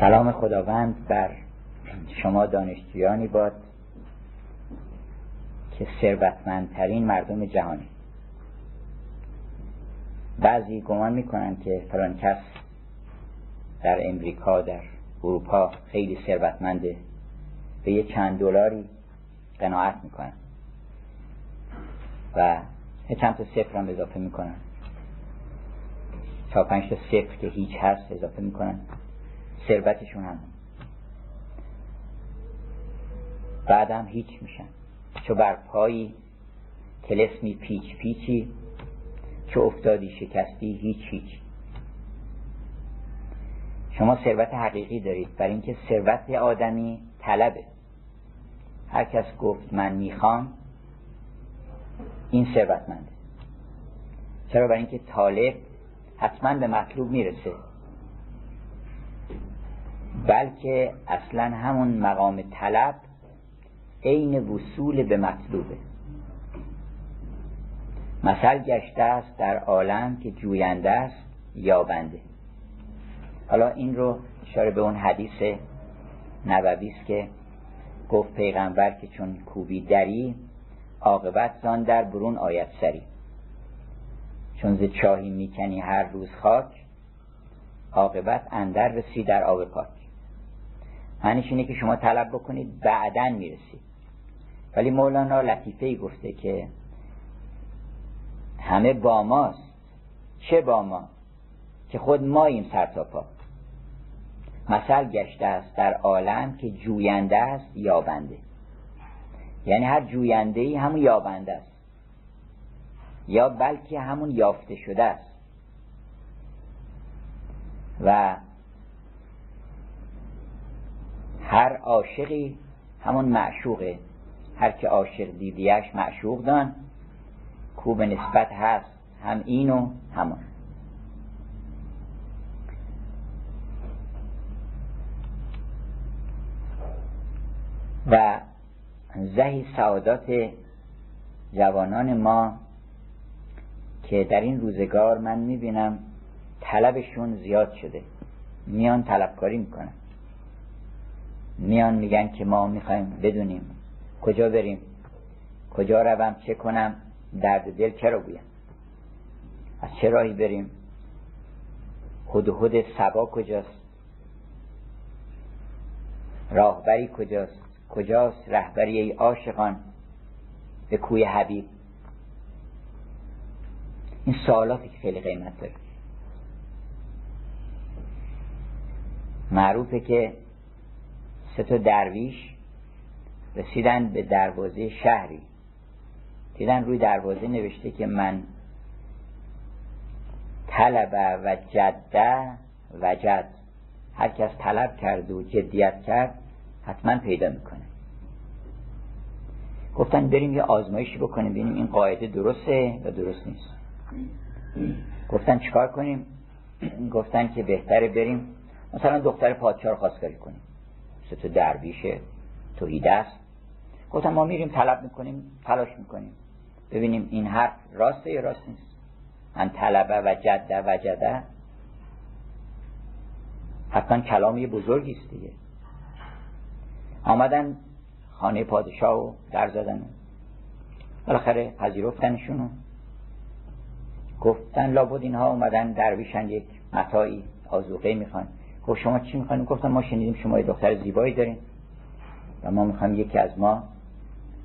سلام خداوند بر شما دانشجویانی باد که ثروتمندترین مردم جهانی بعضی گمان می‌کنن که فلان کس در امریکا در اروپا خیلی ثروتمنده به یه چند دلاری قناعت می‌کنن و چند تا صفر هم اضافه می‌کنن. چهار پنج تا صفر که هیچ هست اضافه می‌کنن. ثروتشون هم. بعدم هیچ میشن. چو بر پایی تلسمی پیچ پیچی چو افتادی شکستی هیچ هیچ. شما ثروت حقیقی دارید. برای اینکه ثروت آدمی طلبه. هر کس گفت من می‌خوام این ثروتمنده. چرا؟ برای اینکه طالب حتما به مطلوب می‌رسه. بلکه اصلا همون مقام طلب عین وصول به مطلوبه. مثل گشته است در عالم که جوینده است یابنده. حالا این رو اشاره به اون حدیث نبوی است که گفت پیغمبر که چون کوبی دری عاقبت زان در برون آیت سری. چون ز چاهی می‌کنی هر روز خاک عاقبت اندر رسی در آب پاک. معنیش اینه که شما طلب بکنید بعدا می‌رسید. ولی مولانا لطیفه ای گفته که همه با ماست. چه با ما؟ که خود ماییم سر تا پا. مثل گشته است در عالم که جوینده است یابنده. یعنی هر جوینده ای همون یابنده است. یا بلکه همون یافته شده است. و هر عاشقی همون معشوقه. هر که عاشق دیدیش معشوق دان. کو به نسبت هست هم این و همون. و زهی سعادات جوانان ما که در این روزگار من می‌بینم طلبشون زیاد شده. میان طلبکاری می‌کنن. میان میگن که ما می‌خوایم بدونیم کجا بریم کجا روم چه کنم درد دل چرا گویم؟ از چه راهی بریم؟ هدهد سبا کجاست؟ راهبری کجاست؟ کجاست رهبری ای عاشقان به کوی حبیب؟ این سوالاتی که خیلی قیمت داره. معروفه که سه تا درویش رسیدن به دروازه شهری. دیدن روی دروازه نوشته که من طلب و جده و جد. هر کس طلب کرد و جدیت کرد حتما پیدا می‌کنه. گفتن بریم یه آزمایشی بکنیم ببینیم این قاعده درسته و درست نیست. گفتن چیکار کنیم؟ گفتن که بهتره بریم. مثلا دختر پادشاه رو خواستگاری کنیم. سه تا درویشه توحیده است. گفتن ما میریم طلب می‌کنیم تلاش می‌کنیم. ببینیم این حرف راسته یا راست نیست. من طلبه و جده و جده حتما کلام یه بزرگی است دیگه. آمدن خانه پادشاه و در زدن. بالاخره پذیرفتنشونو گفتن لابد اینها اومدن درویشن یک متاعی آزوقه می‌خوان. گفت شما چی می‌خواین گفتن ما شنیدیم شما یه دختر زیبایی دارین و ما می‌خوایم یکی از ما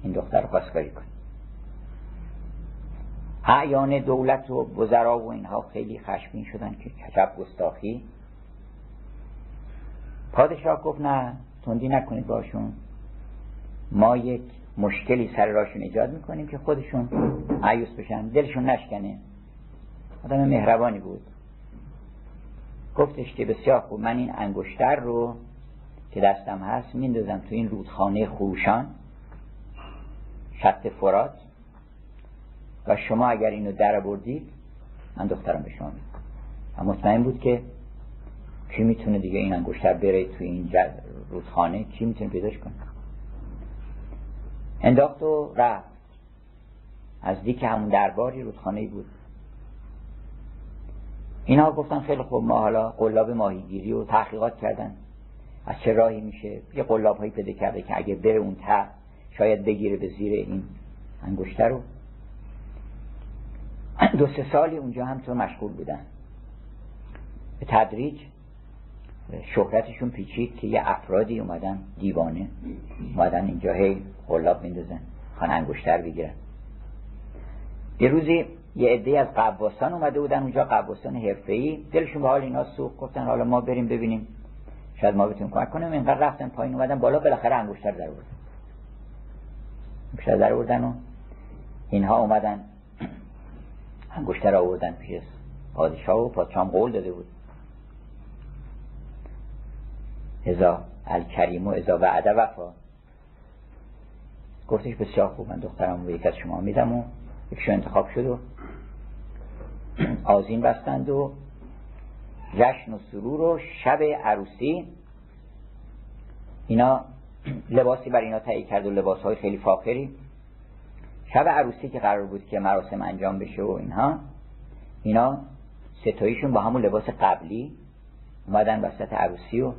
این دختر رو خواستگاری کنیم اعیان دولت و وزرا و اینها خیلی خشمین شدن که کجب گستاخی. پادشاه گفت نه تندی نکنید باشون. ما یک مشکلی سر راشون ایجاد می‌کنیم که خودشون عیوس بشن دلشون نشکنه. آدم مهربانی بود. گفتش که بسیار خوب. من این انگشتر رو که دستم هست میندازم تو این رودخانه خروشان شط فرات. و شما اگر اینو در بردید من دخترم به شما و مطمئن بود که کی می‌تونه دیگه این انگشتر بره تو این رودخانه؟ کی می‌تونه پیداش کنه؟ انداخت و رفت. از دیک همون درباری رودخانه بود. اینا گفتن خیلی خوب ما حالا قلاب ماهیگیری و تحقیقات کردن. از چه راهی میشه؟ یه قلاب هایی پیدا کرده که اگه بره اون ته شاید بگیره به زیر این انگشته رو. دو سه سالی اونجا هم تو مشغول بودن. به تدریج شهرتشون پیچید که یه افرادی اومدن دیوانه اومدن اینجا هی قلاب میندازن خان انگشتر بگیرن. یه روزی یه عده از قواسان اومده بودن اونجا قواسان حرفه‌ای. دلشون به حال اینا سوخت گفتن حالا ما بریم ببینیم. شاید ما بتونیم کمک کنیم. اینقدر رفتن پایین اومدن بالا بالاخره انگشتر در آوردن. انگشتر در آوردن و اینها اومدن. انگشتر آوردن پیش پادشاه و پادشاه قول داده بود. ازا الکریم و ازا وعده وفا. گفتش بسیار خوب من دخترم رو یک از شما میدم و یکشو انتخاب شد و آزین بستند و جشن و سرور و شب عروسی. اینا لباسی بر اینا تهیه کرد و لباس های خیلی فاخری. شب عروسی که قرار بود که مراسم انجام بشه و اینها اینا ستاییشون با همون لباس قبلی اومدن وسط عروسی و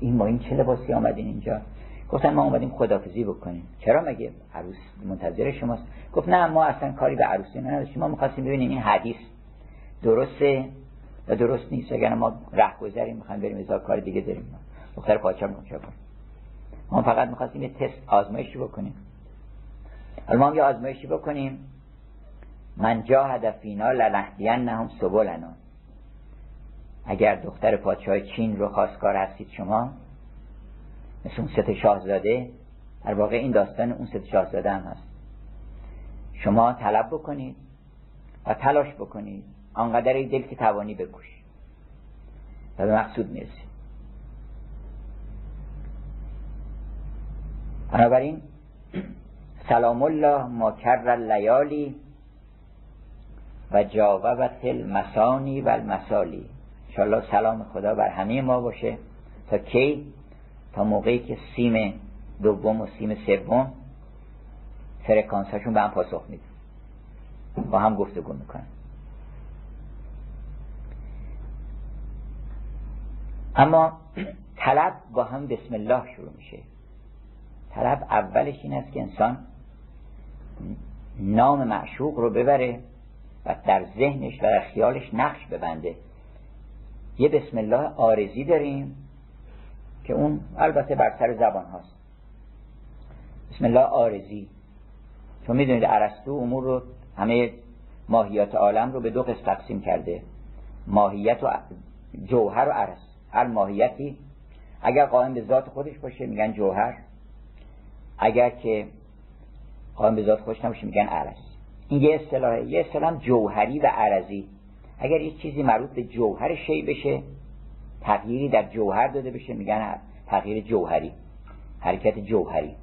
این ما این چه لباسی آمدین اینجا؟ گفتن ما اومدیم خدافزی بکنیم. چرا مگه عروس منتظر شماست؟ گفت نه ما اصلا کاری به عروسی نداشتیم. ما می‌خواستیم ببینیم این حدیث درسته و درست نیست. اگر ما ره گذریم می‌خوایم بریم ازا کار دیگه داریم. دختر پاچه چه ما فقط می‌خواستیم یه تست آزمایشی بکنیم. حالا ما یه آزمایشی بکنیم. من جا هدفینا لنهدین نهم سبولنا اگر دختر پادشاه چین رو خواستگار هستید شما مثل اون ست شاهزاده در واقع این داستان اون ست شاهزاده هم هست. شما طلب بکنید و تلاش بکنید آنقدر دل که توانی بکش. و به مقصود می‌رسید بنابراین سلام الله ما کر لیالی و جاوبت المسانی و المسالی انشاءالله سلام خدا بر همه ما باشه. تا کی؟ تا موقعی که سیم دوم و سیم سوم فرکانساشون به هم پاسخ میده با هم گفتگو می‌کنن. اما طلب با هم بسم الله شروع میشه. طلب اولش این است که انسان نام معشوق رو ببره و در ذهنش و در خیالش نقش ببنده. یه بسم الله آرزی داریم. که اون البته بر سر زبان هاست. بسم الله آرزی. چون می‌دونید عرستو امور رو همه ماهیات عالم رو به دو قسم تقسیم کرده. ماهیت و جوهر و عرس هر ماهیتی اگر قائم به ذات خودش باشه میگن جوهر. اگر که قائم به ذات خودش نباشه میگن عرس این یه اصطلاحه. یه اصطلاح جوهری و عرضی. اگر یه چیزی مربوط به جوهر شی بشه تغییری در جوهر داده بشه میگن تغییر جوهری حرکت جوهری.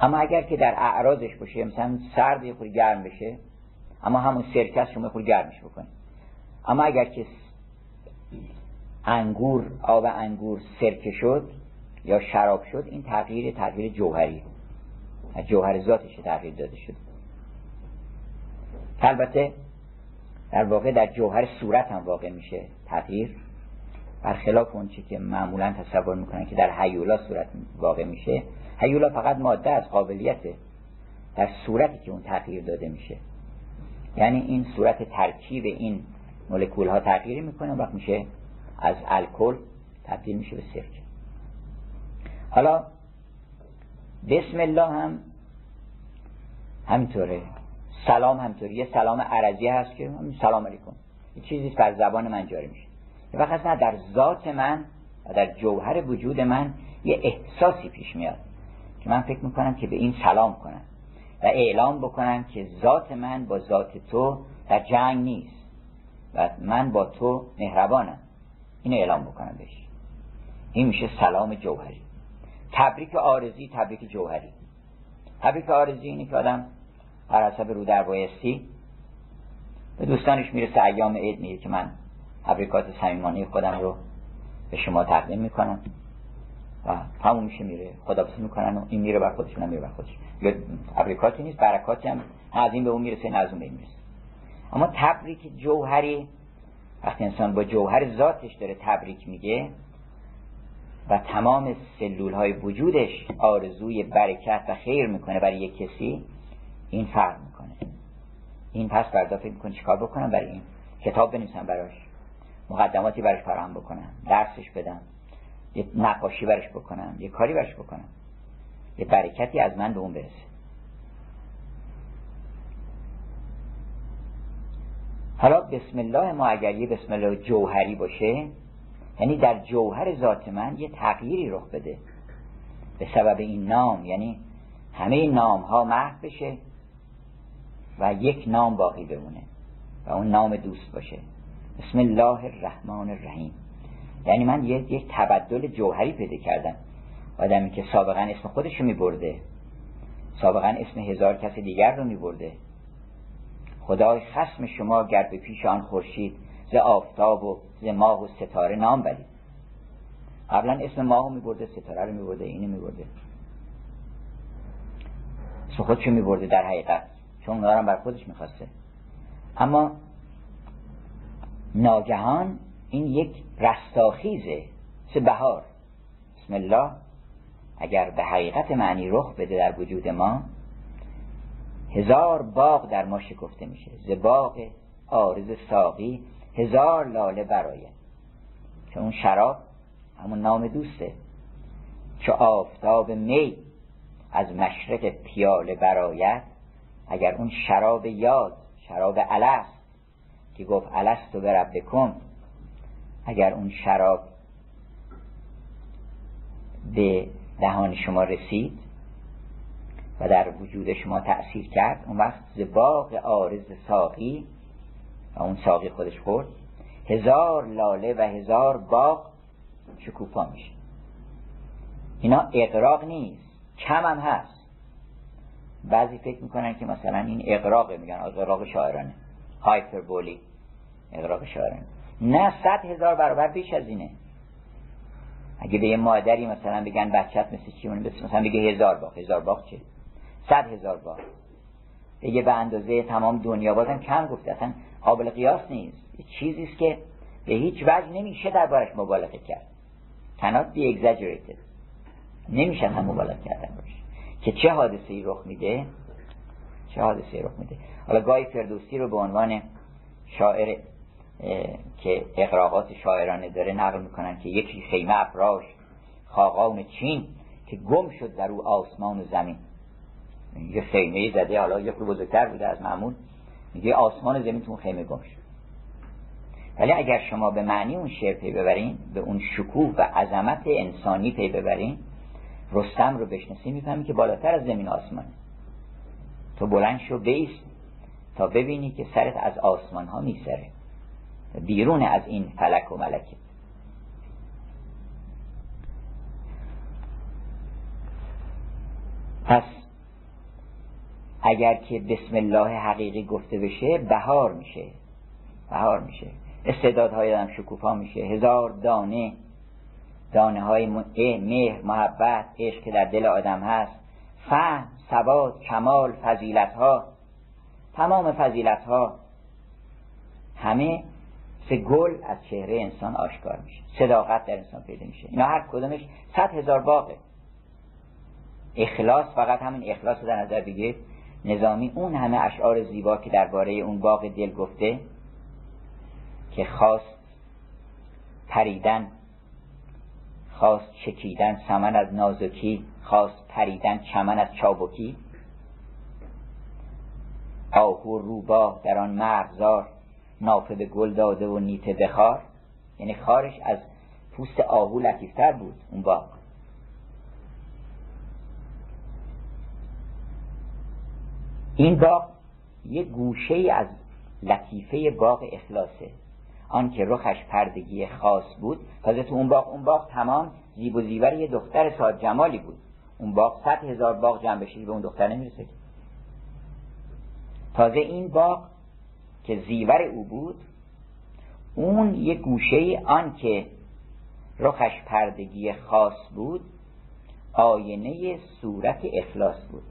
اما اگر که در اعراضش باشه مثلا سرد یه گرم بشه اما همون سرکه شما خود گرمش بکنه اما اگر که انگور آب انگور سرکه شد یا شراب شد این تغییر تغییر جوهری. جوهر ذاتش تغییر داده شد. البته در واقع در جوهر صورت هم واقع میشه تغییر. برخلاف اون چی که معمولا تصور می‌کنن که در هیولا صورت واقع میشه هیولا فقط ماده از قابلیته در صورتی که اون تغییر داده میشه. یعنی این صورت ترکیب این مولکول ها تغییر می‌کنه وقت میشه از الکل تبدیل میشه به سرکه حالا بسم الله هم همینطوره. سلام همینطوره. یه سلام عرضی هست که سلام علیکم. یه چیزی بر زبان من جاری میشه. وقت نه در ذات من و در جوهر وجود من یه احساسی پیش میاد که من فکر می‌کنم که به این سلام کنم و اعلام بکنم که ذات من با ذات تو در جنگ نیست و من با تو مهربانم. این اعلام بکنم بهش. این میشه سلام جوهری. تبریک آرزی تبریک جوهری. تبریک آرزی اینه که آدم بر حسب رو در بایستی به دوستانش می‌رسه ایام عید میگه که من تبریکات صمیمانه خودم رو به شما تقدیم می‌کنم. و همون میشه میره. خدافظی می‌کنن و این میره بر خودشون هم میره بر خودش. تبریکاتی نیست برکاتی هم از این به اون می‌رسه نه از اون به این می‌رسه. اما تبریک جوهری وقتی انسان با جوهر ذاتش داره تبریک میگه و تمام سلول های وجودش آرزوی برکت و خیر می‌کنه برای یک کسی این فرق می‌کنه. این پس بردا فکر می‌کنه چیکار بکنم برای این؟ کتاب بنویسم براش. مقدماتی براش فراهم بکنم درسش بدم یه نقاشی براش بکنم یه کاری براش بکنم. یه برکتی از من به اون برسه. حالا بسم الله ما اگر یه بسم الله جوهری باشه یعنی در جوهر ذات من یه تغییری رخ بده. به سبب این نام یعنی همه نام ها محو بشه و یک نام باقی بمونه و اون نام دوست باشه. بسم الله الرحمن الرحیم. یعنی من یک, یک تبدل جوهری پیدا کردم. آدمی که سابقا اسم خودش رو می برده سابقا اسم هزار کس دیگر رو می برده خدای خسم شما گر به پیش آن خورشید ز آفتاب و ز ماه و ستاره نام برید قبلا اسم ماه رو می برده ستاره رو می برده اینو می برده اسم خودشو می برده در حقیقت چون دارم بر خودش می‌خواسته. اما ناگهان این یک رستاخیزه. سه بهار. بسم الله. اگر به حقیقت معنی رخ بده در وجود ما هزار باغ در ما شکفته میشه. ز باغ آرز ساقی هزار لاله برایه که اون شراب همون نام دوسته. چه آفتاب می از مشرق پیاله برایت اگر اون شراب یاد شراب الست که گفت الست و برب بکن. اگر اون شراب به دهان شما رسید و در وجود شما تأثیر کرد اون وقت زباق آرز ساقی و اون ساقی خودش خورد. هزار لاله و هزار باغ شکوفا میشه. اینا اقراق نیست کم هم هست. بعضی فکر می‌کنن که مثلا این اقراق میگن اقراق شاعرانه. هایپربولی. اقراق شاعرانه نه صد هزار برابر بیش از اینه. اگه به یه مادری مثلا بگن بچت مثل چی مثلا بگه هزار باغ. هزار باغ چه؟ صد هزار باغ. بگه به اندازه تمام دنیا بازم کم گفته. اصلا قابل قیاس نیست. چیزی است که به هیچ وجه نمیشه دربارش مبالغه کرد. Cannot be exaggerated. نمیشه هم مبالغه کردن باشه. که چه حادثه ای رخ میده؟ چه حادثه رخ میده. حالا گای فردوسی رو به عنوان شاعر که اقراقات شاعرانه داره نقل می‌کنن که یکی خیمه افراش خاقان چین که گم شد در او آسمان و زمین. یه خیمه زده حالا یک رو بزرگتر بوده از معمول. میگه آسمان و زمین تو خیمه گم شد. ولی اگر شما به معنی اون شعر پی ببرین به اون شکوه و عظمت انسانی پی ببرین رستم رو بشنسی می‌فهمی که بالاتر از زمین آسمان تو بلند شو بیست تا ببینی که سرت از آسمان ها میسره بیرون از این فلک و ملکه پس اگر که بسم الله حقیقی گفته بشه بهار میشه. بهار میشه. استعدادهای آدم شکوفا میشه. هزار دانه دانه های مهر محبت عشق که در دل آدم هست فهم ثبات کمال فضیلت ها تمام فضیلت ها همه سه گل از چهره انسان آشکار میشه. صداقت در انسان پیدا میشه. اینا هر کدومش صد هزار باقه اخلاص فقط همین اخلاص در نظر بگیرید. نظامی اون همه اشعار زیبا که درباره اون باغ دل گفته که خواست پریدن خواست چکیدن سمن از نازکی. خواست پریدن چمن از چابکی آهو روباه در آن مرغزار نافه به گل داده و نیته بخار یعنی خارش از پوست آهو لطیفتر بود اون باغ. این باغ یه گوشه از لطیفه باغ اخلاصه. آن که رخش پردگی خاص بود تازه تو اون باغ اون باغ تمام زیب و زیور یه دختر ساد جمالی بود. اون باغ صد هزار باغ جمع بشه به اون دختر نمی‌رسه تازه این باغ که زیور او بود اون یه گوشه آن که رخش پردگی خاص بود آینه صورت اخلاص بود.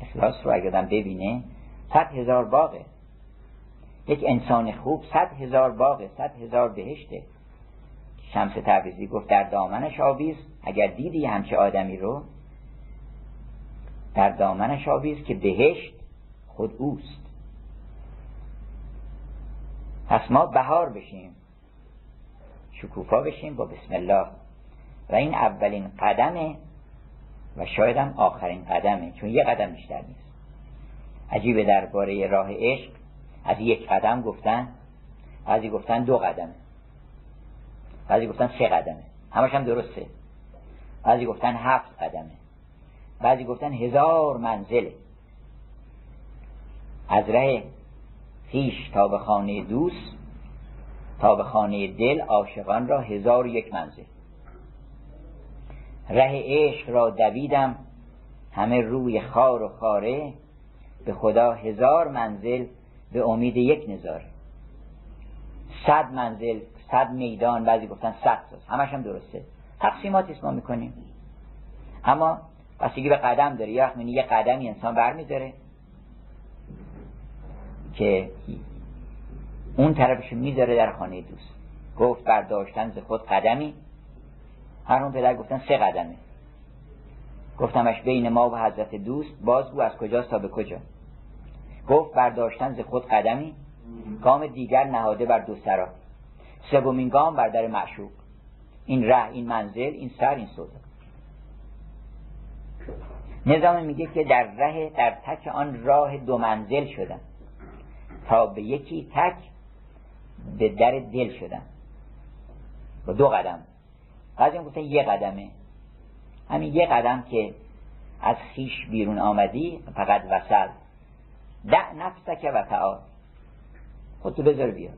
اخلاص رو اگر ببینه صد هزار باغه. یک انسان خوب صد هزار باغه صد هزار بهشته. شمس تبریزی گفت در دامنش آویز اگر دیدی همچه آدمی رو در دامنش آویز که بهشت خود اوست. پس ما بهار بشیم شکوفا بشیم با بسم الله. و این اولین قدمه و شاید هم آخرین قدمه چون یه قدم بیشتر نیست. عجیبه درباره راه عشق از یک قدم گفتن بعضی گفتن دو قدمه. بعضی گفتن سه قدمه. همش هم درسته. بعضی گفتن هفت قدمه. بعضی گفتن هزار منزله. از ره خیش تا به خانه دوست تا به خانه دل عاشقان را هزار یک منزل. ره عشق را دویدم همه روی خار و خاره به خدا هزار منزل به امید یک نظاره صد منزل صد میدان بعضی گفتن صد ساز. همش هم درسته. تقسیماتی ما می‌کنیم. اما بستگی به قدم داره. یا یه قدمی انسان برمیداره که اون طرفش می‌ذاره در خانه دوست. گفت برداشتن ز خود قدمی. هر اون پدر گفتن سه قدمه. گفتمش بین ما و حضرت دوست بازگو از کجاست تا به کجا. گفت برداشتن ز خود قدمی. گام دیگر نهاده بر دو سرا. سومین گام بر در معشوق. این ره این منزل این سر این صدا نظام میگه که در ره در تک آن راه دو منزل شدن تا به یکی تک به در دل شدن با دو قدم. بعضی گفتن یه قدمه. همین یه قدم که از خیش بیرون آمدی فقط وصل. دع نفسک و تعال. خودتو بذار بیا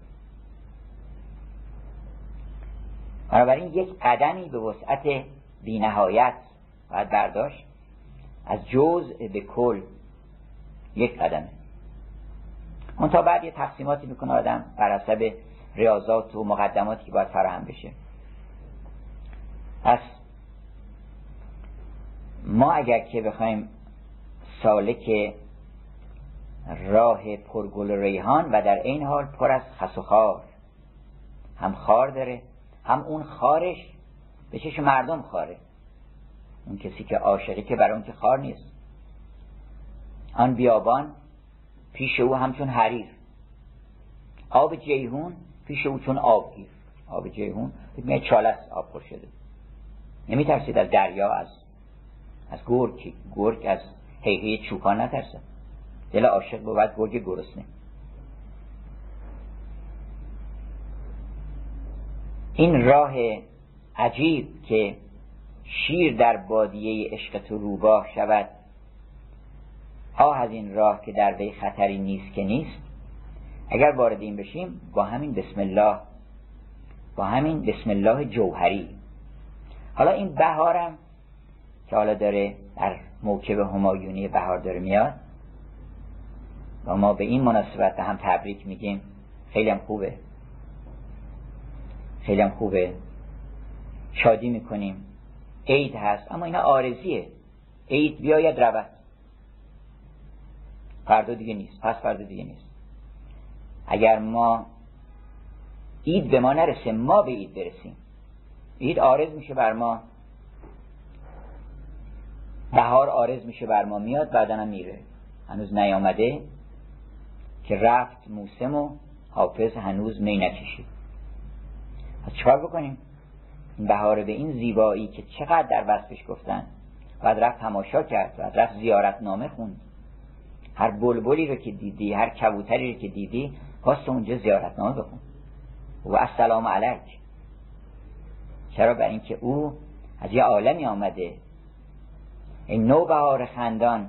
بنابراین یک قدمی به وسعت بینهایت باید برداشت. از جز به کل یک قدمه اون تا بعد یه تقسیماتی می‌کنه آدم بر حسب ریاضات و مقدماتی که باید فراهم بشه. پس ما اگر که بخوایم سالک راه پرگل ریحان و در این حال پر از خس و خار هم خار داره هم اون خارش به چش مردم خاره. اون کسی که عاشقی که برای اون که خار نیست. آن بیابان پیش او همچون حریر. آب جیهون پیش او چون آبگیر. آب جیهون میگه چالس آب پر شده. نمی ترسید از دریا از از گرگ گرگ از حیحه چوکان نترسد دل عاشق بود گرگ گرسنه. این راه عجیب که شیر در بادیه عشق تو روباه شود. آه از این راه که در وی خطری نیست که نیست. اگر وارد این بشیم با همین بسم الله با همین بسم الله جوهری. حالا این بهارم که حالا داره در موکب همایونی بهار داره میاد و ما به این مناسبت هم تبریک میگیم. خیلی هم خوبه. خیلی هم خوبه. شادی می‌کنیم. عید هست اما اینا آرزیه. عید بیاید رود فردا دیگه نیست. پس فردا دیگه نیست. اگر ما عید به ما نرسه ما به عید برسیم. عید آرز میشه بر ما. بهار آرز میشه بر ما. میاد بعدا هم میره. هنوز نیامده که رفت موسم و حافظ هنوز می نکشید. از چکار بکنیم؟ این بهار به این زیبایی که چقدر در وصفش گفتن. بعد رفت تماشا کرد بعد رفت زیارت نامه خوند. هر بلبلی رو که دیدی هر کبوتری رو که دیدی خواست اونجا زیارت نامه بخون. و السلام علیک. چرا؟ برای اینکه او از یه عالمی آمده. این نو بهار خندان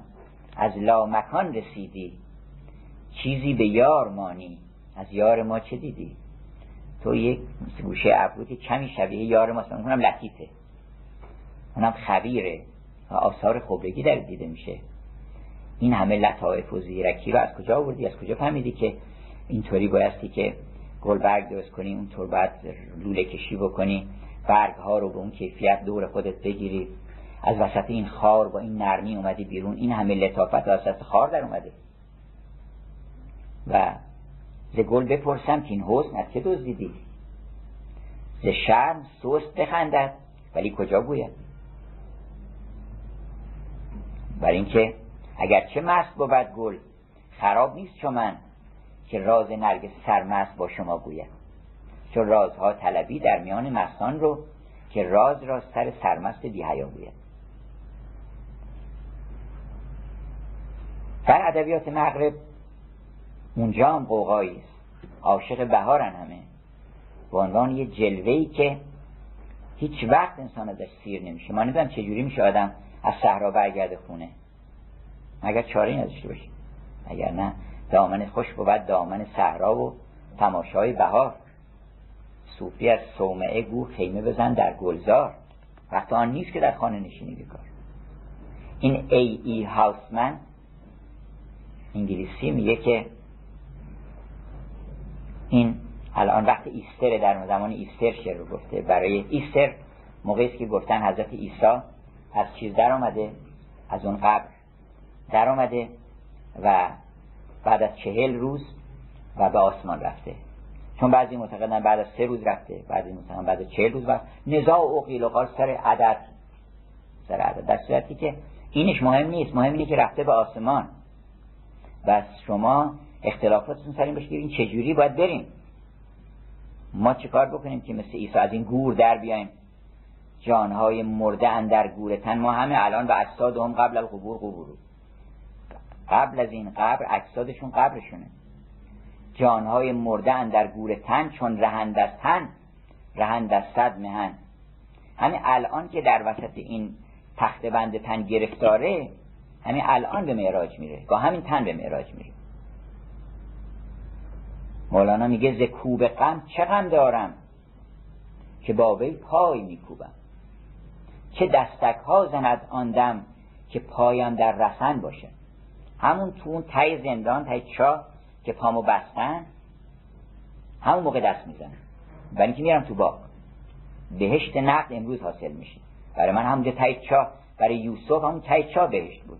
از لا مکان رسیدی. چیزی به یار مانی از یار ما چه دیدی؟ تو یک گوشه ابرو کمی شبیه یار ماست. اونم لطیفه. اونم خبیره و آثار خبرگی در دیده میشه. این همه لطایف و زیرکی رو از کجا آوردی؟ از کجا فهمیدی که اینطوری بایستی که گل برگ درست کنی اونطور باید لوله کشی بکنی برگ ها رو به اون کیفیت دور خودت بگیری؟ از وسط این خار با این نرمی اومدی بیرون. این همه لطافت از وسط خار در اومده. و ز گل بپرسم که این حسن از که دزدیدی؟ ز شرم سست بخندد ولی کجا گوید؟ بر اینکه اگرچه مست بود گل خراب نیست چون من که راز نرگس سرمست با شما گوید چون رازها طلبی در میان مستان رو که راز را سر سرمست بیهیا گوید در ادبیات مغرب اونجا هم قوقایی است. عاشق بهارن همه. به عنوان یه جلوهی که هیچ وقت انسان ازش سیر نمیشه. ما نمی‌دونم چجوری میشه آدم از صحرا برگرده خونه. مگر چاره نداشته باشیم اگر نه؟ دامن خوش بود دامن صحرا و تماشای بهار. صوفی از صومعه گو خیمه بزن در گلزار. وقت آن نیست که در خانه نشینی بکار این ای ای هاوسمن انگلیسی میگه که این الان وقت ایستر در زمان ایستر شعر رو گفته. برای ایستر موقعی که گفتن حضرت عیسی از چیز در آمده از اون قبر در آمده و بعد از چهل روز و به آسمان رفته. چون بعضی معتقدن بعد از سه روز رفته بعضی معتقدن بعد از چهل روز و نزاع و قیل و قال سر عدد سر عدد. در صورتی که اینش مهم نیست. مهم اینه که رفته به آسمان. و شما اختلافاتتون سر این باشه این چجوری باید بریم؟ ما چه کار بکنیم که مثل عیسی از این گور در بیایم؟ جانهای مرده اندر گور تن. ما همه الان به اجساد هم قبل القبور قبورو قبل از این قبر اجسادشون قبرشونه. جانهای مرده اندر گور تن چون رهند از تن رهند از صد مهن. همین الان که در وسط این تخت بند تن گرفتاره همین الان به معراج میره. با همین تن به معراج میره. مولانا میگه ز کوب غم چه غم دارم که با وی پای میکوبم؟ چه دستک ها زند آن که پایم در رسن باشه؟ همون تو اون تای زندان تای چا که پامو بستن همون موقع دست می‌زنم برای اینکه میرم تو باغ. بهشت نقد امروز حاصل میشه. برای من همونجا تای چا برای یوسف همون تای چا بهشت بود.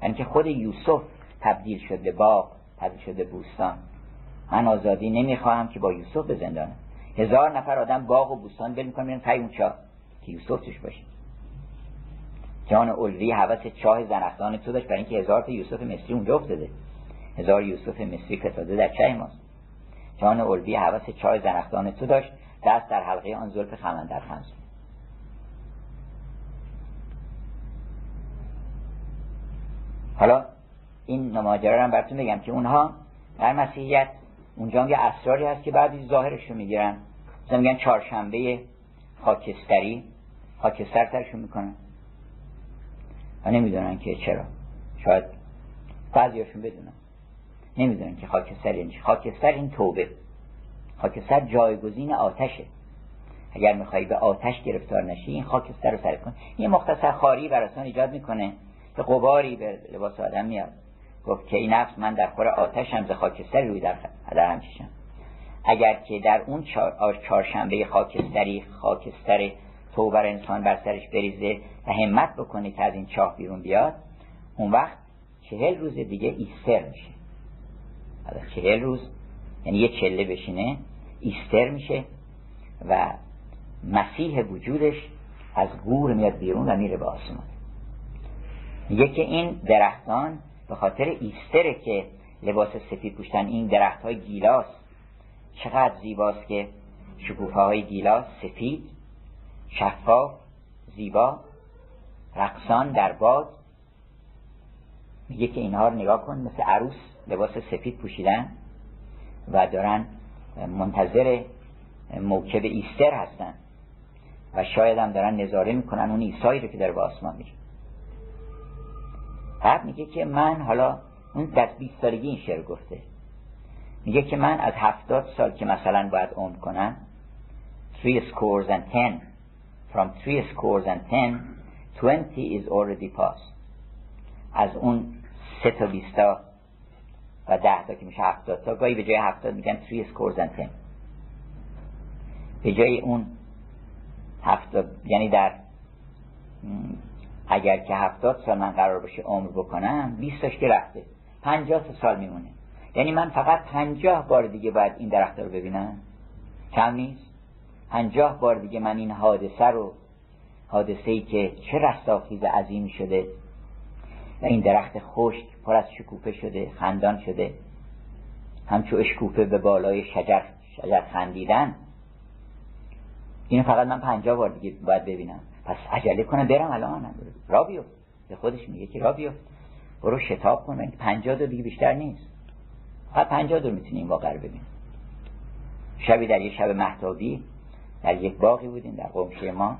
برای اینکه خود یوسف تبدیل شده باغ تبدیل شده بوستان. من آزادی نمی‌خواهم که با یوسف به زندانم هزار نفر آدم باغ و بوستان بل می‌کنن میرن اون چا. که یوسف توش باشه. جان اولوی حوث چاه زنخدان تو داشت برای اینکه هزار تا یوسف مصری اونجا افتاده. هزار یوسف مصری کساده در چه ماست. جان اولوی حوث چاه زنخدان تو داشت دست در حلقه آن زلف خمن در خمس. حالا این نماجره رو هم براتون بگم که اونها در مسیحیت اونجا هم یه اسراری هست که بعدی ظاهرش رو می‌گیرن. مثلا میگن چهارشنبه خاکستری. خاکستر ترشون می‌کنن. و نمی‌دونن که چرا. شاید بعضیاشون بدونن. نمی‌دونن که خاکستر یعنی خاکستر این توبه. خاکستر جایگزین آتشه. اگر میخوایی به آتش گرفتار نشی این خاکستر رو سر کن. یه مختصر خاری براسان ایجاد می‌کنه. که قباری به لباس آدم میاد. گفت که این نفس من در خور آتش هم ز خاکستر روی در, در اگر که در اون چهارشنبه خاکستری خاکستر توبر انسان بر سرش بریزه و همت بکنه که از این چاه بیرون بیاد اون وقت چهل روز دیگه ایستر میشه. از چهل روز یعنی یه چله بشینه ایستر میشه و مسیح وجودش از گور میاد بیرون و میره به آسمان. میگه این درختان به خاطر ایستره که لباس سفید پوشتن این درخت های گیلاس. چقدر زیباست که شکوفه های گیلاس سفید شفاف زیبا رقصان در باد. میگه که اینها رو نگاه کن مثل عروس لباس سفید پوشیدن و دارن منتظر موکب ایستر هستن. و شاید هم دارن نظاره می‌کنن اون ایسایی رو که داره به آسمان میره بعد میگه که من حالا اون در 20 سالگی این شعر گفته. میگه که من از هفتاد سال که مثلا باید عمر کنم three scores and ten. From three scores and ten twenty is already past از اون سه تا بیستا و ده تا که میشه هفتاد تا گاهی به جای هفتاد میگن three scores and ten. به جای اون هفتاد یعنی در اگر که هفتاد سال من قرار باشه عمر بکنم بیستاش که رفته. پنجاه سال میمونه. یعنی من فقط پنجاه بار دیگه باید این درخت رو ببینم. کم نیست؟ پنجاه بار دیگه من این حادثه رو حادثه ای که چه رستاخیز عظیم شده و این درخت خشک پر از شکوفه شده خندان شده همچو اشکوفه به بالای شجر شجر خندیدن. اینو فقط من پنجاه بار دیگه باید ببینم. پس عجله کنم برم الان را بیفت. به خودش میگه که را بیفت. برو شتاب کن. پنجاه دو دیگه بیشتر نیست. فقط پنجاه دو می‌تونی این واقع رو ببینیم شبی در یه شب محتابی در یک باقی بودیم در قمشه ما.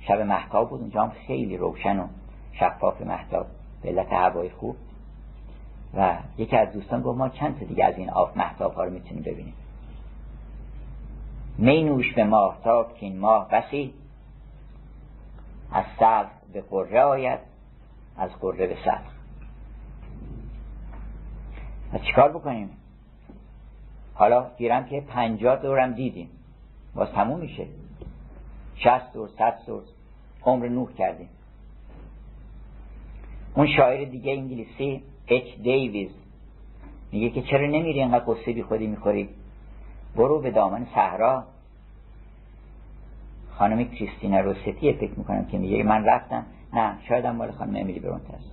شب محتاب بود. اونجا هم خیلی روشن و شفاف محتاب به علت هوای خوب. و یکی از دوستان گفت ما چند تا دیگه از این آف محتاب ها رو می‌تونیم ببینیم. می نوش به ماهتاب که این ماه بسی. از به قره آید از قره به سلف و چیکار بکنیم؟ حالا گیرم که پنجاه دورم دیدیم. باز تموم میشه. شست دور صد دور عمر نوح کردیم. اون شاعر دیگه انگلیسی اچ دیویز میگه که چرا نمیری انقدر قصه بی خودی می‌خوری؟ برو به دامن صحرا. خانم کریستینا روستی فکر می‌کنم که میگه من رفتم. نه شاید هم مال خانم امیلی برونت هست.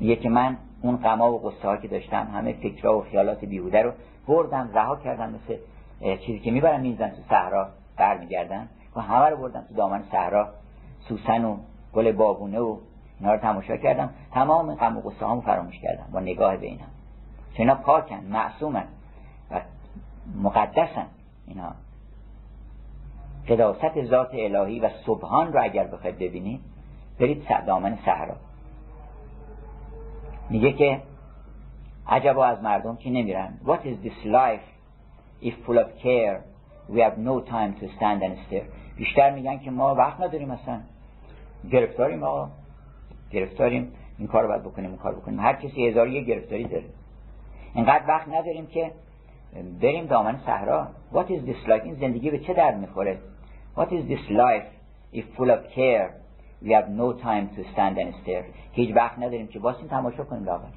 میگه که من اون غما و قصه ها که داشتم همه فکرها و خیالات بیهوده رو بردم رها کردم مثل چیزی که می‌برم میزن تو صحرا برمیگردن و همه رو بردم تو دامن صحرا. سوسن و گل بابونه و اینا رو تماشا کردم. تمام غم و قصه هامو فراموش کردم با نگاه به اینا. چون اینا پاکن معصومن و مقدسن اینا. قداست ذات الهی و سبحان رو اگر بخواید ببینید برید دامن صحرا. میگه که عجبا از مردم که نمیرن. What is this life if full of care? We have no time to stand and stare. بیشتر میگن که ما وقت نداریم اصلا. گرفتاریم آقا. گرفتاریم. این کار باید بکنیم این کار بکنیم. هر کسی هزار یه گرفتاری داره. اینقدر وقت نداریم که بریم دامن صحرا. What is this life? این زندگی به چه درد می‌خوره؟ What is this life if full of care? We have no time to stand and stare. هیچ وقت نداریم که باسیم تماشا کنیم لاغر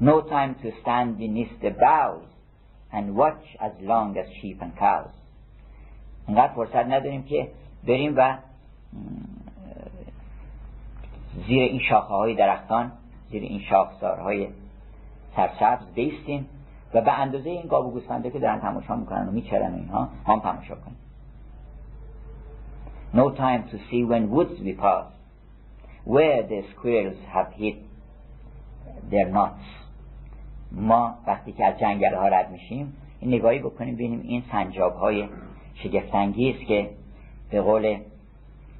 No time to stand beneath the boughs and watch as long as sheep and cows. اینقدر فرصت نداریم که بریم و زیر این شاخه های درختان زیر این شاخسارهای سرسبز بیستیم و به اندازه این گاب و گوسفنده که دارن تماشا می‌کنن و میچرن اینها هم تماشا کنیم. No time to see when woods we pass where the squirrels have hit their nuts ما وقتی که از جنگل ها رد میشیم این نگاهی بکنیم ببینیم این سنجاب های شگفتنگی است که به قول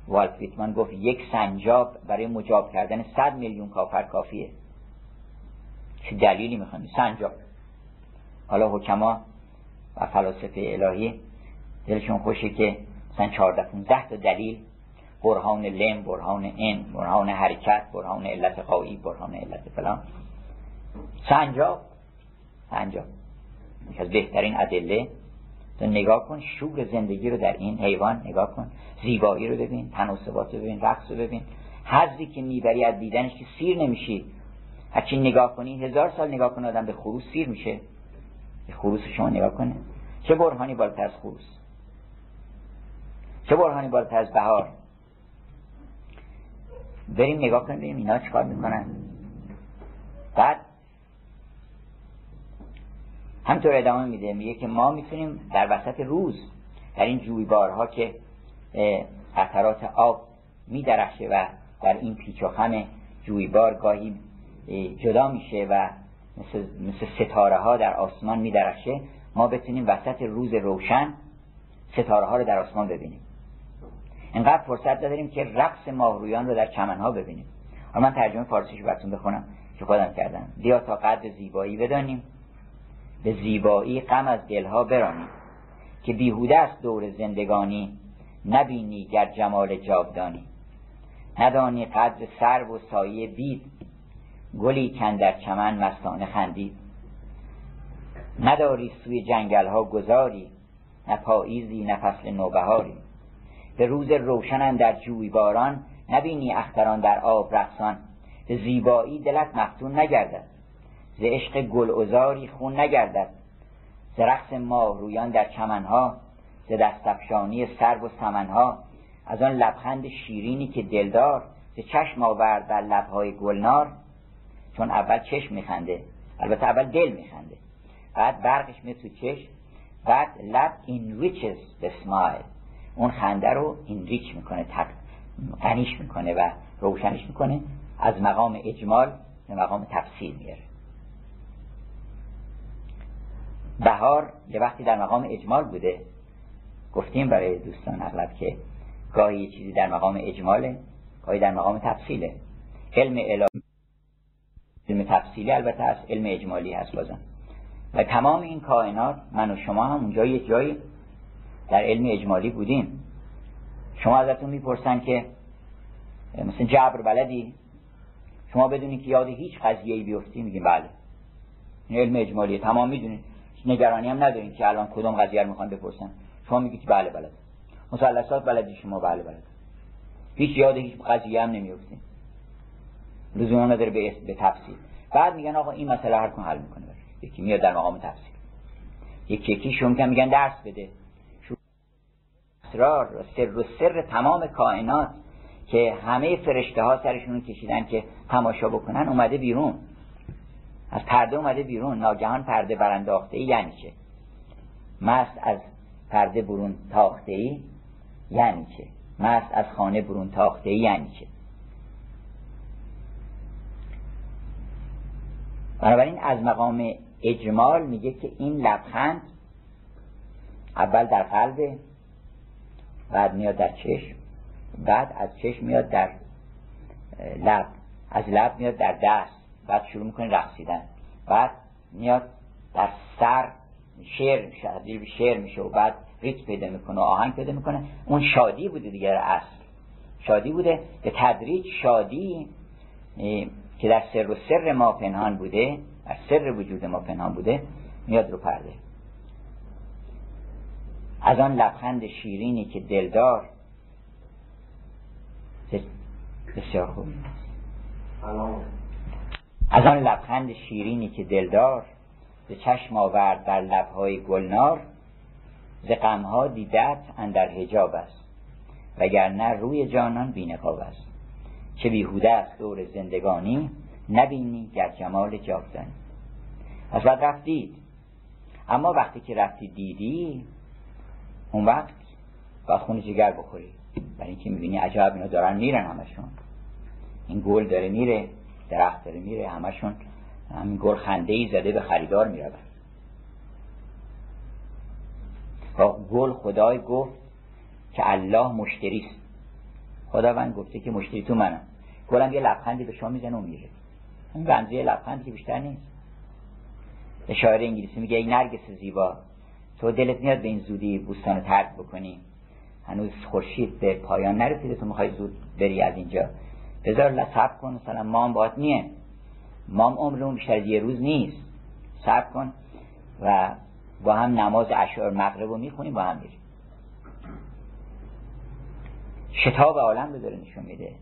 والت ویتمان گفت یک سنجاب برای مجاب کردن صد میلیون کافر کافیه. چه دلیلی می‌خوانی؟ سنجاب. حالا حکما و فلاسفه الهی دلشون خوشه که مثلا 14 15 تا دلیل. برهان لم برهان ان برهان حرکت برهان علت قایی برهان علت فلان. سنجاب سنجاب از بهترین ادله. تو نگاه کن شور زندگی رو در این حیوان نگاه کن. زیبایی رو ببین تناسبات رو ببین رقص رو ببین. حضی که می‌بری از دیدنش که سیر نمیشی. هرچی نگاه کنی هزار سال نگاه کن آدم به خروس سیر میشه. به خروس شما نگاه کنه. چه برهانی بالاتر از خروس؟ چه برهانی بالاتر از بهار؟ بریم نگاه کنیم ببینیم اینا چیکار می‌کنن. بعد همطور ادامه میده. میگه که ما می‌تونیم در وسط روز در این جویبارها که قطرات آب میدرخشه و در این پیچ و خم جویبار گاهی جدا میشه و مثل, مثل ستاره ها در آسمان میدرخشه ما بتونیم وسط روز روشن ستاره ها رو در آسمان ببینیم. اینقدر فرصت داریم که رقص ماهرویان رو در چمن ها ببینیم. حالا من ترجمه فارسیش براتون بخونم که خودم کردم. بیا تا قدر زیبایی بدانیم. به زیبایی غم از دلها برانیم. که بیهوده است دور زندگانی نبینی گر جمال جاودانی. ندانی قدر سر و سایه بید گلی کن در چمن مستانه خندید. نداری سوی جنگل ها گذاری نه پاییزی نه فصل نوبهاری. به روز روشن در جویباران نبینی اختران در آب رقصان. به زیبایی دلت مفتون نگردد. ز عشق ازاری خون نگردد. ز رقص ماه رویان در چمنها ز دستفشانی سرب و سمنها. از آن لبخند شیرینی که دلدار ز چشم آورد در لبهای گلنار. چون اول چشم میخنده البته اول دل میخنده. بعد برقش می تو چشم بعد لب enriches the smile اون خنده رو اینریچ می‌کنه تق... غنیش می‌کنه و روشنش می‌کنه از مقام اجمال به مقام تفصیل میاره بهار یه وقتی در مقام اجمال بوده گفتیم برای دوستان اغلب که گاهی چیزی در مقام اجماله گاهی در مقام تفصیله. علم الهی علم تفصیلی البته هست علم اجمالی هست بازم و تمام این کائنات من و شما هم اونجا یه جایی در علم اجمالی بودیم. شما ازتون می‌پرسن که مثلا جبر بلدی؟ شما بدونی که یاد هیچ قضیه بیفتی؟ میگیم بله. این علم اجمالی تمام می‌دونید نگرانی هم ندارین که الان کدوم قضیه رو می‌خوان بپرسن. شما میگید که بله بلد مثلثات بلدی شما. بله بلد هیچ یاد هیچ قضیه هم نمیفتیم لزوما نداره به به تفصیل. بعد میگن آقا این مسئله هر کن حل می‌کنه. یکی میاد در مقام تفصیل. یکی یکی شما میگن درس بده. اسرار سر و سر تمام کائنات که همه فرشته ها سرشون کشیدن که تماشا بکنن اومده بیرون. از پرده اومده بیرون. ناگهان پرده برانداخته ای یعنی چه؟ مست از پرده برون تاخته ای یعنی چه؟ مست از خانه برون تاخته ای یعنی چه؟ بنابراین از مقام اجمال میگه که این لبخند اول در قلبه بعد میاد در چشم. بعد از چشم میاد در لب. از لب میاد در دست. بعد شروع می‌کنه رقصیدن. بعد میاد در سر شعر میشه به شعر میشه و بعد ریت پیدا می‌کنه و آهنگ پیدا می‌کنه. اون شادی بوده دیگر اصل. شادی بوده به تدریج شادی که در سر و سر ما پنهان بوده در سر وجود ما پنهان بوده میاد رو پرده. از آن لبخند شیرینی که دلدار بسیار خوب. از آن لبخند شیرینی که دلدار به چشم آورد در لبهای گلنار ز غمها دیدت اندر حجاب است وگرنه روی جانان بینقاب است. چه بیهوده است دور زندگانی نبینی گر جمال جاودانی. از بعد رفتید. اما وقتی که رفتی دیدی اون وقت با خون جگر بخوری. برای اینکه می‌بینی عجب اینا دارن میرن همشون. این گل داره میره درخت داره میره همشون. همین گل خنده ای زده به خریدار میرون با گل خدای گفت که الله مشتریست خداوند گفته که مشتری تو منم گلم یه لبخندی به شما می‌زنه و میره. این بنزه لبخندی بیشتر نیست. شاعر انگلیسی میگه ای نرگس زیبا. تو دلت میاد به این زودی بوستان ترک بکنی. هنوز خورشید به پایان نرسیده تو می‌خوای زود بری از اینجا. بذار لصب کن مثلا مام باید نیه. مام عمرمون بیشتر یه روز نیست. صبر کن و با هم نماز اشعار مغرب رو می‌خونیم با هم میریم. شتاب عالم رو داره نشون میده.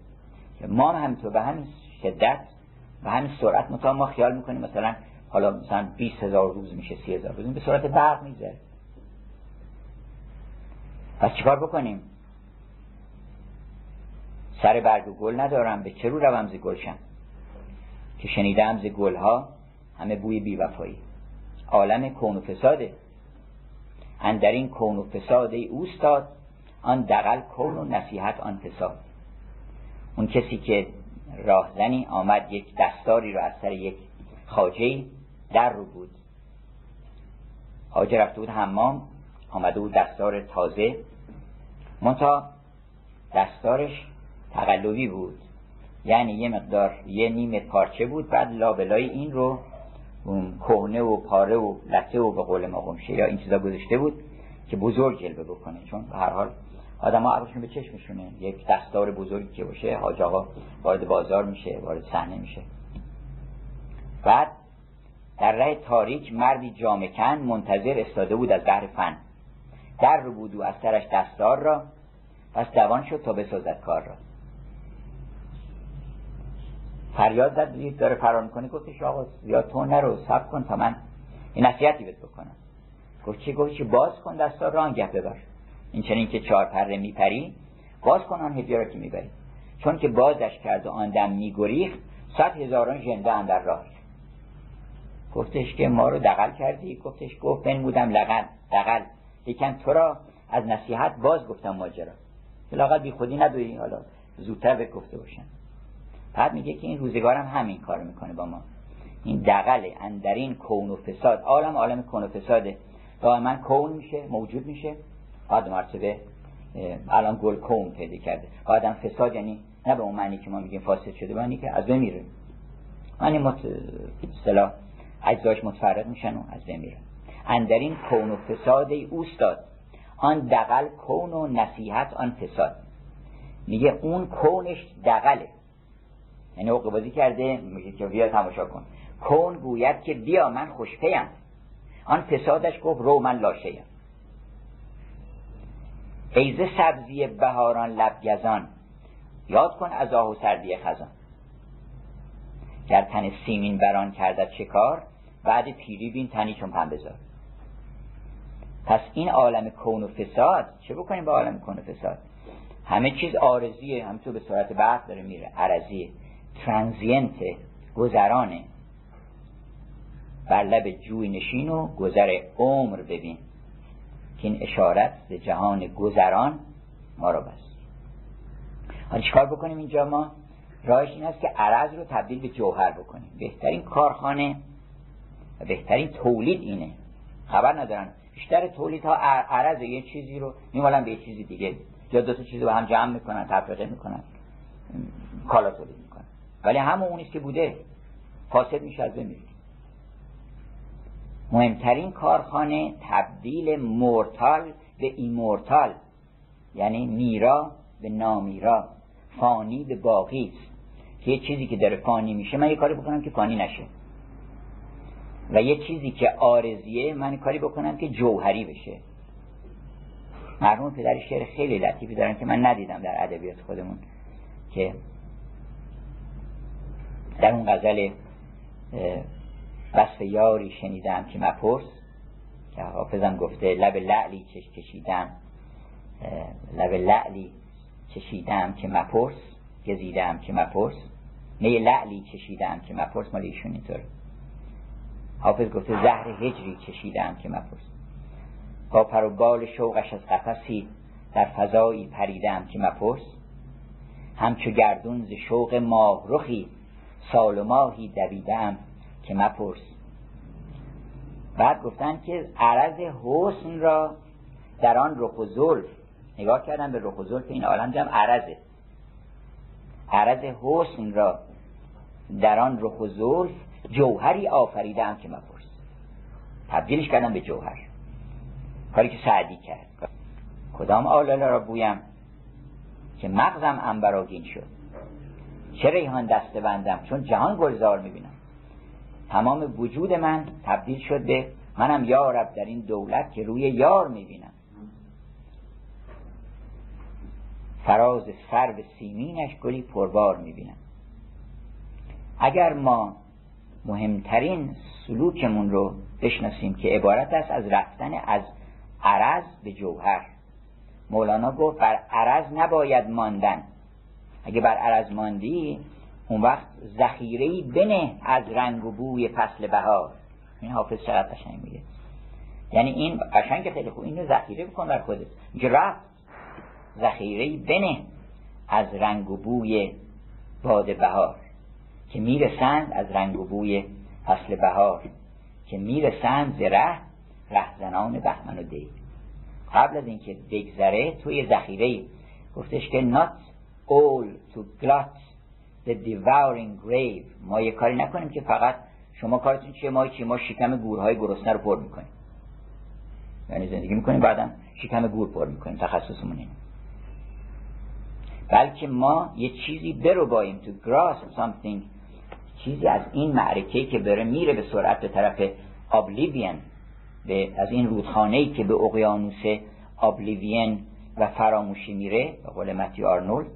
مام هم تو به همین شدت و همین سرعت مثلا ما خیال می‌کنیم مثلا حالا مثلا 20 هزار روز میشه 30 هزار روز به صورت برق میزه پس چیکار بکنیم؟ سر برگ و گل ندارم به چه رو روم ز گلشم که شنیدم ز گلها همه بوی بیوفایی. عالم کون و فساده. اندر این کون و فساد ای اوستاد آن دقل کون و نصیحت آن فساد. اون کسی که راهزنی آمد یک دستاری رو از سر یک خاجه در رو بود. خاجه رفته بود حمام آمده بود دستار تازه. منتها دستارش تقلبی بود. یعنی یه مقدار یه نیمه پارچه بود بعد لابلای این رو کهنه و پاره و لطه و به قول ما یا این چیزا گذاشته بود که بزرگ جلوه بکنه. چون هر حال آدم ها به چشمشونه یک دستار بزرگی که باشه حاج آقا وارد بازار میشه وارد صحنه میشه. بعد در ره تاریک مردی جامکن منتظر استاده بود از بحر فن. در رو و از سرش دستار را پس دوان شد تا بسازد کار را. فریاد زد دید داره فرار می‌کنه؟ گفتش آقا زیاد تو نرو سب کن تا من این نصیحتی بهت بکنم. گفت چی؟ گفت چی؟ باز کن دستار را آنگه ببر. این چنین که چهار پره میپری باز کن آن هدیه را که می‌بری. چون که بازش کرد و آن دم میگریخت صد هزاران ژنده اندر راه گفتش که ما رو دقل کردی؟ گفتش گفت بودم لقل دقل لیکن تو را از نصیحت باز گفتم ماجرا. لاقل بی خودی ندوی حالا زودتر به گفته باشن بعد میگه که این روزگارم همین کار می‌کنه با ما. این دقله اندرین کون و فساد. عالم عالم کون و فساده. دائما کون میشه موجود میشه. بعد مرتبه الان گل کون پیدا کرده. بعدم فساد یعنی نه به اون معنی که ما میگیم فاسد شده معنی که از بین میره. معنی مت... اصطلاح اجزاش متفرق میشن و از بین میره اندرین کون و فساد اوستاد. آن دقل کون و نصیحت آن فساد. میگه اون کونش دقله یعنی بازی کرده میگه که بیا تماشا کن. کون گوید که بیا من خوشپیم. آن فسادش گفت رو من لاشهیم ایزه سبزی بهاران لبگزان یاد کن از آه و سردی خزان. گر تن سیمین بران کردت چه کار؟ بعد پیری بین تنی چون بذار پس این عالم کون و فساد چه بکنیم با عالم کون و فساد؟ همه چیز آرزیه همینطور به صورت بعد داره میره عرضیه ترانزینت گذرانه. بر لب جوی نشین و گذر عمر ببین. که این اشارت به جهان گذران ما رو بست. حالا چیکار بکنیم اینجا ما؟ راهش این است که عرض رو تبدیل به جوهر بکنیم. بهترین کارخانه و بهترین تولید اینه. خبر ندارن بیشتر تولید ها عرض یه چیزی رو میمالن به یه چیزی دیگه. یا دو تا چیز رو هم جمع می‌کنن تفرقه می‌کنن. کالا تولید می‌کنن. ولی همون اونیست که بوده فاسد میشه از بمیرید مهمترین کارخانه تبدیل مورتال به ایمورتال یعنی میرا به نامیرا فانی به باقی که یه چیزی که داره فانی میشه من یه کاری بکنم که فانی نشه. و یه چیزی که آرزیه من کاری بکنم که جوهری بشه. مرحوم پدر شعر خیلی لطیفی دارن که من ندیدم در ادبیات خودمون که در اون غزل وصف یاری شنیدم که مپرس که حافظم گفته لب لعلی چش کشیدم لب لعلی چشیدم که مپرس گزیدم که مپرس می لعلی چشیدم که مپرس مال ایشون اینطور. حافظ گفته زهر هجری چشیدم که مپرس. با پر و بال شوقش از قفسی در فضایی پریدم که مپرس. همچو گردون ز شوق ماه رخی سال و ماهی دویدم که مپرس. بعد گفتن که عرض حسن را در آن رخ و زلف نگاه کردن به رخ و زلف این عالم جمع عرضه عرض حسن را در آن رخ و زلف جوهری آفریدم که مپرس تبدیلش کردم به جوهر. کاری که سعدی کرد. کدام آلاله را بویم که مغزم انبراگین شد؟ چه ریحان دسته بندم چون جهان گلزار می‌بینم؟ تمام وجود من تبدیل شد به منم یارب در این دولت که روی یار می‌بینم. فراز سر به سیمینش گلی پربار می‌بینم. اگر ما مهمترین سلوکمون رو بشناسیم که عبارت است از رفتن از عرض به جوهر. مولانا گفت بر عرض نباید ماندن. اگه بر عرض ماندی اون وقت ذخیره بنه از رنگ و بوی فصل بهار. این حافظ چقدر قشنگ میگه. یعنی این قشنگ خیلی خوب اینو ذخیره بکن بر خودت. میگه رفت ذخیره بنه از رنگ و بوی باد بهار. که می‌رسند از رنگ و بوی فصل بهار که می‌رسند ز ره رهزنان بهمن و دی قبل از اینکه بگذره توی ذخیره گفتش که not all to glut the devouring grave. ما یه کاری نکنیم که فقط شما کارتون چیه ما چی ما شکم گورهای گرسنه رو پر می‌کنیم. یعنی زندگی می‌کنیم بعدم شکم گور پر می‌کنیم تخصصمون اینه. بلکه ما یه چیزی برو بایم to grasp something چیزی از این معرکه که بره میره به سرعت به طرف oblivion به از این رودخانه که به اقیانوس oblivion و فراموشی میره به قول متیو آرنولد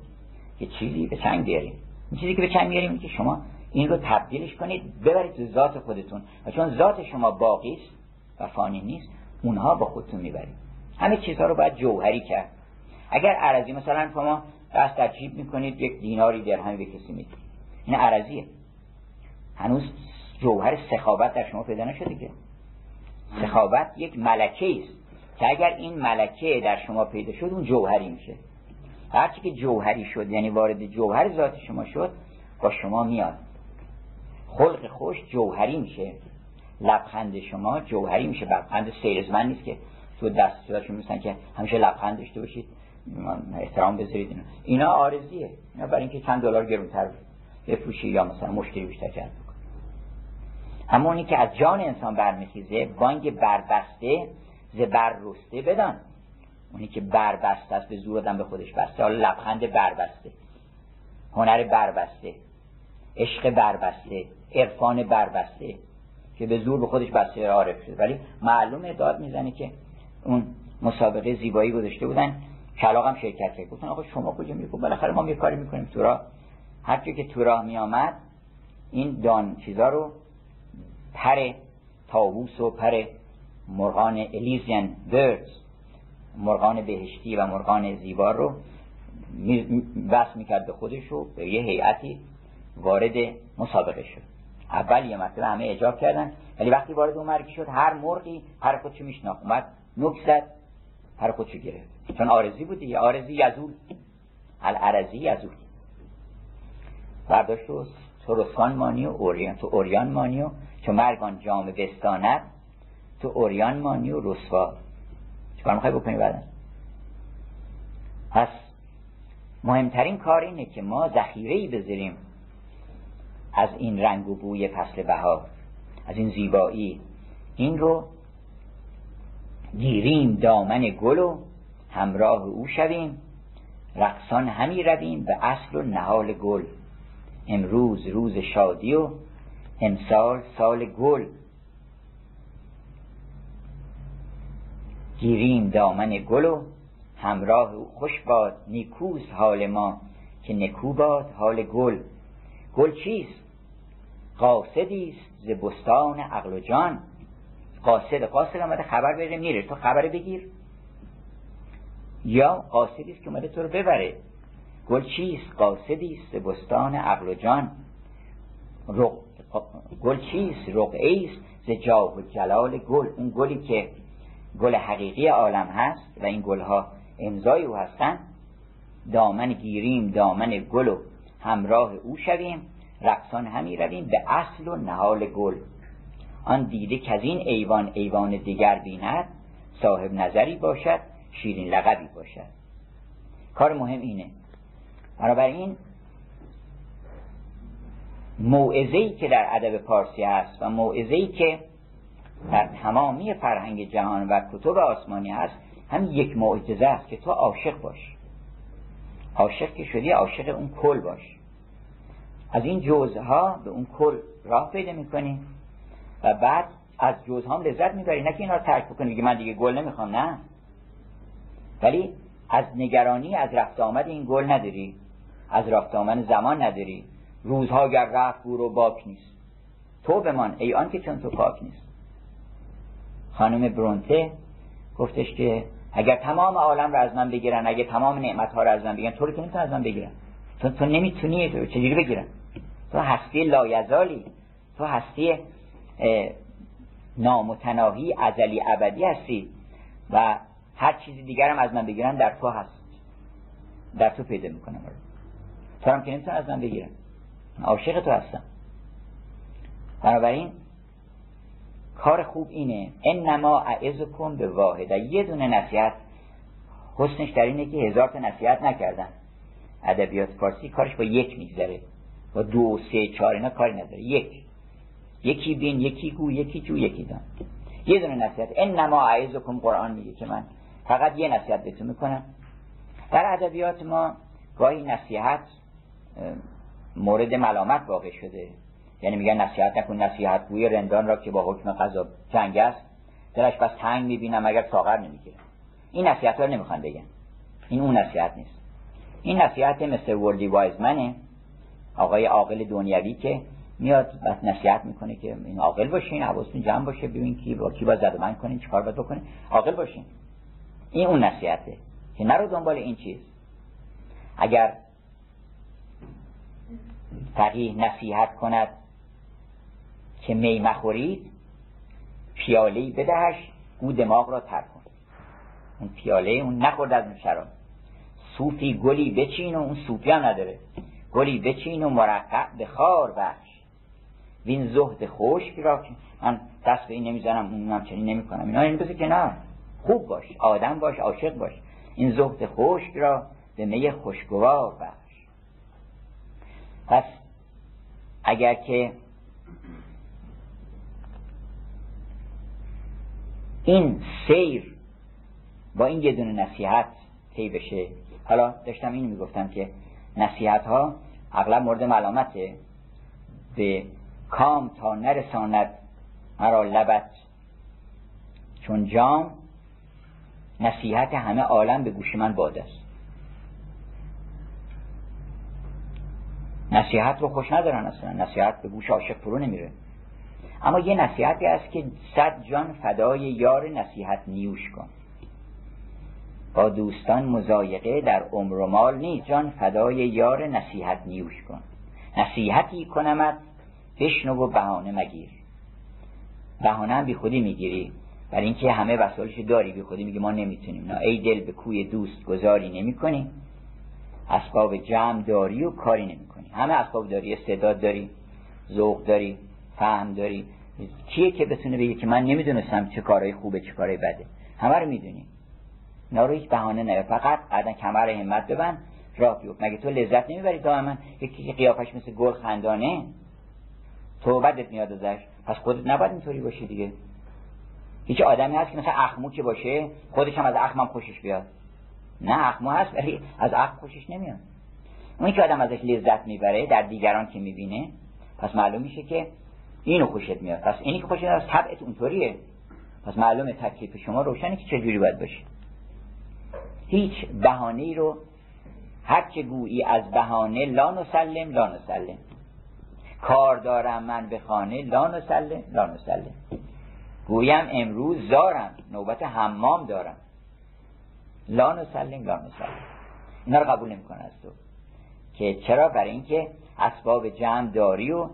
یه چیزی به چنگ بیاریم. این چیزی که به چنگ میاریم که شما این رو تبدیلش کنید ببرید تو ذات خودتون. و چون ذات شما باقی است و فانی نیست اونها با خودتون می‌برید. همه چیزها رو باید جوهری کرد. اگر عرضی مثلا شما دست در جیب می‌کنید یک دیناری درهمی به کسی می‌دید. این عرضیه. هنوز جوهر سخاوت در شما پیدا نشده که سخاوت یک ملکه است. که اگر این ملکه در شما پیدا شد اون جوهری میشه. هرچی که جوهری شد یعنی وارد جوهر ذات شما شد با شما میاد. خلق خوش جوهری میشه. لبخند شما جوهری میشه. لبخند سیلزمن نیست که تو دستشون میسن که همیشه لبخند داشته باشید. احترام بذارید. اینا اینا آرزیه. اینا برای اینکه چند دلار گرونتر بفروشی یا مثلا مشتری بیشتر جلب اونی که از جان انسان برمیخیزه بانگ بربسته ز بر رسته بدان. اونی که بربسته است به زور آدم به خودش بسته. حالا لبخند بربسته هنر بربسته عشق بربسته عرفان بربسته که به زور به خودش بسته عارف شده. ولی معلومه داد می‌زنه که اون مسابقه زیبایی گذاشته بودن. کلاغ هم شرکت کرد. گفتن آقا شما کجا میگو بالاخره ما یه کاری می‌کنیم. تو راه هر که تو راه میآمد این دان چیزا رو پر تاووس و پر مرغان الیزین بردز مرغان بهشتی و مرغان زیبا رو بس می‌کرد به خودش رو به یه هیئتی وارد مسابقه شد. اول یه مرتبه همه اجاب کردن ولی وقتی وارد اون مرگی شد هر مرغی پر خودشو میشناخت. اومد نک پر خودشو گرفت. چون آرزی بود دیگه آرزی یزول. الارزی یزول. برداشت و تو مانی و اوریان تو اوریان مانی و چو مرگان جام بستاند تو اوریان مانی و رسوا. چکار می‌خوای بکنی بعدا؟ پس مهمترین کار اینه که ما ذخیره ای بذاریم از این رنگ و بوی فصل بهار از این زیبایی. این رو گیریم دامن گل و همراه او شویم رقصان همی رویم به اصل و نهال گل. امروز روز شادی و امسال سال گل گیریم دامن گل و همراه او خوش باد نیکوست حال ما که نکو باد حال گل. گل چیست؟ قاصدی است ز بستان عقل و جان. قاصد قاصد آمده خبر بره میره. تو خبر بگیر. یا قاصدی است که اومده تو رو ببره. گل چیست؟ قاصدی است بستان عقل و جان. گل چیست؟ رقعه است. ز جاه و جلال گل. اون گلی که گل حقیقی عالم هست و این گلها امضای او هستن. دامن گیریم دامن گل و همراه او شویم. رقصان همی رویم به اصل و نهال گل. آن دیده که از این ایوان ایوان دیگر بیند صاحب نظری باشد شیرین لقبی باشد. کار مهم اینه. بنابراین موعظه‌ای که در ادب پارسی هست و موعظه‌ای که در تمامی فرهنگ جهان و کتب آسمانی هست هم یک معجزه است که تو عاشق باش. عاشق که شدی عاشق اون کل باش. از این جزها به اون کل راه پیدا می‌کنی و بعد از جزها هم لذت می‌بری. نه که اینا رو ترک بکنی بگی من دیگه گل نمی‌خوام نه. ولی از نگرانی از رفت آمد این گل نداری از رفت آمد زمان نداری. روزها گر رفت گور و باک نیست. تو بمان ای آن که چون تو پاک نیست. خانم برونته گفتش که اگر تمام عالم رو از من بگیرن اگر تمام نعمت ها رو از من بگیرن تو رو که از من بگیرن؟ تو, تو نمی‌تونی تو چجوری بگیرن؟ تو هستی لایزالی. تو هستی نامتناهی ازلی ابدی هستی و هر چیزی دیگر هم از من بگیرن در تو هست. در تو پیدا می‌کنم. تو هم که نمی‌تونن از من بگیرن. عاشق تو هستم. بنابراین کار خوب اینه. انما اعزکم به واحده. یه دونه نصیحت حسنش در اینه که هزار تا نصیحت نکردن. ادبیات فارسی کارش با یک میگذره. با دو سه چهار اینا کاری نداره. یک. یکی بین یکی گو یکی جو یکی دان. یه دونه نصیحت. انما اعزکم قرآن میگه که من فقط یه نصیحت بهتون می‌کنم. در ادبیات ما گاهی نصیحت مورد ملامت واقع شده. یعنی میگن نصیحت نکن نصیحت گوی رندان را که با حکم قضا جنگ است دلش بس تنگ می‌بینم اگر ساغر نمی‌گیره این نصیحت رو نمی‌خوان بگن. این اون نصیحت نیست. این نصیحت مثل وردی وایزمنه آقای عاقل دنیوی که میاد بس نصیحت می‌کنه که این عاقل باشین حواستون جمع باشه ببین کی با کی با زد من کنین چیکار باید بکنین عاقل باشین. این اون نصیحته. که نرو دنبال این چیز. اگر فقیه نصیحت کند که می مخورید پیاله بدهش او دماغ را تر کن. اون پیاله اون نخورد از اون شراب. صوفی گلی بچین و اون صوفی هم نداره. گلی بچین و مرقع به خار بخش. وین زهد خشک را من دست به این نمی‌زنم اون هم چنین نمی کنم اینا این که نه. خوب باش آدم باش عاشق باش. این زهد خشک را به می خوشگوار بخش. پس اگر که این سیر با این یه دونه نصیحت طی بشه حالا داشتم اینو می‌گفتم که نصیحت ها اغلب مورد ملامته. به کام تا نرساند مرا لبت. چون جام نصیحت همه عالم به گوش من باد است. نصیحت رو خوش ندارن اصلا. نصیحت به گوش عاشق فرو نمیره. اما یه نصیحتی است که صد جان فدای یار نصیحت نیوش کن. با دوستان مزایقه در عمر و مال نیست. جان فدای یار نصیحت نیوش کن. نصیحتی کنمت بشنو و بهانه مگیر. بهانه بی خودی می‌گیری. برای اینکه همه وسایلش داری بی خودی میگی ما نمی‌تونیم. نه ای دل به کوی دوست گذاری نمی‌کنی. اسباب جمع داری و کاری نمی‌کنی. همه اسباب داری. استعداد داری ذوق داری فهم داری. کیه که بتونه بگه که من نمی‌دونستم چه کارهای خوبه چه کارهای بده؟ همه رو می‌دونی. اینا رو هیچ بهانه نه فقط بعدا کمر همت ببند راه بیفت. مگه تو لذت نمی‌بری دائما؟ یکی که قیافش مثل گل خندانه تو بدت میاد ازش. پس خودت نباید اینطوری باشی دیگه. هیچ آدمی هست که مثل اخمو که باشه خودش هم از اخمم خوشش بیاد. نه اخمو هست ولی از اخم خوشش نمیاد. اونی که آدم ازش لذت می‌بره در دیگران که می‌بینه پس معلوم میشه که اینو خوشت میاد. پس اینی که خوشت میاد طبعت اونطوریه. پس معلومه تکلیف شما روشنه که چجوری باید باشه. هیچ بهانه رو هر چه گویی از بهانه لا نسلم لا نسلم. کار دارم من به خانه لا نسلم لا نسلم. گویم امروز زارم نوبت حمام دارم. لا نسلم لا نسلم اینا رو قبول نمی‌کنه از تو. که چرا؟ برای اینکه اسباب جمع داری و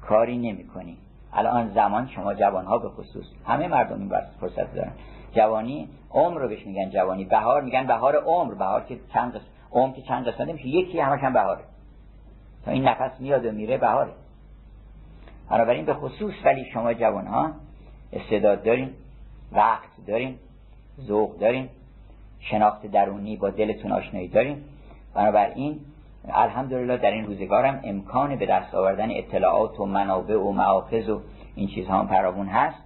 کاری نمی کنی الان زمان شما جوان ها به خصوص. همه مردم این فرصت دارن. جوانی عمر رو بهش میگن جوانی. بهار میگن بهار عمر. بهار که چند قسم عمر که چند قسمت میشه یکی همش هم بهاره. تا این نفس میاد و میره بهاره. بنابراین به خصوص ولی شما جوان ها استعداد دارین وقت دارین ذوق دارین شناخت درونی با دلتون آشنایی دارین بنابراین الحمدلله در این روزگارم امکان به دست آوردن اطلاعات و منابع و معافظ و این چیزها هم فراوون هست.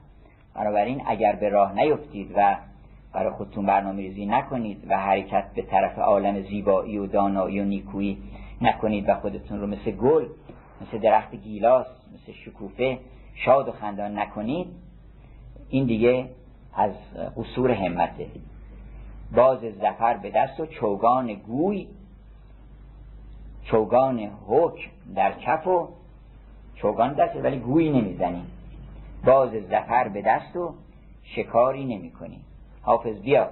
بنابراین اگر به راه نیفتید و برای خودتون برنامه ریزی نکنید و حرکت به طرف عالم زیبایی و دانایی و نیکویی نکنید و خودتون رو مثل گل مثل درخت گیلاس مثل شکوفه شاد و خندان نکنید این دیگه از قصور همته. باز زفر به دست و چوگان گوی چوگان حکم در کف و چوگان دست ولی گویی نمی‌زنی. باز زفر به دست و شکاری نمی کنی حافظ بیا.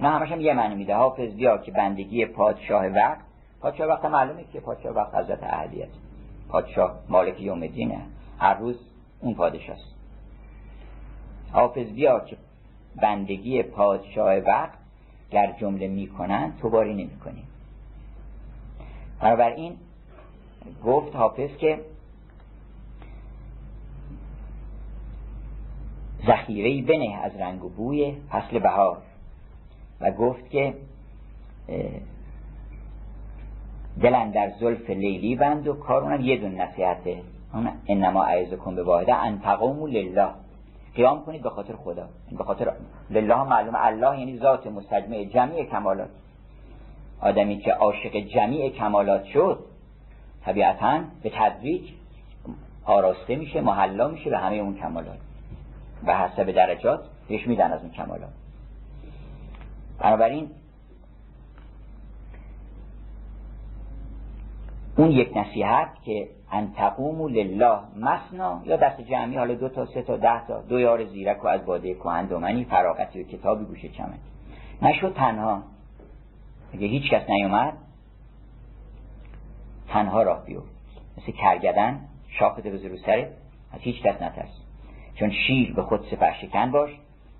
نه همش هم یه معنی میده. حافظ بیا که بندگی پادشاه وقت پادشاه وقت معلومه که پادشاه وقت حضرت اهلیت پادشاه مالک یوم دینه هر روز اون پادشاه است حافظ بیا که بندگی پادشاه وقت گر جمله می‌کنن تو باری نمی کنی بنابراین گفت حافظ که ذخیره بنه از رنگ و بوی فصل بهار و گفت که دلن در زلف لیلی بند و کار اونم یه دون نصیحته اون انما عیز کن به واحده ان تقومو لله. قیام کنید به خاطر خدا. به خاطر لله معلوم. الله یعنی ذات مستجمع جمعی کمالات. آدمی که عاشق جمیع کمالات شد طبیعتا به تدریج آراسته میشه محلا میشه به همه اون کمالات. و حسب درجات بهش میدن از اون کمالات. بنابراین اون یک نصیحت که ان تقومو لله مسنا یا دست جمعی حالا دو تا سه تا ده تا. دو یار زیرک و از باده کهن دومنی فراغتی و کتابی گوشه چمن. نشد تنها. اگه هیچ کس نیومد تنها راه بیو مثل کرگدن شاخت به سرت از هیچ کس نترس. چون شیر به خود سپر شکن باش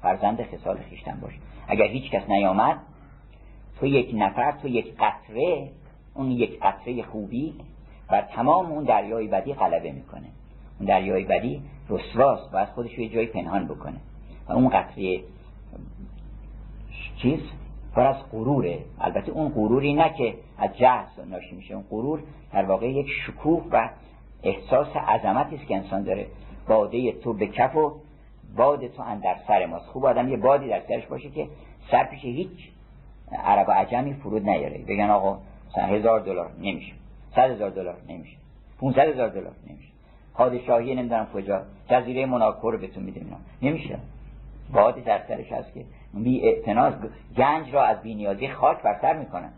فرزند خسال خیشتن باش. اگر هیچ کس نیامد تو یک نفر تو یک قطره اون یک قطره خوبی بر تمام اون دریای بدی غلبه می‌کنه. اون دریای بدی رسواست باید خودش یه جای پنهان بکنه. و اون قطره چیز پر از غروره. البته اون غروری نه که از جهل ناشی میشه. اون غرور در واقع یک شکوه و احساس عظمتی است که انسان داره. باده تو به کف و باد تو اندر سر ماست. خوب آدم یه بادی در سرش باشه که سر پیش هیچ عرب و عجمی فرود نیاره. بگن آقا هزار دلار نمیشه. صد هزار دلار نمیشه. 500 هزار دلار نمیشه. پادشاهی نمی‌دونم کجا. جزیره مناکور رو بهتون میدیم نمیشه. بادی در سرش هست که بی اعتناز گنج را از بینیازی خاک بر سر می‌کنن.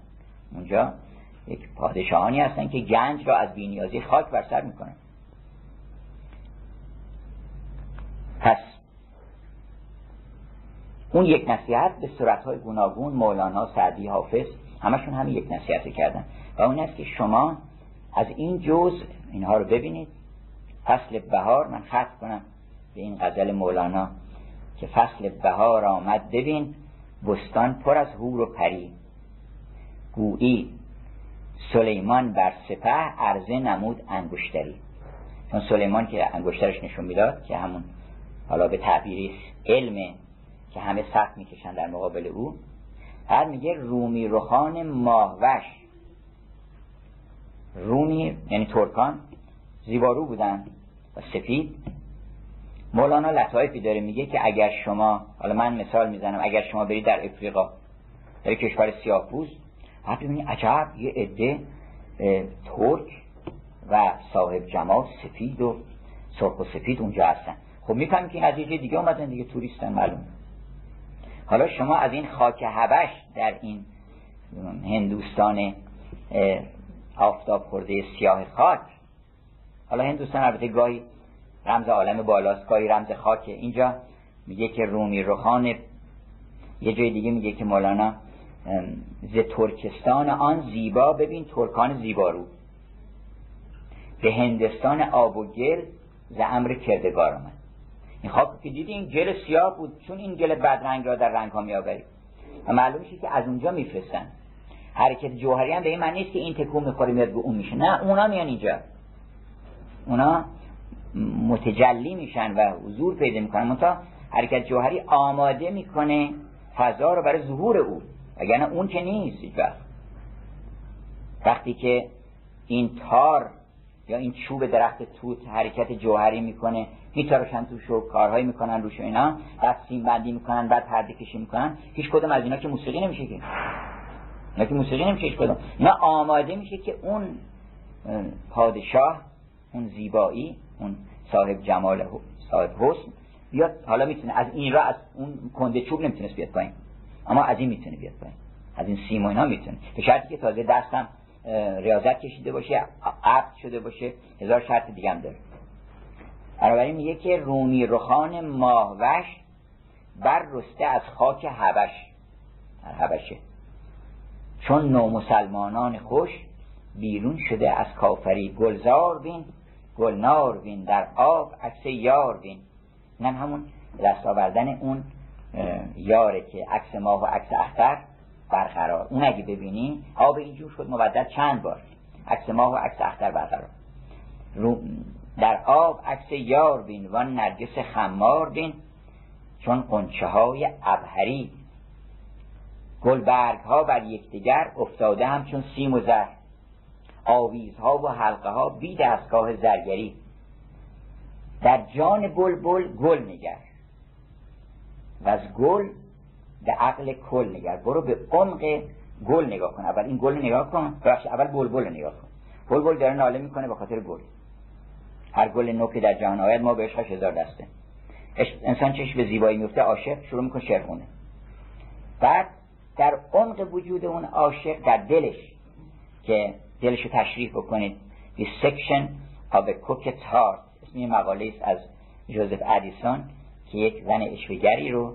اونجا یک پادشاهانی هستن که گنج را از بینیازی خاک بر سر می‌کنن. پس اون یک نصیحت به صورتهای گوناگون مولانا سعدی حافظ همشون همین یک نصیحت کردن. و اون است که شما از این جز اینها رو ببینید. فصل بهار من خط کنم به این غزل مولانا که فصل بهار آمد. ببین بستان پر از هور و پری. گویی سلیمان بر سپه عرضه نمود انگشتری. چون سلیمان که انگشترش نشون می‌داد که همون حالا به تعبیری علم که همه سخت می‌کشن در مقابل او. هر میگه رومی روخان ماهوش. رومی یعنی ترکان زیبارو بودن و سفید. مولانا لطایفی داره میگه که اگر شما حالا من مثال می‌زنم اگر شما برید در افریقا در کشور سیاه‌پوست بعد ببینید عجب یه عده ترک و صاحب جمال سفید و سرخ و سفید اونجا هستن. خب می‌فهمیم که این از دیگه اومدن دیگه توریستن معلوم حالا شما از این خاک هبش در این هندوستان آفتاب خورده سیاه خاک. حالا هندوستان البته گاهی رمز عالم بالاست گاهی رمز خاکه. اینجا میگه که رومی روخان یه جای دیگه میگه که مولانا ز ترکستان آن زیبا ببین ترکان زیبارو. به هندستان آب و گل ز امر کردگار آمد. این خاک که دیدی این گل سیاه بود چون این گل بدرنگ را در رنگ ها میآورید. و معلوم که از اونجا میفرستن حرکت جوهری هم به این معنی نیست که این تکون می‌خوره میاد به اون میشه. نه اونا میان اینجا. اونا متجلی میشن و حضور پیدا می‌کنن. منتها حرکت جوهری آماده می‌کنه فضا رو برای ظهور او. اگر اون که نیست وقت. وقتی که این تار یا این چوب درخت توت حرکت جوهری می‌کنه میتارشن توش و کارهایی می‌کنن روش اینا بعد سیم بندی می‌کنن بعد پرده کشی می‌کنن هیچ کدوم از اینا که موسیقی نمیشه که. اینا که موسیقی نمیشه کدوم نه آماده میشه که اون پادشاه اون زیبایی اون صاحب جمال صاحب حسن بیاد حالا می‌تونه از این را از اون کنده چوب نمی‌تونست بیاد پایین اما از این می‌تونه بیاد پایین از این سیم و اینا می‌تونه به شرطی که تازه دستم ریاضت کشیده باشه عبد شده باشه هزار شرط دیگه هم داره بنابراین میگه که رومی رخان ماهوش بر رسته از خاک حبش حبشه چون نو مسلمانان خوش بیرون شده از کافری گلزار بین گلنار بین در آب عکس یار بین. اینم همون دست آوردن اون یاره که عکس ماه و عکس اختر برقرار. اون اگه ببینی آب اینجور شد مبدل چند بار؟ عکس ماه و عکس اختر برقرار. در آب عکس یار بین و نرگس خمار بین. چون قنچه های ابهری گلبرگ ها بر یکدیگر افتاده همچون سیم و زر. آویزها و حلقه ها بی دستگاه زرگری. در جان بلبل گل نگر. و از گل به عقل کل نگر. برو به عمق گل نگاه کن. اول این گل نگاه کن. بخش اول بلبل نگاه کن. بلبل داره ناله می‌کنه به خاطر گل. هر گل نو که در جهان آید ما به عشقش هزار دسته. انسان چش به زیبایی میفته عاشق شروع می‌کنه شعر خونه بعد در عمق وجود اون عاشق در دلش که دلشو تشریح بکنید. The section of a cook's heart. اسم مقاله است از جوزف ادیسون که یک زن اشوگری رو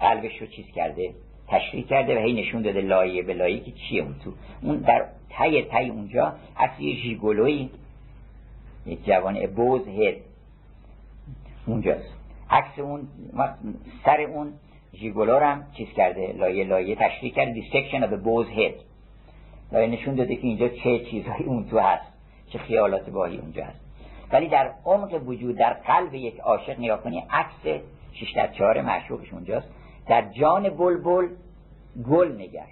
قلبش رو چیز کرده تشریح کرده و هی نشون داده لایه به لایه که چیه اون تو. اون در تای تای اونجا اصلی یه ژیگولوی یک جوان بوز هد اونجاست. عکس اون سر اون ژیگولو هم چیز کرده لایه لایه تشریح کرده دیسکشن of بوز هد لایه نشون داده که اینجا چه چیزهایی اون تو هست چه خیالات باهی اونجا هست. ولی در عمق وجود در قلب یک عاشق نگاه کنی عکس شش در چهار معشوقش اونجاست. در جان بلبل گل نگر.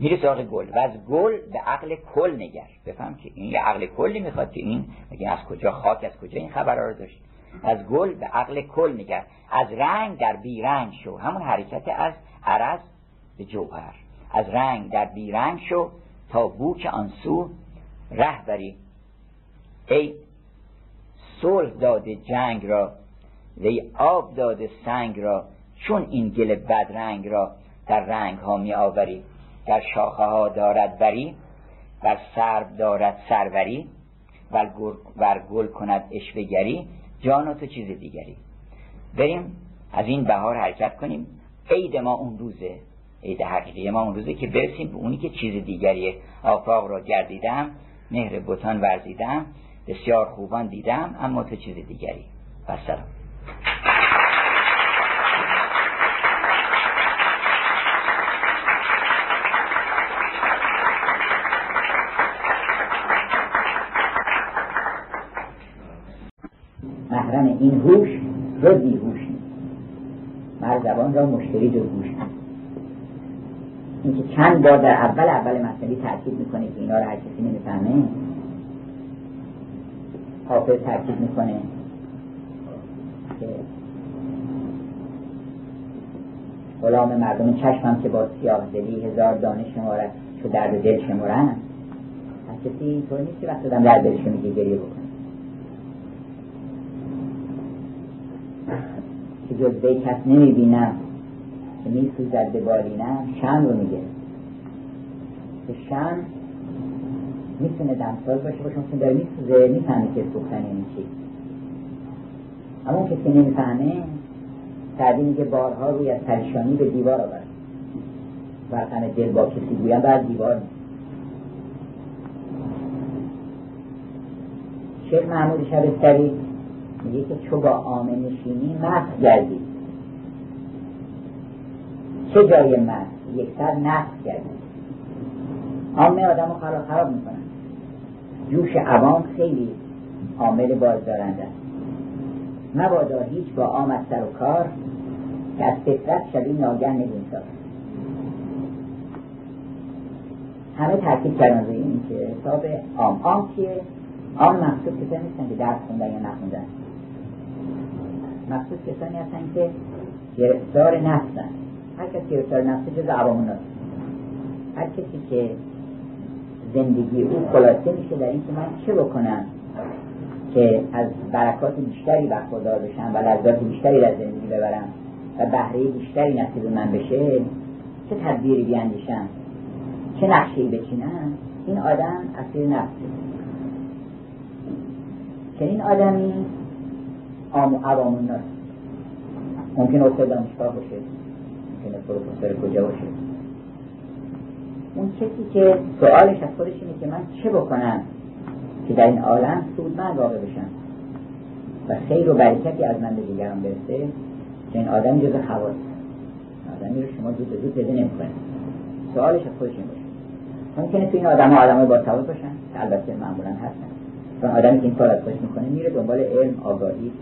میره سراغ گل و از گل به عقل کل نگر. بفهم که این یه عقل کلی می‌خواد که این از کجا خاک از کجا این خبر رو داشت؟ از گل به عقل کل نگر از رنگ در بیرنگ شو. همون حرکت از عرض به جوهر. از رنگ در بیرنگ شو تا بوک آنسو ره بری. ای صلح داده جنگ را وی آب داده سنگ را چون این گل بدرنگ را در رنگ ها می آوری. در شاخه ها دارد بری بر سرب دارد سروری. و گل کند اشوگری جان تو چیز دیگری. بریم از این بهار حرکت کنیم. عید ما اون روزه عید حقیقی ما اون روزه که برسیم به اونی که چیز دیگریه آفاق را گردیدم مهر بوتان ورزیدم بسیار خوبان دیدم اما تو چیز دیگری. و محرم این هوش جز هوش مر زبان را مشتری جز هوش اینکه چند بار در اول اول مطلبی تاکید می‌کنه که اینا رو هر کسی نمی‌فهمه. حافظ تاکید می‌کنه. که غلام مردم چشمم که با سیاه دلی هزار دانش شمارد چو درد دل شمارن. از کسی طور نیست که وقت دادم در دلش میگه گریه بکنه. که جز به کس نمی‌بینم. که میسوزد به بالینم شم رو میگه. که شم می‌تونه دمساز باشه باشه مثل داره میسوزه می‌فهمه که سوختن این چی. اما اون کسی نمی‌فهمه سعدی میگه بارها روی از پریشانی به دیوار آورد. برقم دل با کسی گویم بعد دیوار شیخ محمود شبستری میگه که چو با آمه نشینی مست گردی. چه جای مست یک سر نفس گردی. آمه آدم رو خراب خراب می‌کنن. جوش عوام خیلی عامل بازدارنده است. مبادا هیچ با آمد سر و کار که از فطرت شدی ناگه نگونسار همه تاکید کردن روی این که حساب عام عام چیه؟ عام مقصود کسانی نیستن که درس خوندن یا نخوندن. مقصود کسانی هستن که گرفتار نفسن. هر کسی گرفتار نفسه جز عوام هر کسی که زندگی او خلاصه میشه در اینکه من چه بکنم که از برکات بیشتری برخوردار بشم و لذات بیشتری در زندگی ببرم و بهره بیشتری نصیب من بشه چه تدبیری بیاندیشم؟ چه نقشهی بچینم؟ این آدم اصیر نفسه. این آدمی آم عوام الناس ممکن استاد دانشگاه باشه؟ ممکن پروفسور کجا باشه؟ اون کسی که سوالش از خودش اینه که من چه بکنم که در این عالم سودمند واقع بشم؟ و خیر و برکتی از من به دیگران برسه این آدم جز خواست آدمی رو شما زود زود پیدا نمی‌کنه. سوالش از خودش این باشه. ممکنه تو این آدم ها آدم با سواد باشن که البته معمولا هستن. چون آدمی که این کار از خودش می‌کنه میره دنبال علم آگاهی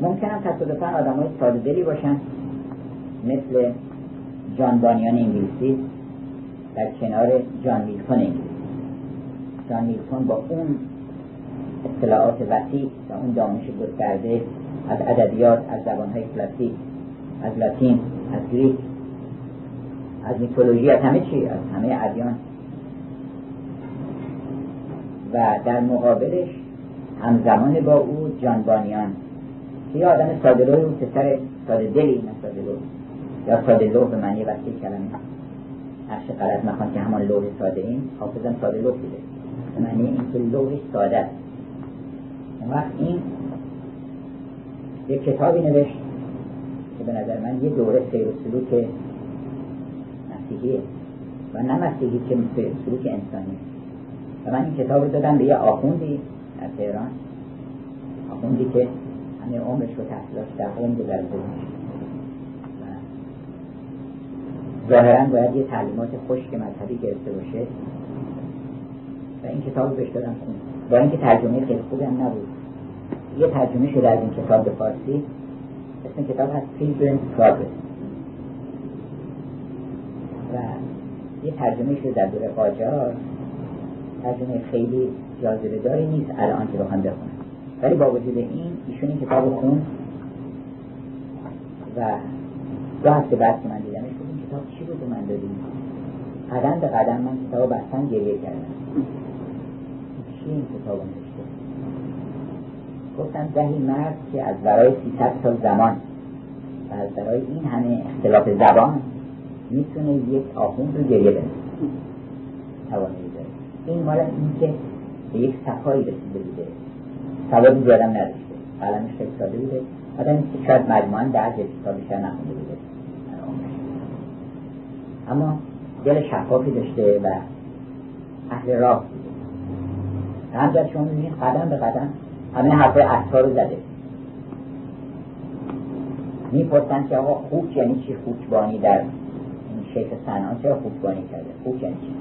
ممکن هم تصادفا آدم های ساده دلی باشن. مثل جانبانیان انگلیسی در کنار جان میلتون انگلیسی. جان میلتون با اون اطلاعات وسیع و اون دانش گسترده از ادبیات از زبانهای کلاسیک از لاتین از گریک از میتولوژی از همه چی از همه ادیان. و در مقابلش همزمان با او جانبانیان یه آدم ساده اون پسر ساده دلی نه ساده یا ساده لوح به معنی وسیع کلمه. نقش غلط مخوان که همان لوح ساده این حافظم ساده لوح بوده. به معنی اینکه لوحش ساده است. اون وقت این یک کتابی نوشت که به نظر من یه دوره سیر و سلوک مسیحیه. و نه مسیحی که سلوک انسانی و من این کتاب رو دادم به یه آخوندی در تهران. آخوندی که همه عمرش رو تحصیلات در عمر در ظاهرا باید یه تعلیمات خشک مذهبی گرفته باشه. و این کتاب رو بهش دادم خون. با اینکه ترجمه خیلی خوبی هم نبود. یه ترجمه شده از این کتاب به فارسی. اسم کتاب هست Pilgrim's Progress. و یه ترجمه شده در دوره قاجار. ترجمه خیلی جاذبه داری نیست. الان که بخوام بخونم. ولی با وجود این ایشون این کتاب خون و دو هفته بعد که من دیدمش این کتاب چی بود من دادیم؟ قدم به قدم من کتاب بستن گریه کردم. چی این کتاب نوشته؟ گفتم دهی مرد که از برای 300 سال زمان و از برای این همه اختلاف زبان می‌تونه یک آخوند رو گریه بنویسه توانایی داره. این مال این که به یک صفایی رسیده بوده. سوادی زیادم نداشته. قلمش خیلی ساده بوده آدمی که شاید مجموعا در کتاب بیشتر نخونده بوده. اما دل شفافی داشته و اهل راه بوده. همجرد شما می‌بینید قدم به قدم همه حرفای عطار رو زده. می‌پرسن که آقا خوک یعنی چی؟ خوکبانی در این شیخ سنان چرا خوکبانی کرده؟ خوک یعنی چی؟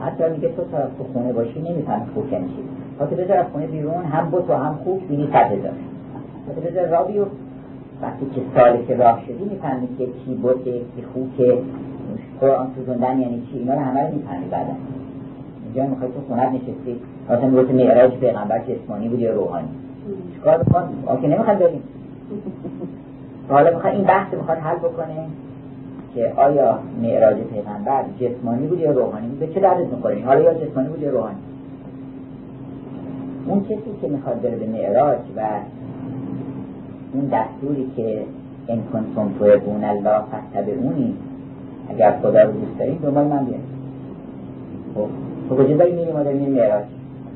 حتی میگه تو تا تو خونه باشی نمی‌فهمی خوک یعنی چی. حتی بذار از خونه بیرون هم بوت و هم خوک بینی صد هزار حتی بذار را بیو وقتی که سالی که راه شدی می‌فهمی که کی بوته کی خوکه. قرآن سوزوندن یعنی چی؟ اینا رو همه رو می‌فهمی بعدا. اینجا می‌خوای تو خونت نشستی. مثلا میگوت معراج پیغمبر جسمانی بود یا روحانی. چیکار بکن آکه نمی‌خواد بریم. حالا می‌خواد این بحث می‌خواد حل بکنه که آیا معراج پیغمبر جسمانی بود یا روحانی به چه دردت می‌خوره؟ حالا یا جسمانی بود یا روحانی؟ اون کسی که می‌خواد بره به معراج و اون دستوری که ان کنتم تحبون الله فاتبعونی اگر خدا رو دوست دارید دنبال من بیاید خب تو کجا داری میری؟ ما داریم میریم معراج.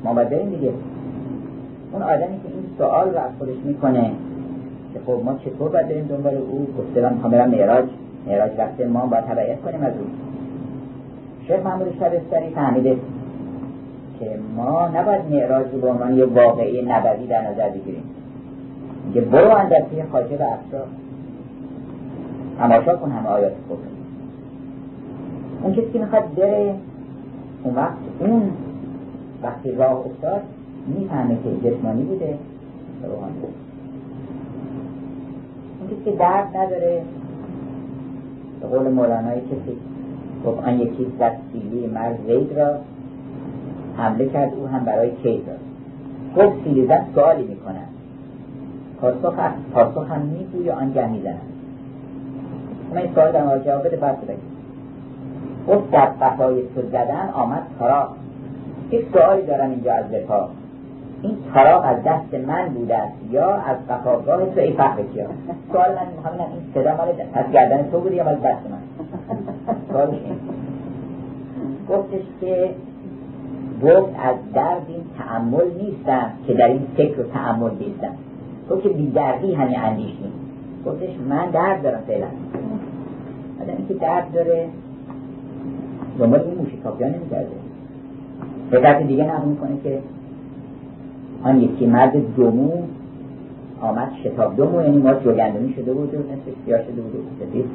ما باید بریم دیگه. اون آدمی که این سوال رو از خودش می‌کنه که خب ما چطور باید بریم دنبال او؟ گفته من می‌خوام برم معراج. معراج وقت ما باید تبعیت کنیم از او. شیخ محمود شبستری فهمیده. که ما نباید معراج رو به عنوان یه واقعی نبوی در نظر بگیریم. که برو اندرسی خاجه و افشار تماشا کن همه آیات خوب اون کسی که می‌خواد بره اون وقت اون وقتی راه افتاد می‌فهمه که جسمانی بوده روحانی اون کسی که درد نداره به قول مولانای کسی گفت آن یکی زد سیلی مرد را حمله کرد او هم برای کید را گفت سیلی زد سوالی می‌کنن پاسخ پاسخ هم میگوی آنگه می‌زنن من این سوال در جواب بده بعد بگید گفت در قفای تو زدن آمد تراق یک سوالی دارم اینجا از لپا این تراق از دست من بوده است یا از قفاگاه تو ای فخر کیا سوال من می‌خوام این صدا مال از گردن تو بودی یا مال دست من؟ سوالش این گفتش که گفت از درد این تعمل نیستم که در این فکر و تعمل نیستم. گفت که بی دردی همین اندیش نیست گفتش من درد دارم فعلا. آدمی که درد داره دنبال این موشکافی ها نمیگرده. به دیگه نقل می‌کنه که آن یکی مرد دومو آمد شتاب دومو یعنی ما جوگندمی شده بود و نصف سیاه شده بود سفید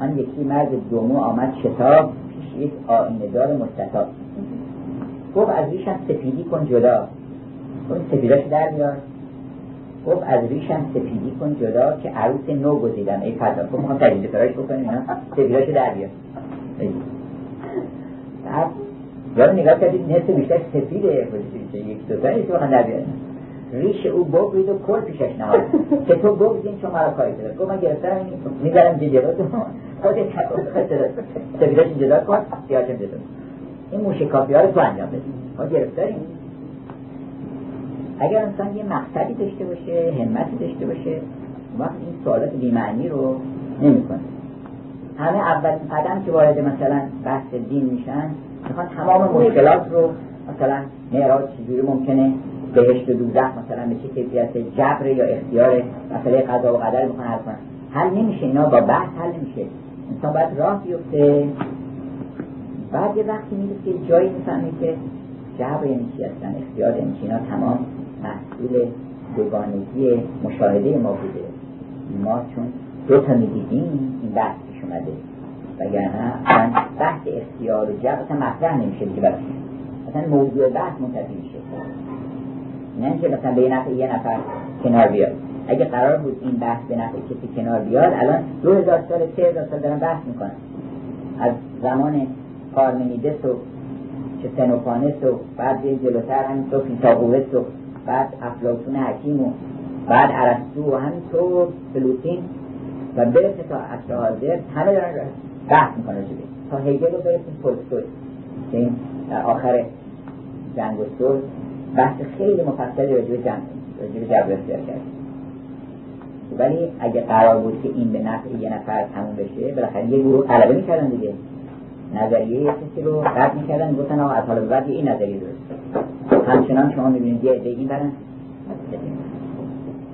آن یکی مرد دومو آمد شتاب پیش یک آینه دار مستطاب. گفت از ریشم سفیدی کن جدا. گفت سفیداش در بیار گفت از ریشم سفیدی کن جدا که عروس نو گزیدم. ای فتا گفت می‌خوام تجدید فراش بکنیم اینا سفیداش در بیار. بعد یاد نگاه کردید نصف بیشتر سفیده یک دو تا نیست بخوام در بیارن ریش او بگوید و کل پیشش نهاد. که تو بگویدین چون مرا کاری کرد گفت من گرفتم می‌ذارم جلو تو خودت سفیداش جدا کن. سیاهشم جدا این موشکافی ها رو تو انجام بدیم ما گرفتاریم. اگر انسان یه مقصدی داشته باشه همتی داشته باشه وقت این سوالات بیمعنی رو نمی‌کنه همه اولین قدم که وارد مثلا بحث دین میشن می‌خوان تمام مشکلات رو مثلا معراج چجوری ممکنه؟ بهشت و دوزخ مثلا به چه کیفیت؟ جبر یا اختیار؟ مسئله قضا و قدر می‌خوان حل کنن. حل نمیشه اینا با بحث حل نمیشه. انسان باید راه بیفته. بعد یه وقتی می‌رسه که جایی می‌فهمی که جبر یعنی هستن اختیار یعنی اینا تمام محصول دوگانگی مشاهده ما بوده. ما چون دو تا می‌دیدیم این بحث پیش اومده. وگرنه بحث اختیار و جبر اصلا مطرح نمیشه دیگه برای اصلا موضوع بحث منتفی میشه. نه که مثلا به نفع یه نفر کنار بیاد. اگه قرار بود این بحث به نفع کسی کنار بیاد الان دو هزار سال سه هزار سال دارن بحث می‌کنن. از زمان پارمنیدس و چه گزنوفانس و بعد جلوتر همینطور فیتاغورس و بعد افلاطون حکیم و بعد ارسطو و همینطور فلوتین و برسه تا حاضر همه دارن بحث می‌کنه شده تا هگل رو برسیم تولستوی که این آخر جنگ و صلح بحث خیلی مفصلی راجع به جنگ راجع به جبر اختیار کرد ولی اگه قرار بود که این به نفع یه نفر تموم بشه بالاخره یه گروه غلبه می‌کردن دیگه. نظریه کسی رو رد می‌کردن گفتن آقا از حال بعد این نظریه درست همچنان شما می‌بینید یه عده برن.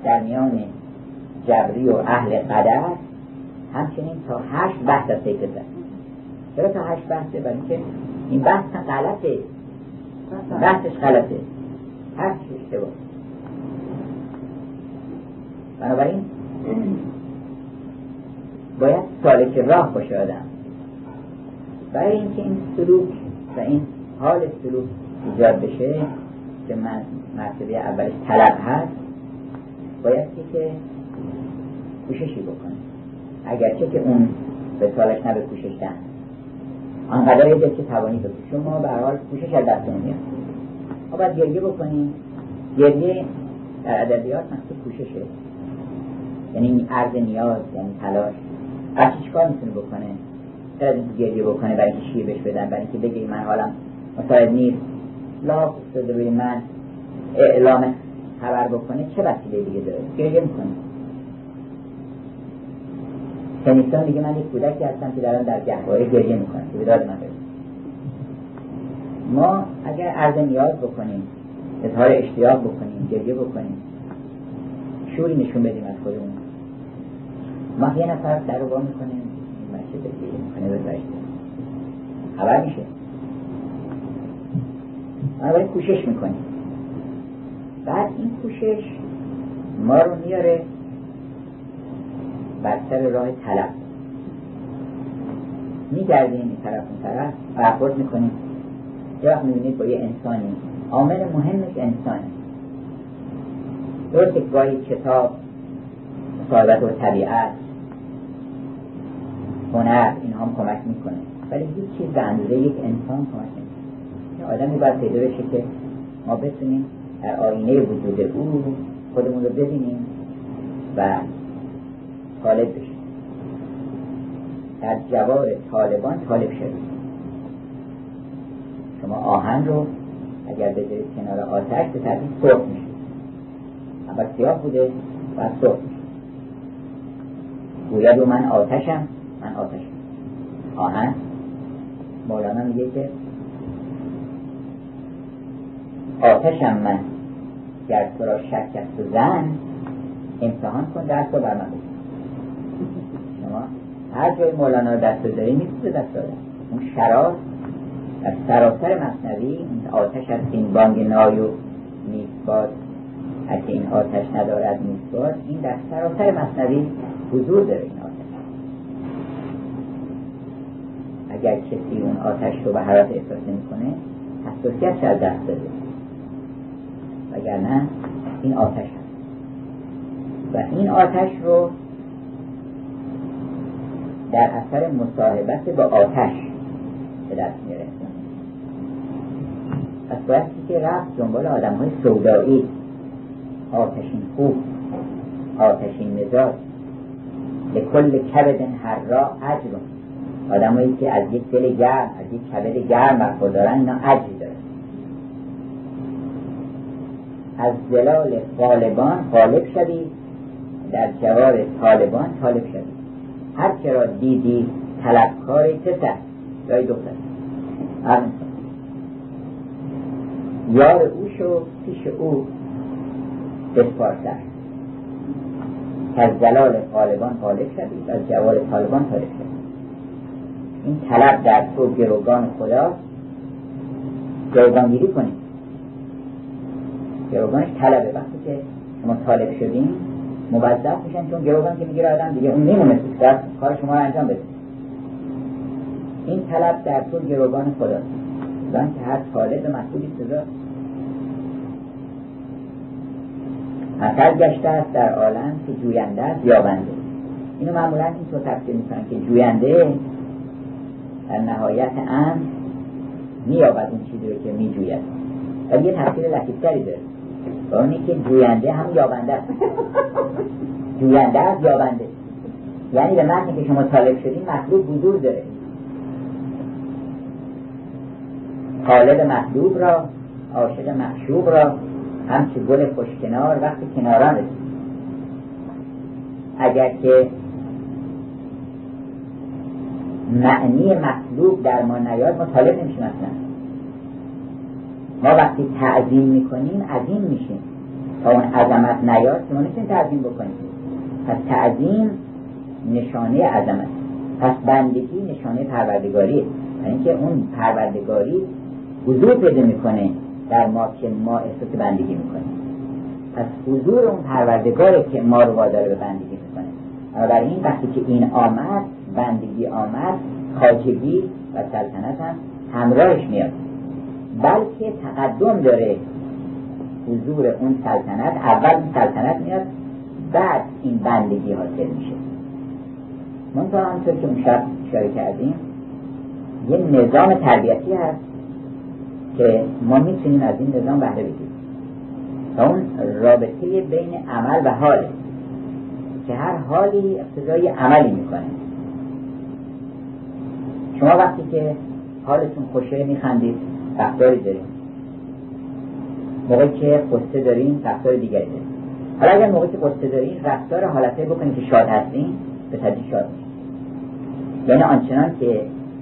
در میان جبری و اهل قدر همچنین تا هشت بحث از سیکل چرا تا هشت بحثه؟ برای اینکه این بحث غلطه. بحثش غلطه. هر چی اشتباه. بنابراین باید سالک راه باشه آدم. برای اینکه این سلوک و این حال سلوک ایجاد بشه که من مرتبه اولش طلب هست باید که کوششی بکنه. اگرچه که اون به نه به کوشش دن آنقدر یه که توانی بکنه شما به حال کوشش از دست نمیاد. ما باید گریه بکنیم. گریه در ادبیات محصول کوششه. یعنی عرض نیاز یعنی تلاش. بچه چیکار می‌تونه بکنه؟ اینکه گریه بکنه برای اینکه شیر بهش بدن برای اینکه بگه من حالم مساعد نیست. لا افتاده روی من اعلام خبر بکنه چه وسیله دیگه داره؟ گریه می‌کنه. تنیستان میگه من یک کودکی هستم که دارم در گهواره گریه می‌کنم. که بداد من ما اگر عرض نیاز بکنیم اظهار اشتیاق بکنیم گریه بکنیم شوری نشون بدیم از خودمون. ما یه نفر در رو با می‌کنیم. می‌کنه به خبر میشه. ما باید کوشش می‌کنیم. بعد این کوشش ما رو میاره بر سر راه طلب میگردیم این طرف اون طرف برخورد می‌کنیم. یه وقت می‌بینید با یه انسانی. عامل مهمش انسانی درست گاهی کتاب مصاحبت و طبیعت هنر این هم کمک می‌کنه ولی هیچ چیز به اندازه یک انسان کمک نمی‌کنه. آدمی باید پیدا بشه که ما بتونیم در آینه وجود او خودمون رو ببینیم و طالب بشیم. در جوار طالبان طالب شدیم شما آهن رو اگر بذارید کنار آتش به ترتیب سرخ میشه. اول سیاه بوده و سرخ میشه. گوید من آتشم من آتشم آهن؟ مولانا میگه که آتشم من گر تو را شک است و زن امتحان کن درس رو بر من شما هر جای مولانا رو دست داری نیست به دست داره اون شرار در سراسر مصنوی آتش از این بانگ نای و نیست اگه این آتش ندارد نیست این در سراسر مصنوی حضور داره این آتش اگر کسی اون آتش رو به حرات احساس کنه حساسیت از دست داده. وگرنه این آتش هست. و این آتش رو در اثر مصاحبت با آتش به دست میاره پس بایستی که رفت دنبال آدم های سودایی. آتشین خوب آتشین مزاج به کل کبد هر را اجر آدمایی که از یک دل گرم از یک کبد گرم برخوردارن اینا اجری دارن. از زلال غالبان غالب شوی در جوار طالبان طالب شوی. هر را دیدی طلبکار پسر جای دختر. یار او شو پیش او بسپارتر. که از جلال طالبان طالب شدید از جوال طالبان طالب شدید این طلب در تو گروگان خدا گروگانگیری کنید گروگانش طلبه وقتی که شما طالب شدین موظف میشن چون گروگان که می‌گیره آدم دیگه اون میمونه در کار شما رو انجام بده. این طلب در تو گروگان خدا. زن که هر طالب مسئولی سزا مثل گشته است در عالم که جوینده است یابنده. اینو معمولا اینطور تفسیر می‌کنن که جوینده در نهایت امر مییابد اون چیزی رو که میجوید. ولی یه تفسیر لطیفتری داره. و اونی که جوینده هم یابنده است. جوینده است یابنده. یعنی به معنی که شما طالب شدین مطلوب حضور داره. طالب مطلوب را عاشق معشوق را همچه گل خوشکنار وقتی کناران رسید. اگر که معنی مطلوب در ما نیاد ما طالب نمیشیم اصلا. ما وقتی تعظیم می‌کنیم عظیم میشیم. تا اون عظمت نیاد ما نمی‌تونیم تعظیم بکنیم. پس تعظیم نشانه عظمت. پس بندگی نشانه پروردگاریه یعنی اینکه اون پروردگاری حضور پیدا می‌کنه در ما که ما احساس بندگی می‌کنیم. پس حضور اون پروردگاره که ما رو وادار به بندگی می‌کنه. بنابراین وقتی که این آمد بندگی آمد خاجگی و سلطنت هم همراهش میاد. بلکه تقدم داره حضور اون سلطنت اول سلطنت میاد بعد این بندگی حاصل میشه. منطقه همطور که اون شب اشاره کردیم یه نظام تربیتی هست که ما می‌تونیم از این نظام بهره بگیریم. و اون رابطه بین عمل و حال که هر حالی اقتضای عملی می‌کنه. شما وقتی که حالتون خوشه میخندید رفتاری داریم موقعی که قصه داریم رفتار دیگری داریم حالا اگر موقعی که قصه داریم رفتار حالته بکنید که شاد هستیم به تدریج شاد یعنی آنچنان که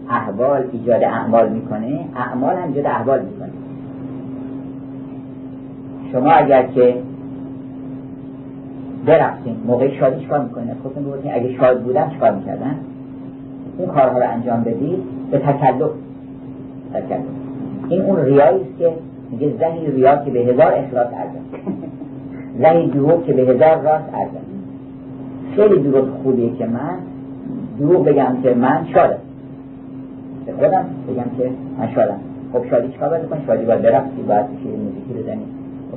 احوال ایجاد اعمال می‌کنه اعمال هم ایجاد احوال می‌کنه. شما اگر که برقصین موقع شادی چکار می‌کنین خودتون بودین اگه شاد بودن چکار می‌کردن؟ اون کارها رو انجام بدید به تکلف. تکلف. این اون ریایی است که میگه زهی ریا که به هزار اخلاص ارزد زهی دروغ که به هزار راست ارزد خیلی دروغ خوبیه که من دروغ بگم که من شادم به خودم بگم که من شادم خب شادی چیکار باید بکنی؟ شادی باید برقصی باید شیر موزیکی بزنی.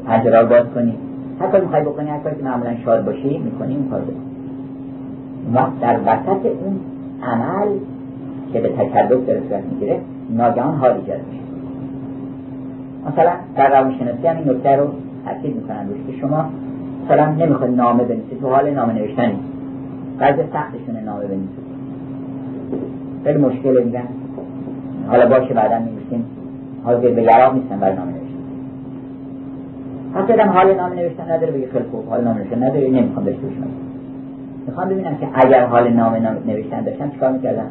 پنجره رو باز کنی. هر کاری می‌خوای بکنی هر کاری که معمولا شاد باشی می‌کنی اون کار بکنی ما در وسط اون عمل که به تکلف داره صورت می‌گیره ناگهان حال ایجاد میشه. مثلا در روانشناسی هم این نکته رو تاکید می‌کنن روش که شما مثلا نمی‌خواید نامه بنویسید تو حال نامه نوشتنی. بعضی سختشونه نامه بنویسید. خیلی مشکل میگن. حالا باشه بعدا میگوشیم حاضر به یراق نیستن برای نامه نوشتن. حتی حال نامه نوشتن نداره بگه خیلی خوب حال نامه نوشتن نداره نمی‌خوام بهش گوش می‌خوام ببینم که اگر حال نامه نوشتن داشتم چیکار می‌کردم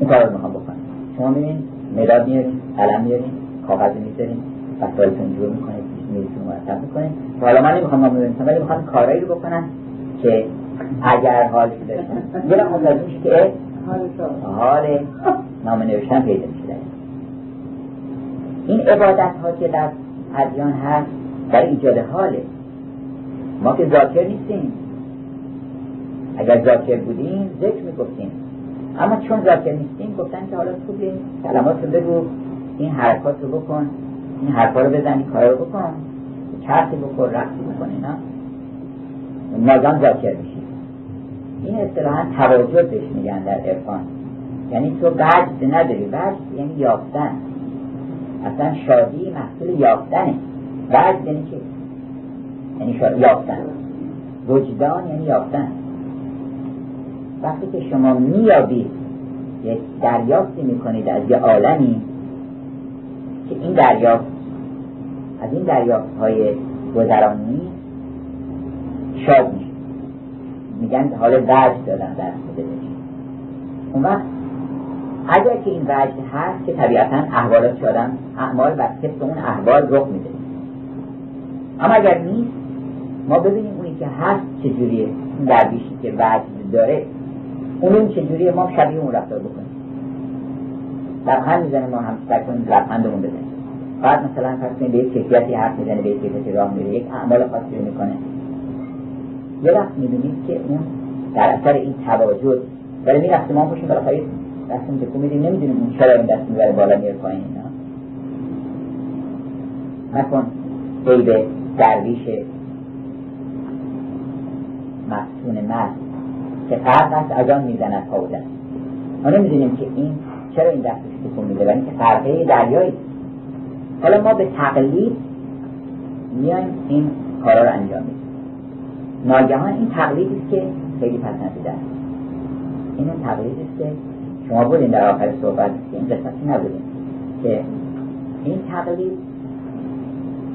این کار رو می‌خوام بکنم. شما ببین مداد میارین قلم میارین کاغذ می‌ذارین وسایلتون جور می‌کنید میزتون مرتب می‌کنید حالا من نمی‌خوام نامه بنویسم ولی می‌خوام کارایی رو بکنم که اگر حالش داشتم یه لازم میشه که حال نام نوشتن پیدا میشه. این عبادت ها که در ادیان هست برای ایجاد حاله. ما که ذاکر نیستیم. اگر ذاکر بودیم ذکر می‌گفتیم. اما چون ذاکر نیستیم گفتن که حالا خوب این کلمات رو بگو این حرکات رو بکن این حرفا رو بزن این کار رو بکن. چرخی بکن رقصی بکن اینا. ناگان ذاکر میشه این اصطلاحا تواجد بهش میگن در عرفان. یعنی تو وجد نداری وجد یعنی یافتن. اصلا شادی محصول یافتنه. وجد یعنی چی؟ یعنی شادی یافتن. وجدان یعنی یافتن. وقتی که شما میابید یک دریافتی می‌کنید از یه عالمی که این دریافت از این دریافت های گذرانی شاد میشه. میگن حال وجد دادن در خودش اون وقت اگر که این وجد هست که طبیعتا احوالات شدن اعمال بر طبق اون احوال رخ میده. اما اگر نیست ما ببینیم اونی که هست چجوریه اون درویشی که وجد داره. اون چجوریه؟ ما شبیه اون رفتار بکنیم. لبخند می‌زنه ما هم سعی کنیم لبخندمون بزنیم. بعد مثلا فرض کنید به یک کیفیتی حرف می‌زنه به یک کیفیتی راه میره یک اعمال خاصی رو می‌کنه. یه وقت می‌بینید که اون در اثر این تواجد داره می‌رفته ما پشیم بالاخره دستمون تکون میدیم نمی‌دونیم اون چرا این دست می‌بره بالا میره پایین نکن عیب درویش مفتون مست که فرق است از آن می‌زند پا ما نمی‌دونیم که این چرا این دستش تکون میده ولی که فرقه دریایی. حالا ما به تقلید میایم این کارا رو انجام میدیم. ناگهان این تقلیدی است که خیلی پسندیده است. این تقلیدی است که شما بودین در آخر صحبت که این قسمتی نبودین. که این تقلید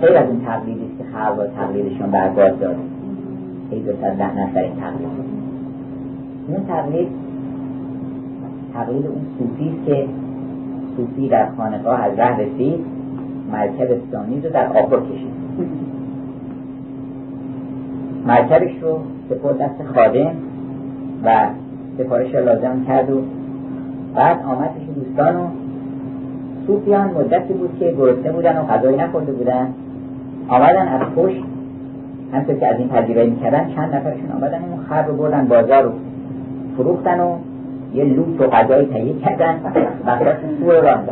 خیلی از این تقلیدی است که خلق تقلیدشون برباد داره ای دو ده نفر این تقلید. این تقلید تقلید اون صوفی که صوفی در خانقاه از ره رسید مرکب ثانی رو در آب کشید مرکبش رو سپرد دست خادم و سفارش لازم کرد و بعد آمد پیش دوستان و صوفیان مدتی بود که گرسنه بودن و غذایی نخورده بودن. آمدن از پشت همطور که از این پذیرایی می‌کردن چند نفرشون آمدن اون خر رو بردن بازار رو. فروختن و یه لوت و غذایی تهیه کردن. و سو رو راه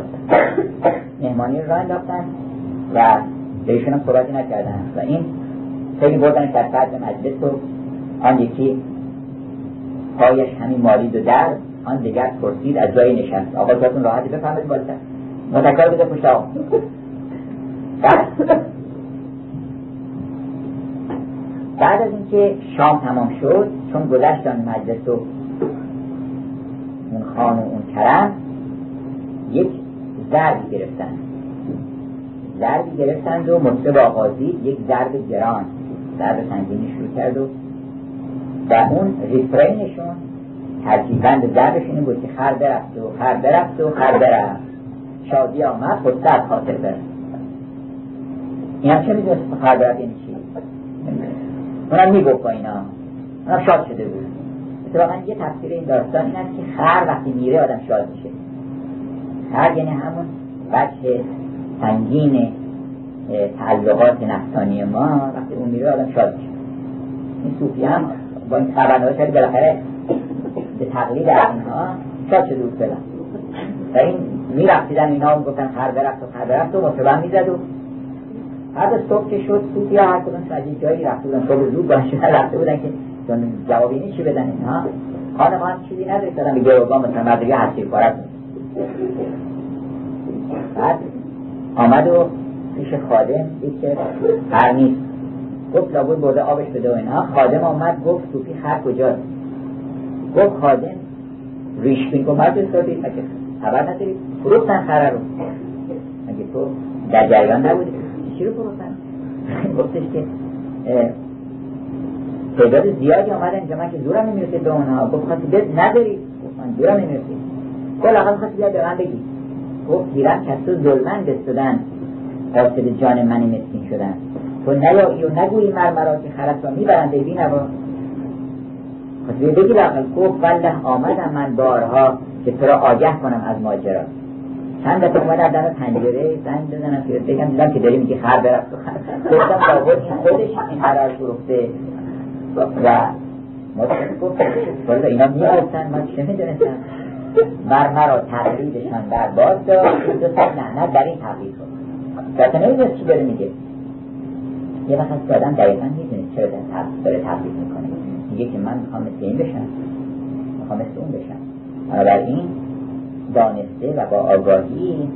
مهمانی راه انداختن و بهشون هم صحبتی نکردن. و این خیلی بردن در فرد مجلس و آن یکی پایش همین مالید و در آن دیگر پرسید از جای نشست. آقا جاتون راحتی بفهمید بالتر متکار بده پشت آقا. بعد از اینکه شام تمام شد چون گذشت آن مجلس و اون خان و اون کرم یک ضربی گرفتن. ضربی گرفتند و مطلب آغازی یک ضرب گران ضرب سنگینی شروع کرد و و اون ریفرینشون ترکیبند ضربشون بود که خر برفت و خر برفت و خر برفت. شادی آمد خود سر خاطر برفت. این هم چه می‌دونست خر برفت این چی؟ اونم می‌گفت با اینا. اونم شاد شده بود. اتفاقا یه تفسیر این داستان این است که خر وقتی میره آدم شاد میشه. خر یعنی همون بچه سنگین تعلقات نفسانی ما وقتی اون میره آدم شاد میشه. این صوفی هم با این خبرنامه شاید بالاخره به تقلید از اینها شاد شده بود بدن و این میرفتیدن اینا گفتن خر برفت و خر برفت و مطبعا می‌زد و بعد صبح که شد صوفی ها هر کدوم این جایی رفته بودن. صبح زود باید شدن رفته بودن که جوابی چی بدن اینها خانمان چیزی نداری دادن به گروگان مثلا هستی پارت بعد آمد و پیش خادم دید که خر نیست. گفت لابد برده آبش بده و اینها خادم آمد گفت صوفی خر کجاست. گفت خادم ریش بین گفت مرد استادی مگه خبر نداری؟ فروختن خره رو. مگه تو در جریان نبودی؟ چی رو فروختن؟ گفتش که تعداد زیادی آمدن اینجا من که زورم نمی‌رسید به اونها گفت خواستی بد نداری. گفت من زورم نمی‌رسید گفت لاغل خواستی بیاد به من بگی. گفت گیرم که تو ظلمن بستدن. قاصد جان من مسکین شدن. تو نیایی و نگویی مرمرا که خرس را می‌برند ای بینوا. خب بگی لاغل گفت والله آمدم من بارها که تو را آگه کنم از ماجرا. چند دفعه اومدم دم پنجره زنگ بزنم که بگم دیدم که داری میگی خر برفت. و خر گفتم لابد این خودش این خرار فروخته. و مطلب گفت ولی اینا می‌گفتن من چه می‌دونستم بر مرا تقریبشان برباد داد دو سال لعنت در این تقریب کنم البته نمی‌دونست چی داره میگه یه وقت از آدم دقیقا می‌دونه چرا داره تبلیغ می‌کنه میگه که من می‌خوام مثل این بشم می‌خوام مثل اون بشم بنابراین دانسته و با آگاهی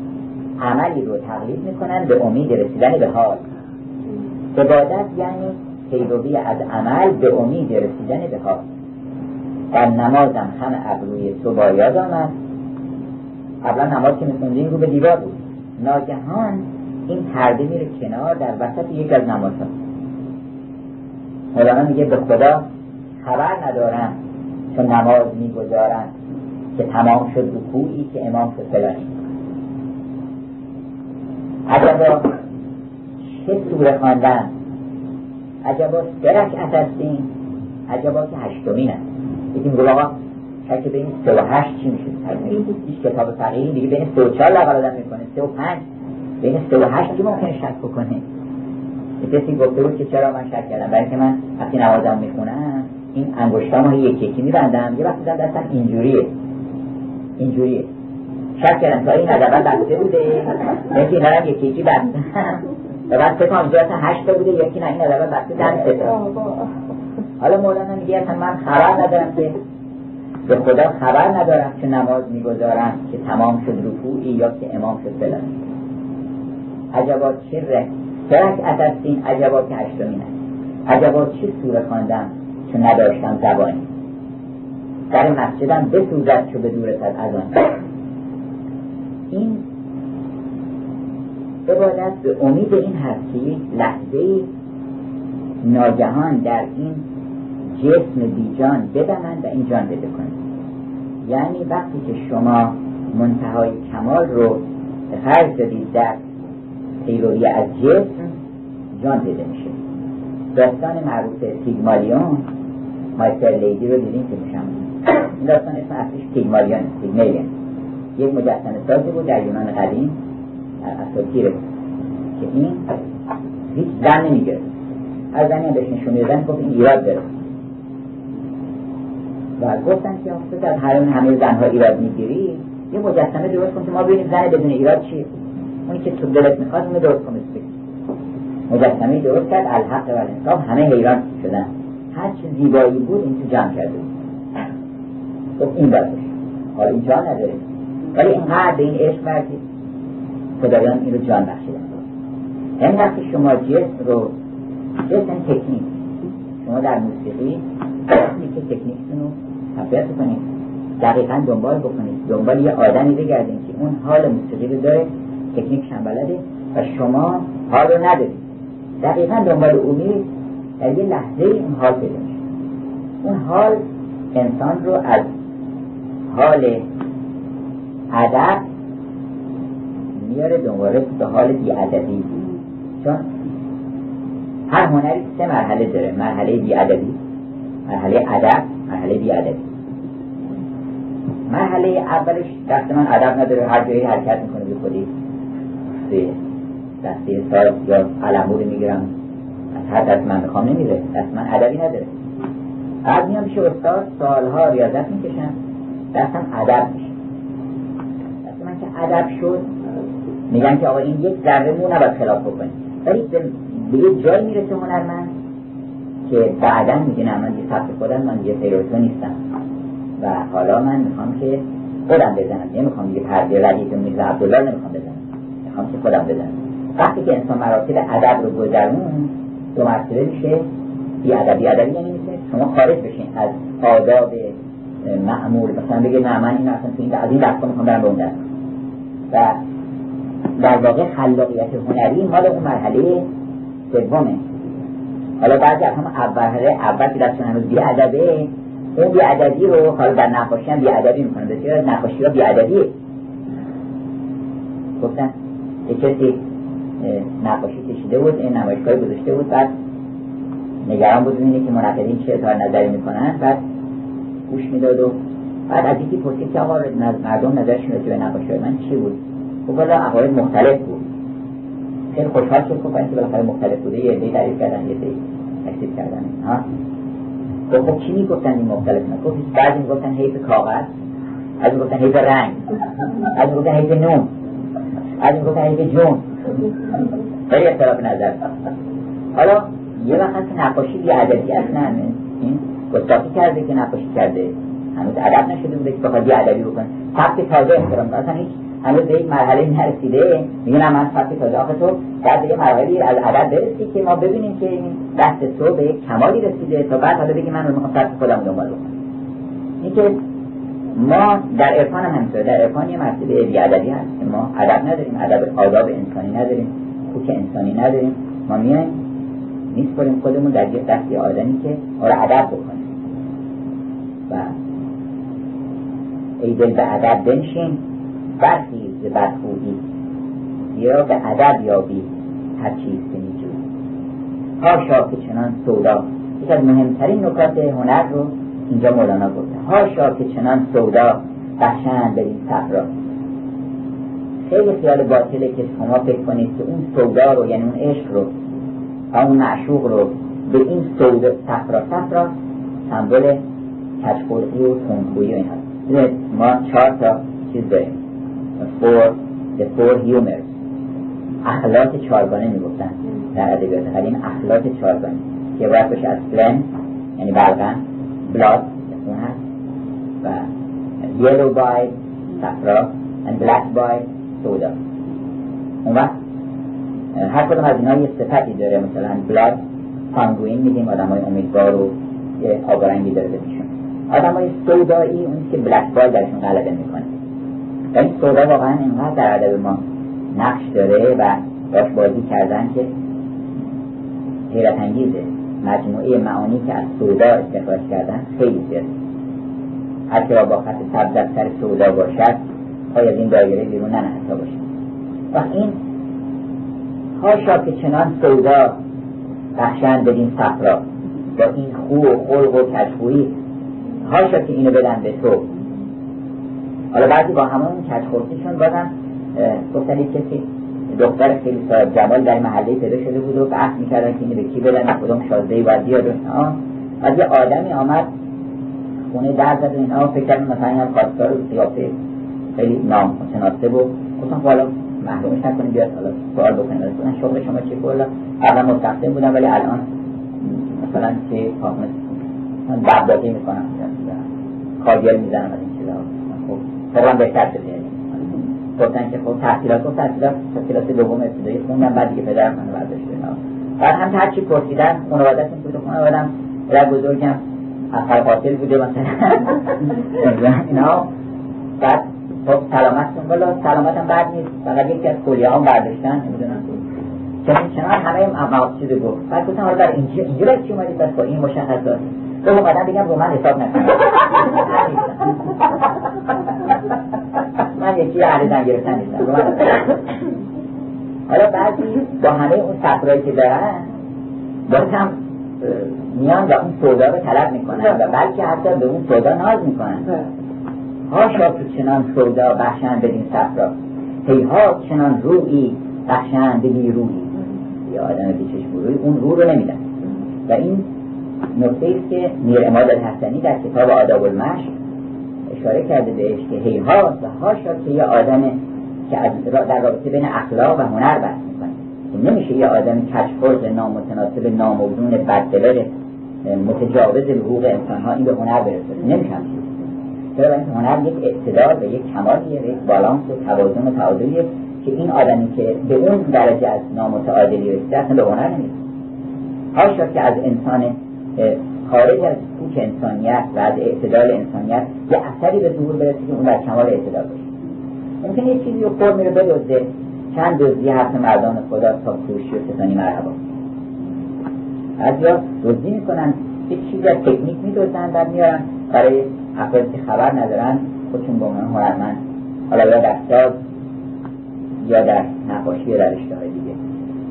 عملی رو تقلید می‌کنن به امید رسیدن به حال عبادت یعنی پیروی از عمل به امید رسیدن به حال در نمازم هم ابروی تو با یاد آمد. قبلا نماز که میخوندیم رو به دیوار بود. ناگهان این پرده میره کنار در وسط یک از نماز ها مولانا میگه به خدا خبر ندارم چون نماز می‌گذارن که تمام شد رکوعی که امام شد. فلانی با چه سوره خواندن عجبا سه رکعت هستیم. عجبا که هشتمین هست. یکی میگه آقا شک بین سه و هشت چی میشه هیچ کتاب فقیهی دیگه بین سه و چهار لقل آدم می‌کنه. سه و پنج. بین سه و هشت که ممکنه شک بکنه؟ کسی گفته بود که چرا من شک کردم؟ برای که من وقتی نوازم می‌خونم این انگشتامو یکی یکی میبندم. یه وقتی دستم اینجوریه. اینجوریه. شک کردم. تا این عدبه بسته بوده. یکی اینا یکی یکی بستم. و بعد فکر کنم اینجا هشت بوده یکی نه این عدبه بسته دم سه حالا مولانا میگه اصلا من خبر ندارم که به خدا خبر ندارم که نماز می‌گذارم که تمام شد رکوعی یا که امام شد فلان. عجبا چه ره سرک از این عجبا که هشتمین است. عجبا چه سوره خواندم چون نداشتم زبانی؟ در مسجدم بسوزد چو به دور از آن. این عبادت به امید این هست که لحظه ناگهان در این جسم بیجان بدمند و این جان بده کنید یعنی وقتی که شما منتهای کمال رو خرج دادید در پیروی از جسم جان پیدا میشه. داستان معروف تیگمالیون مایستر لیدی رو دیدیم که میشم. این داستان اسم اصلیش تیگمالیون تیگمالیون یک مجسم سازی بود در یونان قدیم. اساطیر که این هیچ زن نمیگرد از زنی بهش نشون می‌دادن گفت این ایراد داره. و گفتن که تو در حرم همه زنها ایراد می‌گیری؟ یه مجسمه درست کن که ما ببینیم زن بدون ایراد چیه. اونی که تو دلت می‌خواد اونو درست کن مجسمه درست کرد الحق و الانصاف همه حیران شدن. هر چه زیبایی بود این تو جمع کرده گفت این باید حالا این جان نداره. ولی اینقدر به این عشق بردید خدایان این رو جان بخشیدن این وقتی شما جسم رو جسم تکنیک. شما در موسیقی که تکنیکتون رو تقویت کنید دقیقا دنبال بکنید. دنبال یه آدمی بگردید که اون حال موسیقی رو داره تکنیک بلده و شما حال رو ندارید. دقیقا دنبال او میرید در یه لحظه اون حال پیدا اون حال انسان رو از حال ادب میاره دوباره به حال بیادبی. چون هر هنری سه مرحله داره مرحله بیادبی مرحله ادب مرحله بیادبی. مرحله اولش دست من ادب نداره هر جایی حرکت می‌کنه به خودی. به دسته سال یا علمو رو می‌گیرم. از هر دست من می‌خوام نمیره دست من ادبی نداره. بعد میام پیش استاد سالها ریاضت می‌کشم دستم ادب میشه. دست من که ادب شد میگن که آقا این یک ذره مو نباید خلاف بکنی. ولی به یه جایی می‌رسه هنرمند که بعدا میگه نه من یه سبت خودم من یه پیروتو نیستم. و حالا من می‌خوام که خودم بزنم. نمی‌خوام یه پرده ردیف میرزا عبدالله نمی‌خوام بزنم. می‌خوام که خودم بزنم. وقتی که انسان مراتب ادب رو گذرون دو مرتبه میشه بی ادبی ادبی یعنی میشه شما خارج بشین از آداب معمول. مثلا بگه نه من این اصلا تو این از این می‌خوام برم به و در واقع خلاقیت هنری مال اون مرحله سومه. حالا بعضی از هم اول اول که دستشون هنوز بی ادبه اون بی ادبی رو حالا در نقاشی هم بی ادبی می‌کنه. بسیار نقاشی ها بی ادبیه گفتن یه کسی نقاشی کشیده بود این نمایشگاه گذاشته بود بعد نگران بود ببینه که منقدین چه اظهار نظری می‌کنن. بعد گوش می‌داد و بعد از یکی پرسید که آقا مردم نظرشون راجع به نقاشی من چی بود؟ خب والا عقاید مختلف بود. خیلی خوشحال شد خب اینکه بالاخره مختلف بوده یه عده‌ای تعریف کردن یه عده‌ای تکذیب کردن. ها؟ خب خب چی می‌گفتن این مختلف؟ نه گفت بعضی می‌گفتن حیف کاغذ از می‌گفتن حیف رنگ از می‌گفتن حیف نون از می‌گفتن حیف جون. خیلی اختلاف نظر. حالا یه وقت نقاشی بی ادبی اصلا این گستاخی کرده که نقاشی کرده. هنوز ادب نشده بوده که بخواد بی ادبی بکنه. سبک تازه احترام اصلا هیچ هنوز به یک مرحله نرسیده. میگن من سبک تازه. آخه تو در یه مرحله از ادب برسی که ما ببینیم که این دست تو به یک کمالی رسیده تا بعد حالا بگی من رو می‌خوام خودم دنبال بکنم. این که ما در عرفان هم همینطور. در عرفان یه مرتبه بی ادبی هست ما ادب نداریم. ادب آداب انسانی نداریم. کوک انسانی نداریم. ما میایم میسپریم خودمون در یه دستی آدمی که ما رو ادب بکنه. و ای دل به ادب بنشین. برخیز به بدخویی زیرا به ادب یابی هر چیز که میجوی هاشا که چنان سودا. یکی از مهمترین نکات هنر رو اینجا مولانا گفته. هاشا که چنان سودا بخشند به این صحرا. خیلی خیال باطله که شما فکر کنید که اون سودا رو یعنی اون عشق رو و اون معشوق رو به این سودا صحرا صحرا سمبل کچخلقی و خونخویی و این هست ما چهار تا چیز داریم فور the four humors اخلاق چارگانه می‌گفتن. در ادبیات قدیم اخلاق چارگانه که باید باشه از فلن یعنی بلغن بلاد اون هست. و یلو بای صفرا و بلک بای سودا اون وقت هر کدوم از اینا یه صفتی داره. مثلا بلاد سانگوین میدیم آدم های امیدوار و یه آبارنگی داره بهشون آدم های سودایی اونی که بلک بای درشون غلبه می‌کنه. و این سودا واقعا اینقدر در ادب ما نقش داره و باش بازی کردن که حیرت انگیزه. مجموعه معانی که از سودا استخراج کردن خیلی زیاد. هر را با خط سبز سر سودا باشد پای از این دایره بیرون ننهتا باشه. و این هاشا که چنان سودا بخشند بدین صفرا با این خو و خلق و کشخویی هاشا که اینو بدن به تو. حالا بعضی با همون کشخورتیشون بازم گفتن کسی دختر خیلی صاحب جمال در محله پیدا شده بود و بحث می‌کردن که اینو به کی بدن کدوم شازده باید بیاد از یه آدمی آمد خونه در زد و اینا فکر مثلا هم خواستار قیافه خیلی نام متناسب و گفتم حالا محرومش نکنیم بیاد حالا سوال بکنیم گفتن شغل شما چی کلا قبلا مستخدم بودم ولی الان مثلا که کامل دبداگی می‌کنم. کاریال می‌زنم از این چیزا خب طبعا بهتر شده گفتن که خب تحصیلات و تحصیلات کلاس دوم ابتدایی خوندم بعد دیگه پدرم منو برداشت اینا. بعد هم هر چی پرسیدن خانواده‌شون بود خانواده‌ام پدر بزرگم. اثر قاتل بوده مثلا. اینا. بعد خب سلامتتون بالا. سلامتم بعد نیست. فقط یکی از کلیه هم برداشتن. نمی‌دونم. چنان همه مقاصد چیز گفت. بعد گفتم حالا در اینجا اینجا چی اومدید؟ بس با این مشخصات. تو اومدن بگم رو من حساب نکنم من یکی عریضن گرفتن نیستم حالا بعضی با همه اون سفرهایی که دارن باز هم میان و اون سودا رو طلب می‌کنن و بلکه حتی به اون سودا ناز می‌کنن هاشا که چنان سودا بخشن بدین سفرا ها چنان روی بخشن بدین روی یا آدم بیچشم روی اون رو رو نمیدن و این است که میر اماد الحسنی در کتاب آداب المشق اشاره کرده بهش که هیها و هاشا که یه آدم که در رابطه بین اخلاق و هنر بحث می‌کنه. نمیشه یه آدم کشفرز نامتناسب ناموزون بددلر متجاوز حقوق انسان ها این به هنر برسه. نمیشه چرا؟ این هنر یک اعتدال و یک کمالیه یک بالانس و توازن و تعادلیه که این آدمی که به اون درجه از نامتعادلی رسیده اصلا به هنر نمیشه هاشا که از انسان خارج از پوچ انسانیت و از اعتدال انسانیت یه اثری به ظهور برسه که اون در کمال اعتدال باشه. ممکن یه چیزی رو فرمی رو بدوزه چند دزدی حرف مردان خدا تا کوشی و ستانی مرحبا. یا دزدی می‌کنن یه چیزی از تکنیک میدوزن بعد میارن. برای افراد که خبر ندارن خودشون به عنوان هنرمند حالا یا در ساز یا در نقاشی یا در دیگه.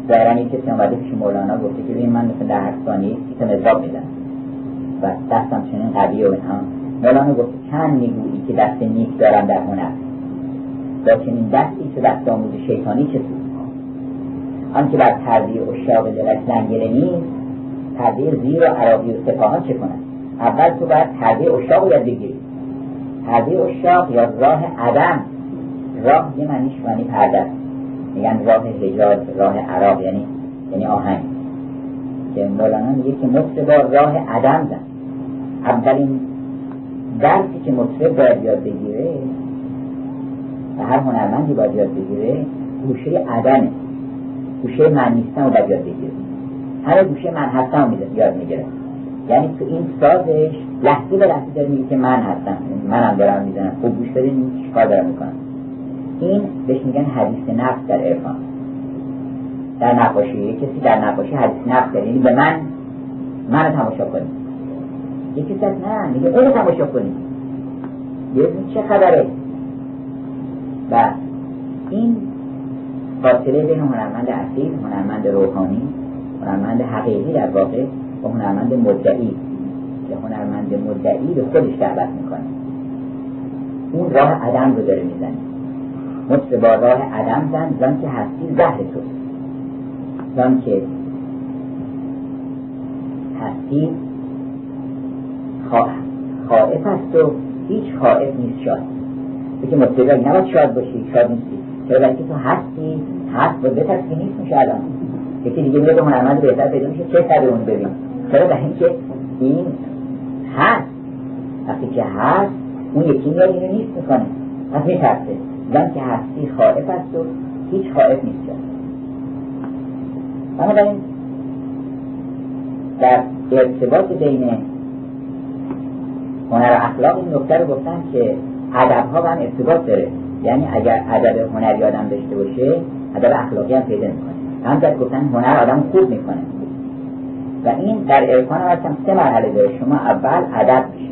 ظاهرا یک کسی آمده پیش مولانا گفته که من مثل در هر ثانیه سی مزراب می‌زنم و دستم چنین قوی و اینها. مولانا گفت چند می‌گویی که دست نیک دارم در هنر. با چنین دستی که دست آموز شیطانی چه سود آنکه بر تربیه اشاق دلش لنگره نیست تربیه زیر و عراقی و سپاهان چه کنند اول تو باید تربیه اشاق یاد بگیری. تربیه اشاق یا راه عدم. راه یه معنیش معنی پرده میگن راه حجاز راه عراق یعنی یعنی آهنگ. که مولانا میگه که مطرب راه عدم زن. اولین درسی که مطرب باید یاد بگیره و هر هنرمندی باید یاد بگیره گوشه عدمه گوشه من نیستم و باید یاد بگیره. همه گوشه من هستم یاد می‌گیره. یعنی تو این سازش لحظه به لحظه داره میگه که من هستم. منم دارم می‌زنم. خوب گوش بدین چیکار دارم می‌کنم؟ این بهش میگن حدیث نفس در عرفان. در نقاشی یک کسی در نقاشی حدیث نفس داره. یعنی به من من تماشا کنید یک کسی نه میگه اون تماشا کنید چه خبره؟ و این فاصله بین هنرمند اصیل هنرمند روحانی هنرمند حقیقی در واقع با هنرمند مدعی. که هنرمند مدعی به خودش دعوت می‌کنه. اون راه عدم رو داره می‌زنه. مثل با راه عدم زن زن که هستی زهر تو. زن که هستی خائف است و هیچ خائف نیست شاد. بگه مطلقا نباید شاد باشی شاد نیستی. چرا که تو هستی هست و بترس که نیست میشه الان یکی دیگه میره به هنرمند بهتر پیدا میشه چه سر اون ببین؟ چرا؟ به اینکه این هست. وقتی که هست اون یکی میاد اینو نیست می‌کنه. پس میترسه. زن که هستی خائف است و هیچ خائف نیست. شد بنابراین در ارتباط بین هنر اخلاق این نکته رو گفتن که ادب ها هم ارتباط داره. یعنی اگر ادب هنری آدم داشته باشه ادب اخلاقی هم پیدا می‌کنه. همزد گفتن هنر آدم خوب می‌کنه. و این در ارکان هم سه مرحله داره. شما اول ادب میشه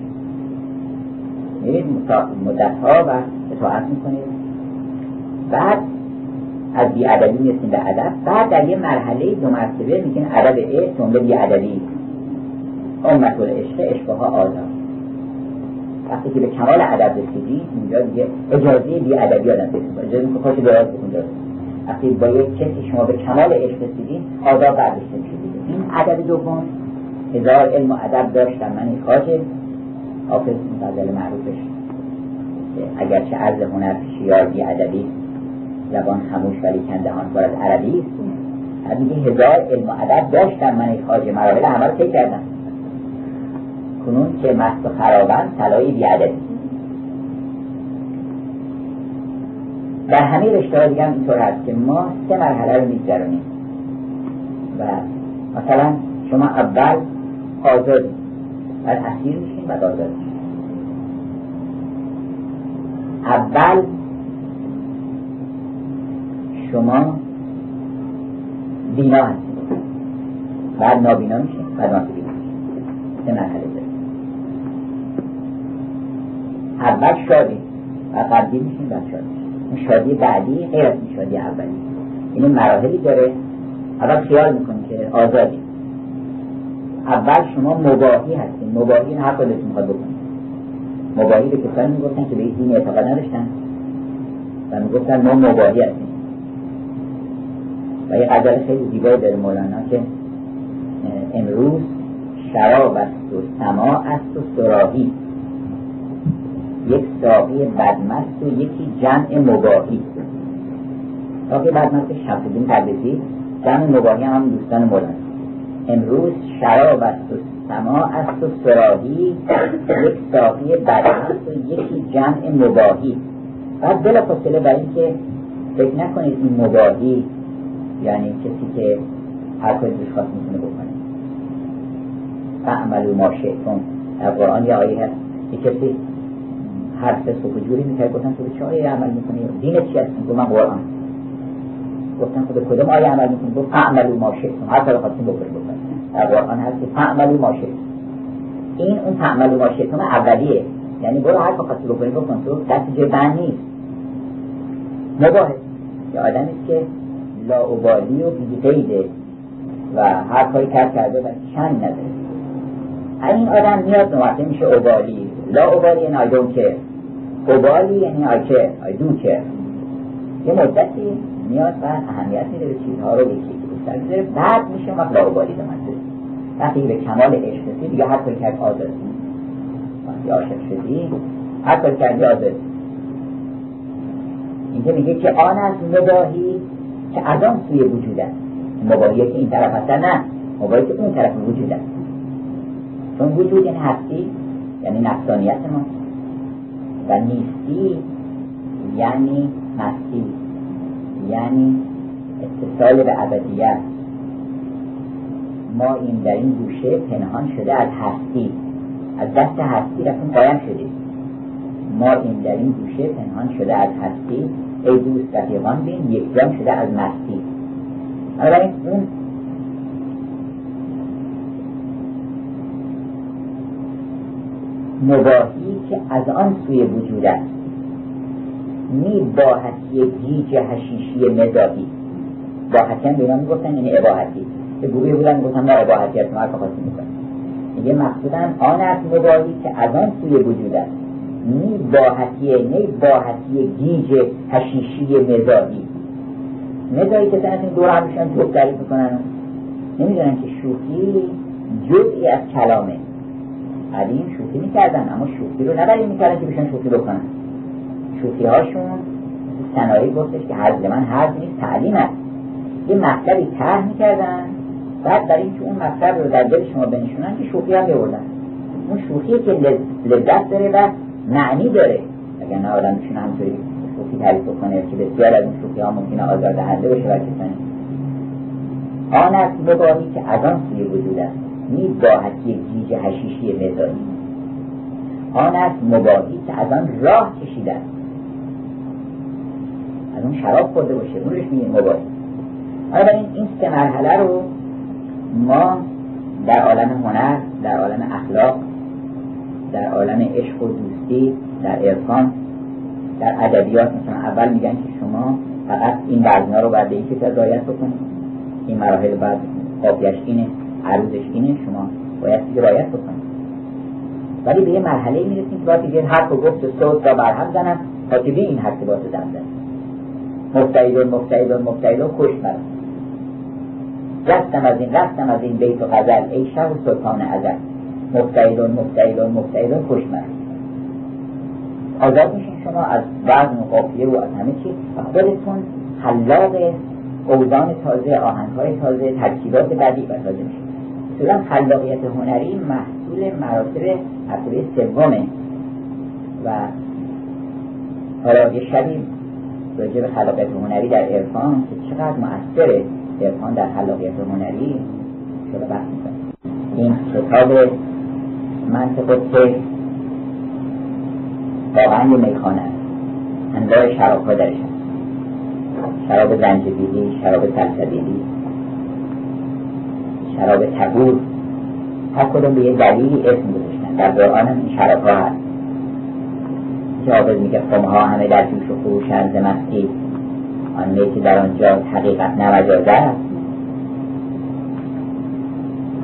میرید مدت ها و اطاعت می‌کنید. بعد از بی می‌رسیم به ادب. بعد در یه مرحله دو مرتبه میگن ادب عشق جمله بی ادبی امت العشق عشقها آزاد. وقتی که به کمال ادب رسیدی اینجا دیگه اجازه بی ادبی آدم پیدا اجازه که خوش درست بکن درست. وقتی با یک کسی شما به کمال عشق رسیدین آزاد برداشته میشه این ادب دوم. هزار علم و ادب داشتم من این خاطر. حافظ غزل معروفش. اگرچه عرض هنر یا بی ادبی زبان خموش ولی کندهان از عربی است. میگه هزار علم و ادب داشتم. من این خاطر مراحل همه رو کردم. کنون که مست و خرابن طلای بیادبی. در همه رشته دیگه هم اینطور هست که ما سه مرحله رو میگذرونیم. و مثلا شما اول آزادی بعد اسیر میشین بعد آزاد اول شما بینا هستید بعد نابینا میشین بعد نابینا میشین سه مرحله اول شادی. و قبلی میشین بعد شادی. این شادی بعدی غیر از این شادی اولی. این مراحلی داره. اول خیال می‌کنی که آزادی. اول شما مباهی هستین. مباهی این هر خودتون می‌خواد بکنید مباهی به کسانی می‌گفتن که به این اعتقاد نداشتن. و می‌گفتن ما مباهی هستیم. و یه غزل خیلی زیبایی داره مولانا که امروز شراب است و سما است و سراحی یک ساقی بدمست و یکی جمع مباهی. ساقی بدمست شمسدین تبریزی جمع مباهی هم دوستان مولانا. امروز شراب است و سما است و سراهی یک ساقی بدمست و یکی جمع مباهی. بعد بلا فاصله برای اینکه فکر نکنید این مباهی یعنی کسی که هر کاری دوش خواست می‌تونه بکنه. فعملو ما شئتم در قرآن یه آیه هست. یه کسی هر فسق و فجوری می‌کرد. گفتن تو به چه آیه عمل می‌کنی؟ دین چی هست؟ گفت من قرآن. گفتن خود کدوم آیه عمل می‌کنی؟ گفت فعملو ما شئتم هر کاری خواستیم بکنید بکنید در قرآن هست که فعملو ما شئتم این اون فعملو ما شئتم اولیه. یعنی برو هر کاری بکنی بکن تو. دست جای بند نیست. مباهه یه آدمی که لاعبالی و بیقیده و هر کاری کرد کرده و چند نداره این آدم میاد نوعته میشه اوبالی لا اوبالی یعنی آی دون که اوبالی یعنی آی که آی دو که یه مدتی میاد و اهمیت میده به چیزها رو یکی بیشتر بعد میشه وقت لا اوبالی به من وقتی به کمال رسید دیگه هر کاری کرد آزاد وقتی عاشق شدی هر کاری کردی آزاد اینکه میگه که آن از مباهی که از آن سوی وجود است. که این طرف هستن نه مباهی که اون طرف وجود است. چون وجود این هستی یعنی نفسانیت ما. و نیستی یعنی مستی یعنی اتصال به ابدیت. ما این در این گوشه پنهان شده از هستی از دست هستی رفتیم قایم شدیم. ما این در این گوشه پنهان شده از هستی ای دوست رفیقان بین یک شده از مستی. بنابراین اون مباهی که از آن سوی وجود است می باحتی گیج حشیشی مزاحی. باحتی هم به می‌گفتن این یعنی عباحتی. که گروهی بودن گفتم ما اباحتی هستیم هر خواستیم می‌کنیم میگه مقصودم آن است مباهی که از آن سوی وجود است. نی باحتیه نی باحتی گیج هشیشی مزاجی مزاجی که سنتون دور همیشن توب تعریف می‌کنن. نمی‌دونن که شوخی جزئی از کلامه. قدیم شوخی می‌کردن اما شوخی رو نبری می‌کردن که بشن شوخی بکنن. شوخی هاشون سنایی گفتش که حض من حض نیست تعلیم است. یه مطلبی طرح می‌کردن بعد برای اینکه اون مطلب رو در دل شما بنشونن که شوخی هم بیوردن اون شوخی که لذت داره و معنی داره. اگر نه آدم میشونه همطوری شوخی تعریف کنه که بسیار از اون شوخی ها ممکنه آزار دهنده باشه و کسانی آن است مباهی که از آن سوی وجود است. نی باحتی جیج هشیشی مزاجی آن است مباهی که از آن راه کشیده است. از اون شراب خورده باشه. اونش میگه مباهی بنابراین این سه مرحله رو ما در عالم هنر در عالم اخلاق در عالم عشق و دوستی در عرفان در ادبیات مثلا اول میگن که شما فقط این وزنا رو باید به این رعایت بکنید. این مراحل بعد قافیش اینه عروضش اینه شما باید رعایت بکنید. ولی به یه مرحله می‌رسیم که باید دیگه حرف و گفت و صوت را برهم زنم تا که این حرف باید زن زن مفتعیدون مفتعیدون مفتعیدون خوش برم رفتم از این رفتم از این بیت و غزل. ای شب سلطان ازل. مفتعیدون مفتعیدون خوش برم آزاد میشین شما از وزن و قافیه و از همه چی و خودتون خلاق اوزان تازه آهنگهای تازه ترکیبات بدی و تازه میشین. اصولا خلاقیت هنری محصول مراتب مرتبه سومه. و حالا یه شبی راجع به خلاقیت هنری در عرفان که چقدر مؤثره. عرفان در خلاقیت هنری شده بحث می‌کنه. این کتاب منطق که واقعا یه میخانه انواع شراب ها درش هست شراب زنجبیلی شراب سلسبیلی شراب تبور. هر کدوم به یه دلیلی اسم گذاشتن. در قرآن هم این شراب ها هست. جابر میگه ها همه در جوش و خروشند مستی آن که در آنجا حقیقت نوجاده است.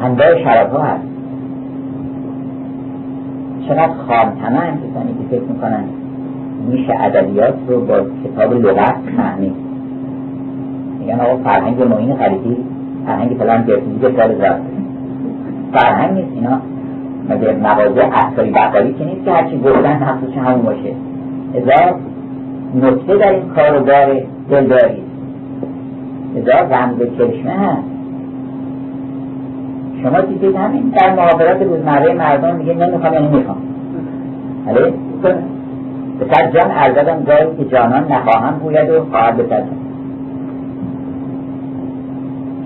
انواع شراب ها هست. چقدر هم کسانی که فکر می‌کنن میشه ادبیات رو با کتاب لغت فهمید. میگن آقا فرهنگ معین خریدی فرهنگ فلان گرفتی سال زاد فرهنگ نیست اینا. مگه مغازه اصلی بقالی که نیست که هرچی گفتن مخصوص همون باشه. ازا نکته در این کار و دار دلداری. ازا رمز چشمه هست. شما دیدید همین در محاورات روزمره مردم میگه نمی‌خوام یعنی می‌خوام بله؟ به سر جان ارزدم جایی که جانان نخواهم گوید و خواهد به سر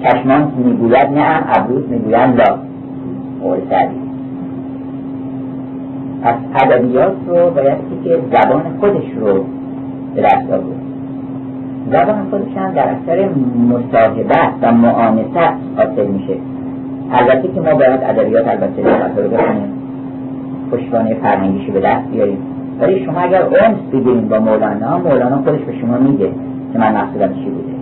چشمان می‌گوید نه ابروز می‌گوید لا. قول سعدی. پس ادبیات رو باید که زبان خودش رو به دست آورد. زبان خودش هم در اثر مصاحبت و معانست حاصل میشه. البته که ما باید ادبیات البته رو بخونیم پشتوانه فرهنگیشو به دست بیاریم. ولی شما اگر اونس بگیریم با مولانا مولانا خودش به شما میگه که من مقصودم چی بوده.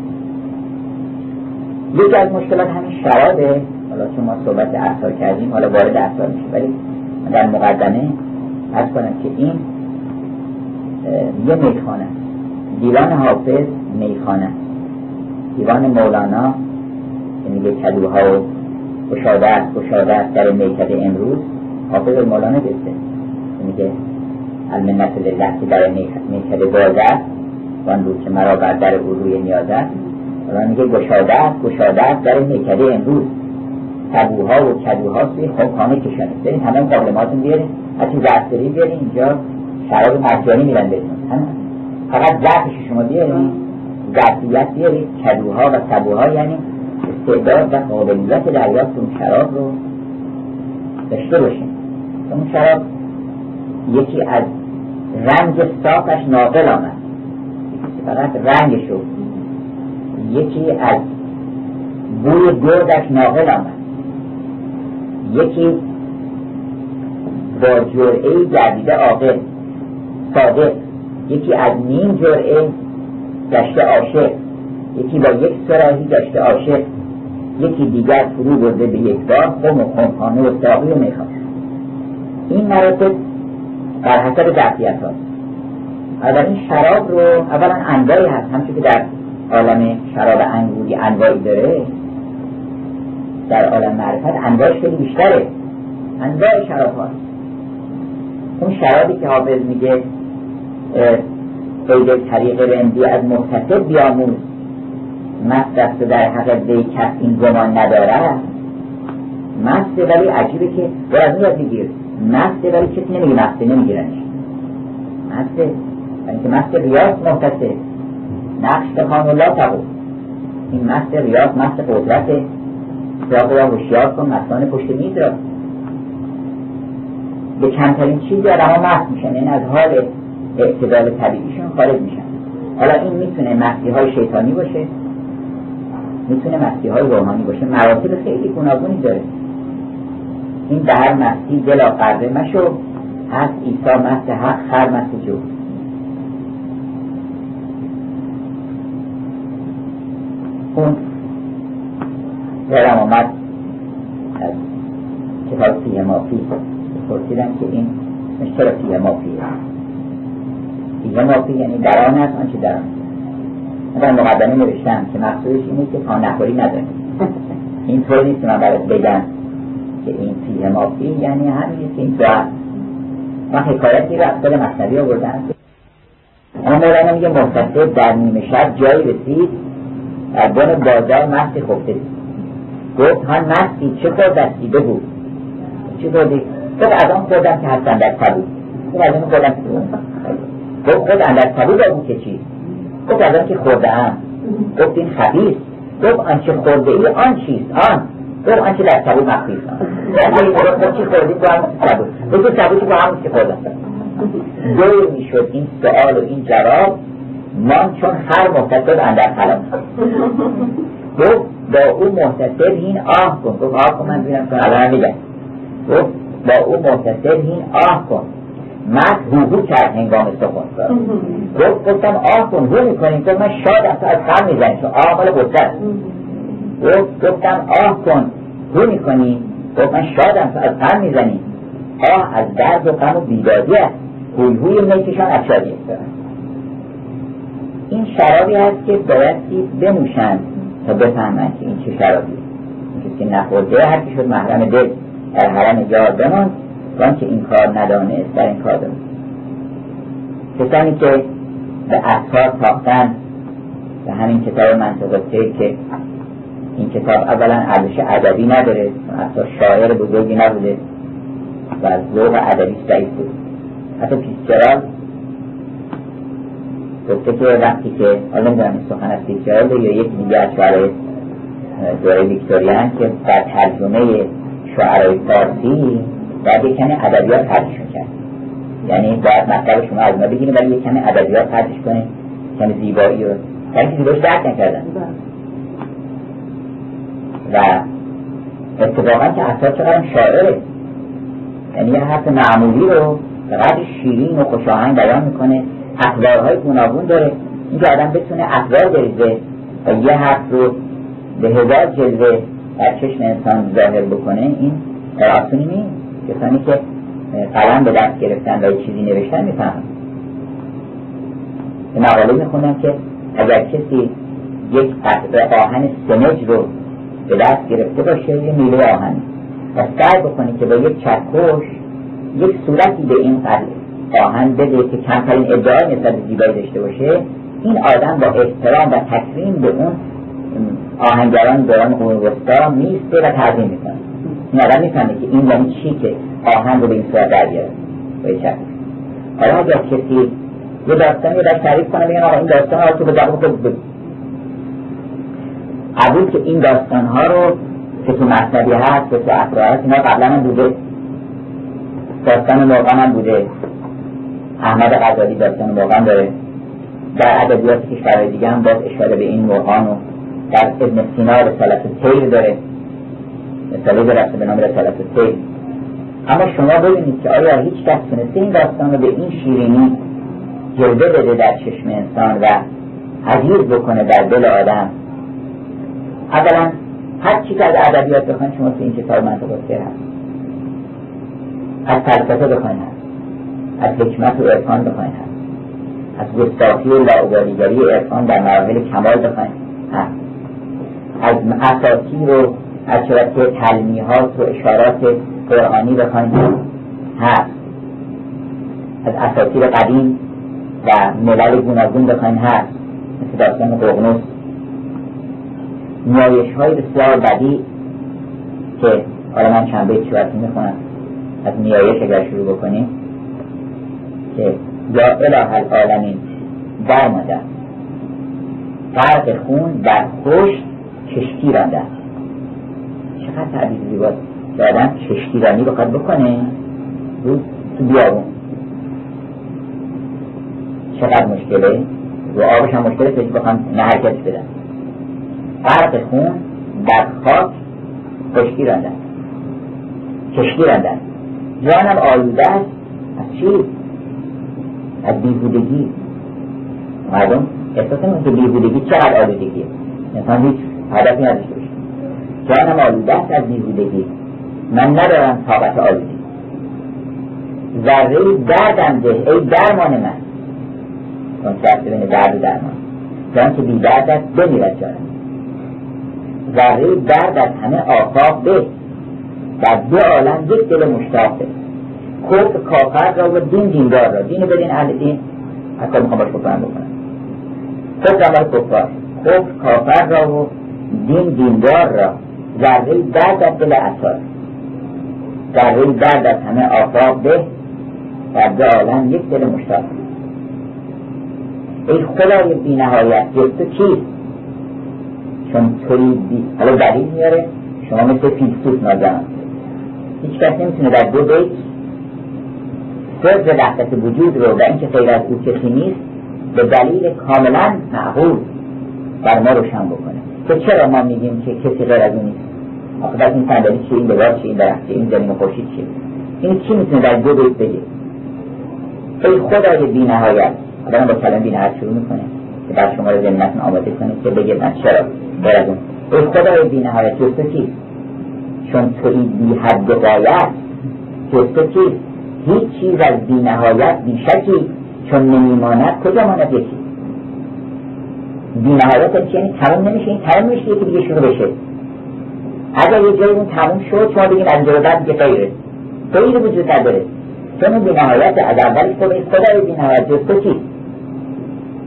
یکی از مشکلات همین شرابه. حالا چون ما صحبت اثار کردیم حالا وارد اثار میشه. ولی در مقدمه از کنم که این یه میخانه دیوان حافظ میخانه دیوان مولانا که میگه کدوها و گشاده است گشاده است در میکد امروز حافظ مولانا گفته. میگه المنت لله که در میکد باز است وان روز که مرا بر در او روی نیاز است میگه گشاده است گشاده است در میکد امروز. تبوها و کدوها سوی خانه کشانه. برین همه مقابلماتون بیارین حتی زرفری بیارین اینجا. شراب مجانی میرن بهتون. فقط ضعفش شما بیارین ظرفیت بیارید. کدوها و تبوها یعنی استعداد و قابلیت دریافت اون شراب رو داشته باشین اون شراب یکی از رنگ صافش ناقل آمد فقط رنگش رو. یکی از بوی گردش ناقل آمد یکی با جرعه گردیده عاقل صادق. یکی از نیم جرعه گشته عاشق. یکی با یک سراحی گشته عاشق. یکی دیگر فرو برده به یک بار خم و خمخانه و ساقی و می‌خواد. این مراتب بر حسب ظرفیت هاست. این شراب رو اولا انواعی هست. همچون که در عالم شراب انگوری انواعی داره در عالم معرفت انواعش خیلی بیشتره. انواع شراب هاست اون شرابی که حافظ میگه قید طریق رندی از محتسب بیاموز. مست است در حق وی کس این گمان ندارد مسته ولی عجیبه که بر از یاد میگیر مسته ولی کسی نمیگه مسته نمیگیرنش. مسته ولی که مست ریاض محتسب. نقش بخوان الله تقو. این مست ریاض مست قدرت سراغ را هوشیار کن مستان پشت میز را. به کمترین چیزی آدم ها مست میشن یعنی از حال اعتدال طبیعیشون خارج میشن. حالا این می‌تونه مستی های شیطانی باشه. می‌تونه مستی های روحانی باشه. مراتب خیلی گوناگونی داره. این به هر مستی دلا قرده مشو. هست ایسا مست حق خر مست جو. اون یادم آمد. از کتاب فیه مافی پرسیدم که این چرا فیه مافیه فیه مافی یعنی دران است آنچه دران من مقدمه نوشتم که مقصودش اینه که پا نخوری نداریم. این طور نیست که من برات بگم که این فیه مافی یعنی همین که این دعا. من حکایتی را از خود مصنوی آوردم. اما مولانا میگه محتصب در نیمه شب جایی رسید. در بن بازار مستی خفته گفت ها مستی چه خود دستی؟ بگو. چه خوردی گفت از آن خوردم که هستن در سبو گفت از آن خوردم گفت خود اندر سبو بگو که چی؟ گفت از آن که خورده هم گفت این خبیث. گفت آنچه خورده ای آن چیست؟ آن. گفت آنچه در سبو مخفی است. گفت چی خوردی؟ با هم سبو گفت سبو چی با هم که خوردم. دور می‌شد این سوال و این جواب. من چون هر محتسب اندر خلق گفت با او محتسب این آه کن. گفت آه کن من بینم کن الان میگم گفت با او محتسب این آه کن. مرد هوهو کرد هنگام سخن گفت گفتم آه کن هو می‌کنیم گفت من شادم تو از خم می‌زنی چون آه مال قدرت گفت گفتم آه کن هو می‌کنی؟ گفت من شادم تو از خم می‌زنی. آه از درد و غم و بیدادی است. هوی هوی میکشان از شادی است. این شرابی هست که بایستی بنوشند تا بفهمند که این چه شرابی کسی نخورده هر که شد محرم دل در حرم یار بماند. وان که این کار ندانست در این کار بماند کسانی که به اثار تاختن به همین کتاب منطقه که این کتاب اولا ارزش ادبی نداره اصلا شاعر بزرگی نبوده و از ذوق ادبی ضعیف بود. حتی پیسچرال گفته که وقتی که حالا نمی‌دونم این سخن از فیتزجرالد یا یک دیگه از شعرهای دوره ویکتوریان که در ترجمه شعرهای فارسی باید یک کمی ادبیات پردش کرد یعنی باید مطلب شما از ما بگیریم ولی یک کمی ادبیات پردش کنیم. کمی زیبایی رو. در که زیبایش درک نکردن. و اتفاقا که اصلا چقدر شاعره. یعنی یه حرف معمولی رو قدر شیرین و خوشاهنگ بیان می‌کنه. اخبارهای گوناگون داره. اینکه آدم بتونه اخبار بریزه و یه حرف رو به هزار جلوه در چشم انسان ظاهر بکنه این در آسونی نیست. کسانی که قلم به دست گرفتن و چیزی نوشتن می‌فهمن. به مقاله می‌خونم که اگر کسی یک قطعه آهن سمج رو به دست گرفته باشه یه میله آهن. و سعی بکنی که با یک چکش یک صورتی به این قطعه آهن بده که کمترین ادعای نسبت زیبایی داشته باشه. این آدم با احترام و تکریم به اون آهنگران دوران قرون وسطا میسته و تعظیم می‌کنه. آدم می‌فهمه که این یعنی چی که آهن رو به این صورت در بیاره حالا اگر کسی یه داستانی رو تعریف کنه بگن آقا این داستان ها تو به قبول که این داستان ها رو که تو مصنبی هست که تو افراد هست اینا قبلا هم بوده. داستان مرغان هم بوده. احمد غزالی داستان واقعا داره. در ادبیات کشورهای دیگه هم باز اشاره به این مرغان و در ابن سینا رسالت تیر داره. رساله درسته به نام رسالت تیر اما شما ببینید که آیا هیچ کس تونسته این داستان رو به این شیرینی جلوه بده در چشم انسان و عزیز بکنه در دل آدم؟ اولا هر چی که از ادبیات بخواین شما تو این کتاب منطق السیر هست. از فلسفه بخواین هست. از حکمت و عرفان بخواین هست. از گستاخی و لاعبالیگری عرفان در مراحل کمال بخواین هست. از اساسی و از شبکه تلمیحات و اشارات قرآنی بخواین هست از اساطیر قدیم و ملل گوناگون بخواین هست مثل داستان قرنوس نیایش های بسیار بدی که حالا من چند بیت شوارتی می‌خونم. از نیایش اگر شروع بکنیم. که یا اله العالمین در مادر فرق خون در خوش کشتی رانده. چقدر تعبیر زیباست. که آدم کشتی رانی بخواد بکنه رو تو بیابون. چقدر مشکله؟ و آبش هم مشکله که بخوام نه حرکتش بدن فرق خون در خاک خشکی راندن کشتی راندن جانم آلوده است. از چی؟ از بیهودگی. مردم احساس که بیهودگی چقدر آلودگیه. انسان هیچ هدفی نداشته جانم آلوده است از بیهودگی. من ندارم طاقت آلودگی. ذره دردم ده. ای درمان من. کنترکت بین درد و درمان. جان که بی درد است بمیرد جانم ذره درد از همه آفاق به در دو عالم یک دل مشتاق به کفر کافر را و دین دیندار را. دین بدین اهل دین. حتی می‌خوام باش بکنم بکنم. کفر را کفار. کفر کافر را و دین دیندار را. ذره درد از دل اثار ذره درد از همه آفاق به در دو عالم یک دل مشتاق. ای خدای بی نهایت تو چیست؟ چون توی بی حالا دلیل میاره شما مثل فیلسوف نازم هیچ کس نمی‌تونه در دو بیت سر وحدت وجود رو و اینکه غیر از او کسی نیست به دلیل کاملا معقول بر ما روشن بکنه. که چرا ما میگیم که کسی غیر از نیست آخه بس این صندلی چیه؟ این لباس چیه؟ این درخت این زمین خورشید چیه؟ این چی می‌تونه در دو بیت بگه؟ ای خدای بی نهایت آدم با کلم بی نهایت شروع می‌کنه که بر شما رو ذهنتون آماده کنه که بگه من چرا غیر از اون. ای خدای بی نهایت جز چیست چون توی بی حد قایت جز چیست هیچ چیز از بی نهایت بی شکی چون نمیماند کجا ماند یکی؟ بی نهایت یعنی تمام نمیشه. این تمام نمیشه یکی دیگه شروع بشه. اگر یه جایی اون تموم شد شما بگید از اینجا بعد دیگه غیره. غیر وجود نداره. چون اون بی نهایت از اولش تو خدای بی نهایت جز چیست؟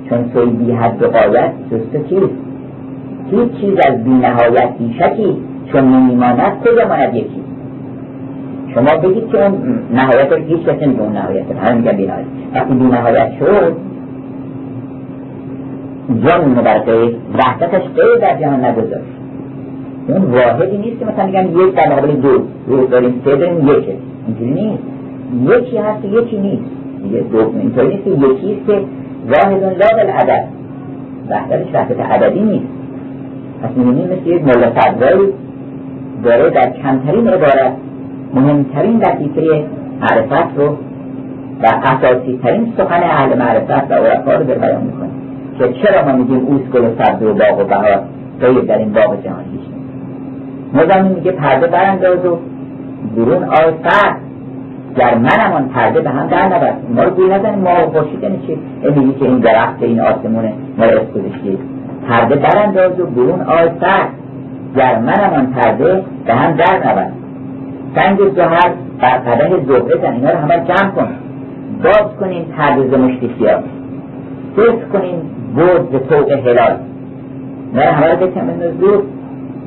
چون توی بی حد قایت جز چیست؟ هیچ چیز از بی نهایت بی شکی چون نمیماند کجا ماند یکی؟ شما بگید که اون نهایت رو هیچ کسی نمیگه اون نهایت رو. همه میگن بی نهایت. وقتی بی نهایت شد جان بر غیر وحدتش غیر در جهان نگذاشت. اون واحدی نیست که مثلا میگن یک در مقابل دو. دو داریم سه داریم یکه. اینجوری نیست. یکی هست یکی نیست. دیگه دو اینطوری نیست که یکی است که واحد لا بالعدد. وحدتش وحدت عددی نیست. پس می‌بینیم مثل یک ملا فضایی داره در کمترین عبارت مهمترین لطیفه معرفت رو و اساسی ترین سخن اهل معرفت و عرفا رو در بیان می‌کنه. که چرا ما میگیم اوس گل سبز و باغ و بهار؟ غیر در این باغ جهان هیچ نظامی میگه پرده برانداز و برون آی فرد گر منم آن پرده به هم در نبرد. ما رو گوی نزنیم ما خورشید یعنی چی؟ میگی که این درخت این آسمونه. ما رو اسکوزشی پرده برانداز و برون آی فرد گر منم آن پرده به هم در نبرد. سنگ زهر بر قدر زهره زن اینا رو همه جمع کن. باز کنیم پرده ز مشتی سیاه کنیم. برد ز طوق هلال. رو همه رو زود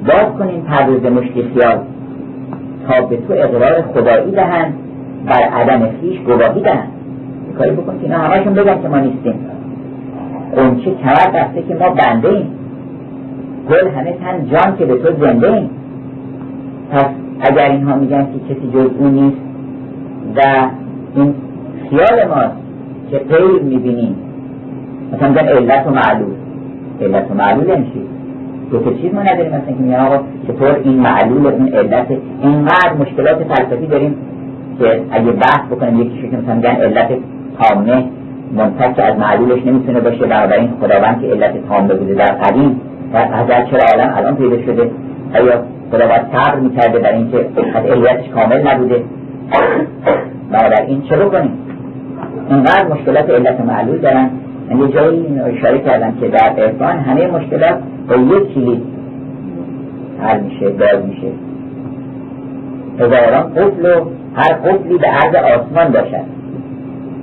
باز کنیم پرده ز مشتی خیال. تا به تو اقرار خدایی دهند. بر عدم خیش گواهی دهند. کاری بکن که اینا همشون بگن که ما نیستیم. قنچه کمر دسته که ما بنده ایم گل همه تن جان که به تو زنده ایم پس اگر اینها میگن که کسی جز اون نیست و این خیال ماست که غیر می‌بینیم. مثلا میگن علت و معلول. علت و معلول یعنی دو تا چیز ما نداریم. مثلا که میگن آقا چطور این معلول اون علت اینقدر مشکلات فلسفی داریم که اگه بحث بکنیم یکی که مثلا میگن علت تامه منتج از معلولش نمی‌تونه باشه بنابراین خداوند که علت تامه بوده در قدیم در چرا عالم الان پیدا شده؟ آیا خدا باید صبر می‌کرده برای اینکه از علیتش کامل نبوده؟ بنابراین چه کنیم اینقدر مشکلات علت معلول دارن یه جایی این اشاره کردم که در عرفان همه مشکلات با یک کلید حل میشه باز میشه. هزاران قفل و هر قفلی به عرض آسمان باشد.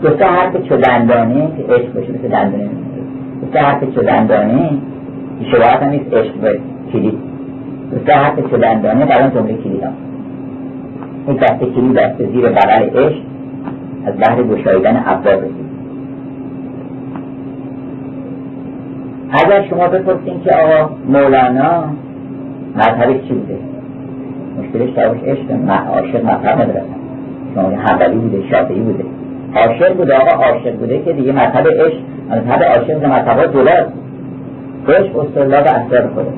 دو سه حرف چدندانه که عشق باشه مثل دندانه. دو سه حرف چدندانه شباهت هم نیست عشق به کلید. دو سه حرف چدندانه در اون جمله کلید هم این دست کلید دست زیر بغل عشق از بحر گشایدن ابواب اگر شما بپرسین که آقا مولانا مذهبش چی بوده؟ مشکلش درش عشق عاشق مذهب نداره. شما حنبلی بوده شافعی بوده. عاشق بوده آقا عاشق بوده که دیگه مذهب عشق مذهب عاشق مذهب جلاست عشق اصطلاح و اسرار خدا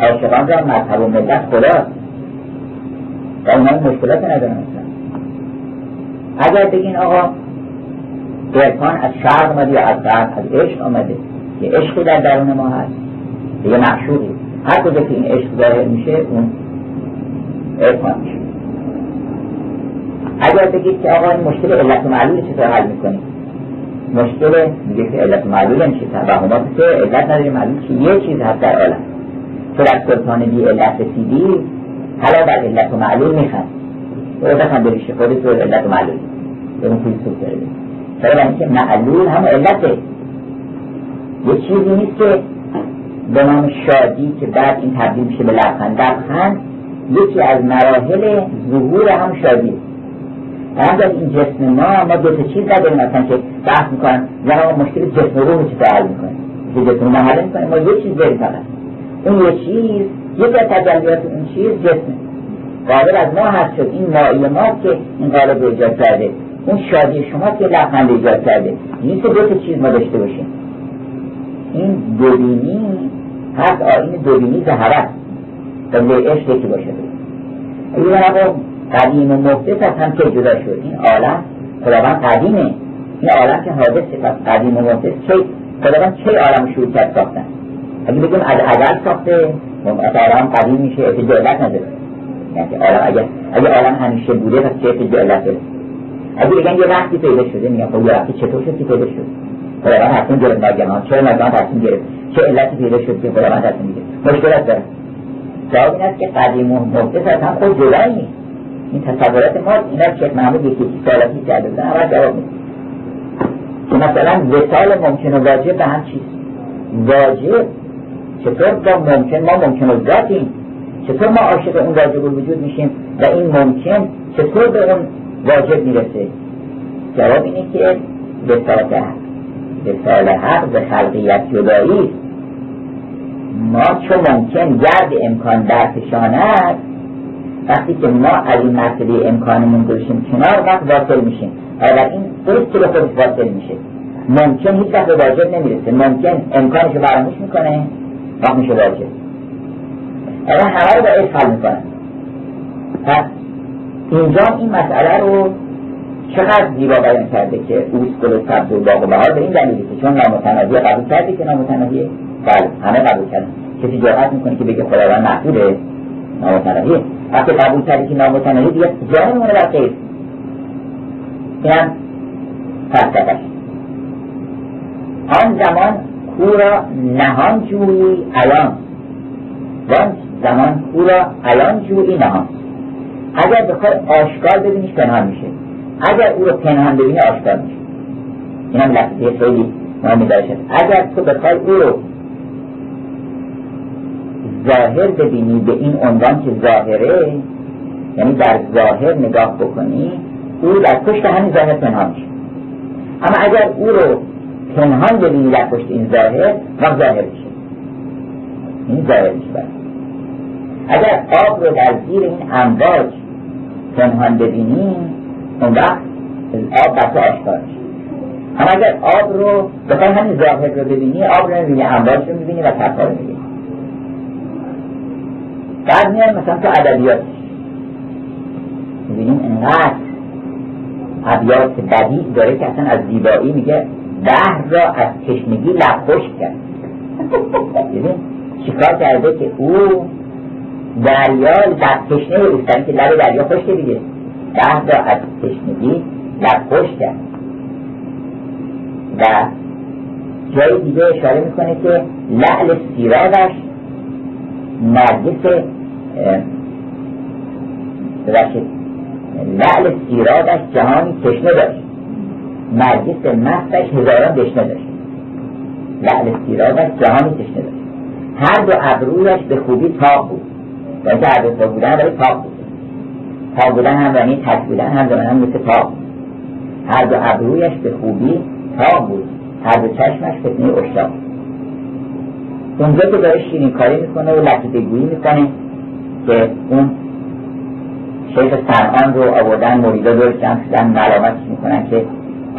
عاشقان را مذهب و ملت خدا. و اونا مشکلات ندارن مثلا. اگر بگین آقا درکان از شرق آمده یا از غرب از عشق آمده که عشقی در درون ما هست. یه معشوقی هر کجا که این عشق ظاهر میشه اون عرفان میشه. اگر بگید که آقا این مشکل علت معلول چطور حل می‌کنیم مشکل میگه که علت معلول یعنی چی توهمات که علت نداری معلول که یه چیز هست در عالم. تو در سلطان بی علت رسیدی حالا در علت و معلول میخند تو بخند بریش خودت تو علت و معلول. به اون فیلسوف داره چرا اینکه معلول هم علته. یه چیزی نیست که به نام شادی که بعد این تبدیل میشه به لبخند. لبخند یکی از مراحل ظهور هم شادی بعد از این جسم ما ما دو تا چیز نداریم مثلا که بحث می‌کنن. یا مشکل جسم رو چه حل می‌کنه؟ که جسم ما حل می‌کنه. ما یه چیز داریم فقط. اون یه چیز یکی از تجلیات اون چیز جسم قابل از ما هست شد. این مایی ما که این قالب ایجاد کرده. اون شادی شما که لبخند ایجاد کرده. نیست دو تا چیز ما داشته باشیم. این دوبینی هست آین دوبینی زهرت به عشق یکی باشه. اگه قدیم و محدث از هم که جدا شد. این عالم خداوند قدیمه. این عالم که حادثه پس قدیم و محدث. چه خداوند چه عالم شروع کرد ساختن؟ اگه بگیم از ازل ساخته از عالم قدیم میشه اتجالت نداره. یعنی عالم اگه اگه عالم همیشه بوده پس چه اتجالت داره؟ اگه بگن یه وقتی پیدا شده میگن خب یه وقتی چطور شد پیدا شد؟ خداوند تصمیم گرفت ناگهان چرا ناگهان تصمیم گرفت؟ چه علتی پیدا شد که خداوند تصمیم گرفت؟ مشکلات داره. جواب این است که قدیم و محدث از هم خود جدایی نیست. این تصورات ما اینا شیخ محمود یکی سالاتی کرده بودن اول جواب میده که مثلا وسال ممکن و واجب به هم چیست؟ واجب. چطور با ممکن؟ ما ممکن و ذاتیم. چطور ما عاشق اون واجب وجود میشیم؟ و این ممکن چطور به اون واجب می‌رسه؟ جواب اینه که وسال حق وسال حق به خلقیت جدایی ما چون ممکن گرد امکان درفشاند وقتی که ما از این مرتبه امکانمون گذاشتیم کنار وقت واصل میشیم. این درست که به خودش واصل میشه. ممکن هیچ وقت به واجب نمی‌رسه. ممکن امکانش رو فراموش می‌کنه وقت میشه واجب. اگر همه رو با عشق حل می‌کنن. پس اینجا این مسئله رو چقدر زیبا بیان کرده که اوست گل سبز و باغ و بهار به این دلیلی که چون نامتناهی قبول کرده که نامتناهیه بله همه قبول کردن. کسی جرأت می‌کنه که بگه خداوند محدوده نامتناهیه. وقتی قبول کردی که نامتناهی دیگه جای میمونه در غیر این هم فلسفه آن زمان کو را نهان جویی الان. وان زمان کو را الان جویی نهان. اگر بخوای آشکار ببینیش پنهان میشه. اگر او رو پنهان ببینی آشکار میشه این هم لحظه خیلی مهمی داشت اگر تو بخوای او رو ظاهر ببینی به این عنوان که ظاهره یعنی در ظاهر نگاه بکنی او در پشت همین ظاهر پنهان میشه. اما اگر او رو پنهان ببینی در پشت این ظاهر وقت ظاهر میشه. این ظاهر میشه. اگر آب رو در زیر این امواج پنهان ببینی اون وقت آب تو آشکار اما اگر آب رو بخوای همین ظاهر رو ببینی آب رو می‌بینی امواج رو می‌بینی و تفا رو می‌بینی. بعد میان مثلا تو ادبیات. می‌بینیم انقدر ابیات بدی داره که اصلا از زیبایی میگه ده را از تشنگی لب کرد. چیکار کرده که او دریا در تشنه اوستانی که لب دریا خشکه دیگه. ده تا از تشنگی لب خشک و جای دیگه اشاره می‌کنه که لعل سیرابش نرگس ببخشید لعل سیرابش جهانی تشنه داشت. نرگس مستش هزاران دشنه داشت. لعل سیرابش جهانی تشنه داشت. هر دو ابرویش به خوبی تاق بود. و اینکه هر دو بودن ولی تاق بود. تاق بودن هم یعنی تک بودن هم زمان هم مثل تاق هر دو ابرویش به خوبی تاق بود. هر دو چشمش فتنه اشتاق. اونجا که داره شیرین کاری می‌کنه و لطیفه گویی می‌کنه که اون شیخ سرعان رو آوردن مریدا دور جمع شدن ملامتش می‌کنن که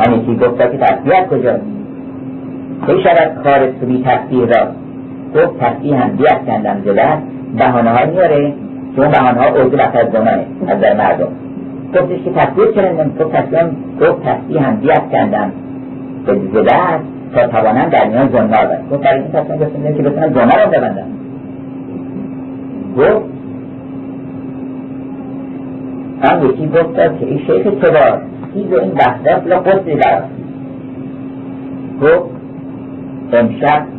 آن یکی گفتا که تصویه کجاست؟ کی شود کار تو بی تصویه را. گفت تصویه هم کندم زده بهانه ها میاره که اون بهانه ها لفت از زمانه از در مردم. گفتش که تصویه چرا گفت تصویه گفت تصویه هم کندم زده است تا توانم در میان زنار بست گفت برای این تصمیم گفتم که بتونم زنار رو ببندم گفت هم یکی گفت که این شیخ کبار چیز این بحثات لا قصدی در گفت امشب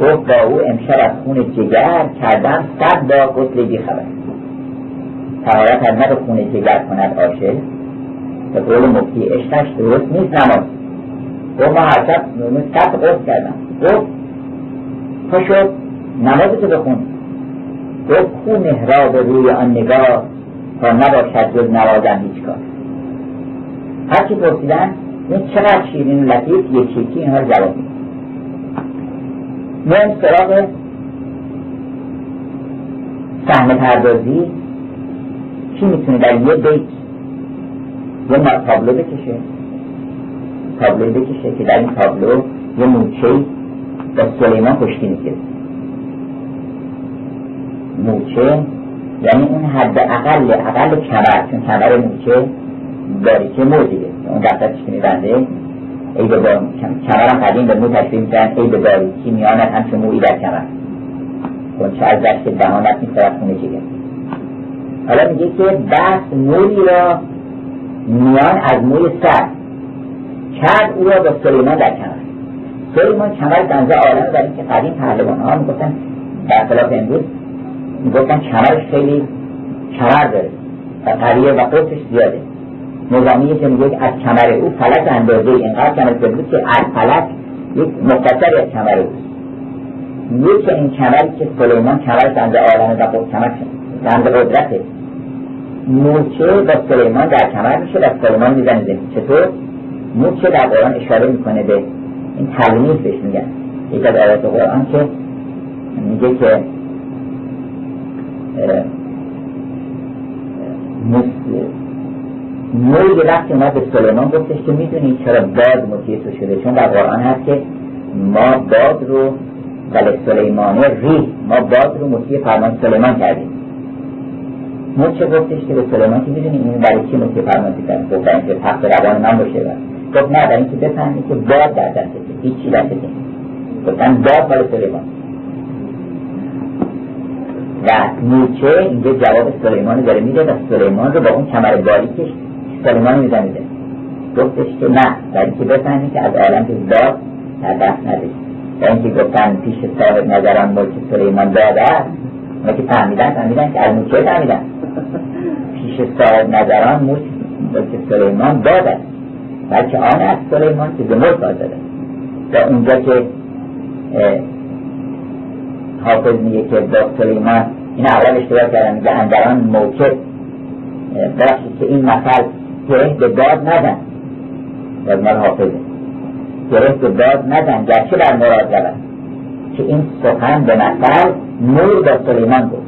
گفت با او امشب از خون جگر کردم صد با بی خبر. تمارت از نه خون جگر کند عاشق. به قول مفتی عشقش درست نیست نماز. گفت ما هر شب صد قصد کردم. گفت پاشو نمازتو بخون. گفت خون مهراب روی آن نگاه تا نباشد جز نوازم هیچ کار هرچی پرسیدن این چقدر شیرین و لطیف یکی یکی اینها جواب میده میایم سراغ صحنه پردازی. کی می‌تونه در یه بیت یه تابلو بکشه؟ تابلو بکشه که در این تابلو یه موچه با سلیمان خشکی می‌کرد موچه یعنی اون حد اقل اقل کمر چون کمر موچه باریکه مو دیگه اون دفترش که میبنده ای به با کمرم قدیم به مو تشبیه می‌کنن ای به باریکی میانت همچون موی در کمر چه از دست دهانت میسرد خونه جگر حالا میگه که بس موی را میان از موی سر کرد او را با سلیمان در کمر سلیمان کمر دنزه عالم در اینکه قدیم پهلوان ها می‌گفتن در خلاف امروز می‌گفتن کمرش خیلی کمر داره و قریه و قطش زیاده نظامی که میگه از کمر او فلک اندازه اینقدر کمر بود که از فلک یک مختصری از کمر او. یکی این کمری که سلیمان کمر دنده عالم و کمر دنده قدرته. موچه با سلیمان در کمر میشه و سلیمان می‌زنه چطور؟ موچه در قرآن اشاره می‌کنه به این تلمیز بهش میگن. یک از آیات قرآن که میگه که موی وقتی اومد به سلیمان گفتش که می‌دونی چرا باد مطیع تو شده؟ چون در قرآن هست که ما باد رو بل سلیمانه ری ما باد رو مطیع فرمان سلیمان کردیم. چه گفتش که به سلیمان که می‌دونی این برای چی مطیع فرمان کردیم گفت برای اینکه تخت روان من باشه گفت نه برای اینکه بفهمی که باد در دسته هیچی دسته گفتن باد بل سلیمان. و نیچه اینجا جواب سلیمان داره میده و سلیمان رو با اون کمر باریکش سلیمان میزنیده گفتش که نه در اینکه بفهمی که از عالم در دست نداری و اینکه گفتن پیش صاحب نظران ملک سلیمان داده است ما که فهمیدن فهمیدن که از نیچه فهمیدن؟ پیش صاحب نظران ملک سلیمان داده است. بلکه آن از سلیمان که به ملک آزاده و اونجا که حافظ میگه که با سلیمان این اول اشتباه کردن میگه اندران موکب بخشی که این مثل گره به داد ندن. از مال حافظه گره به داد ندن. گرچه در مراد رود که این سخن به مثل نور به سلیمان بود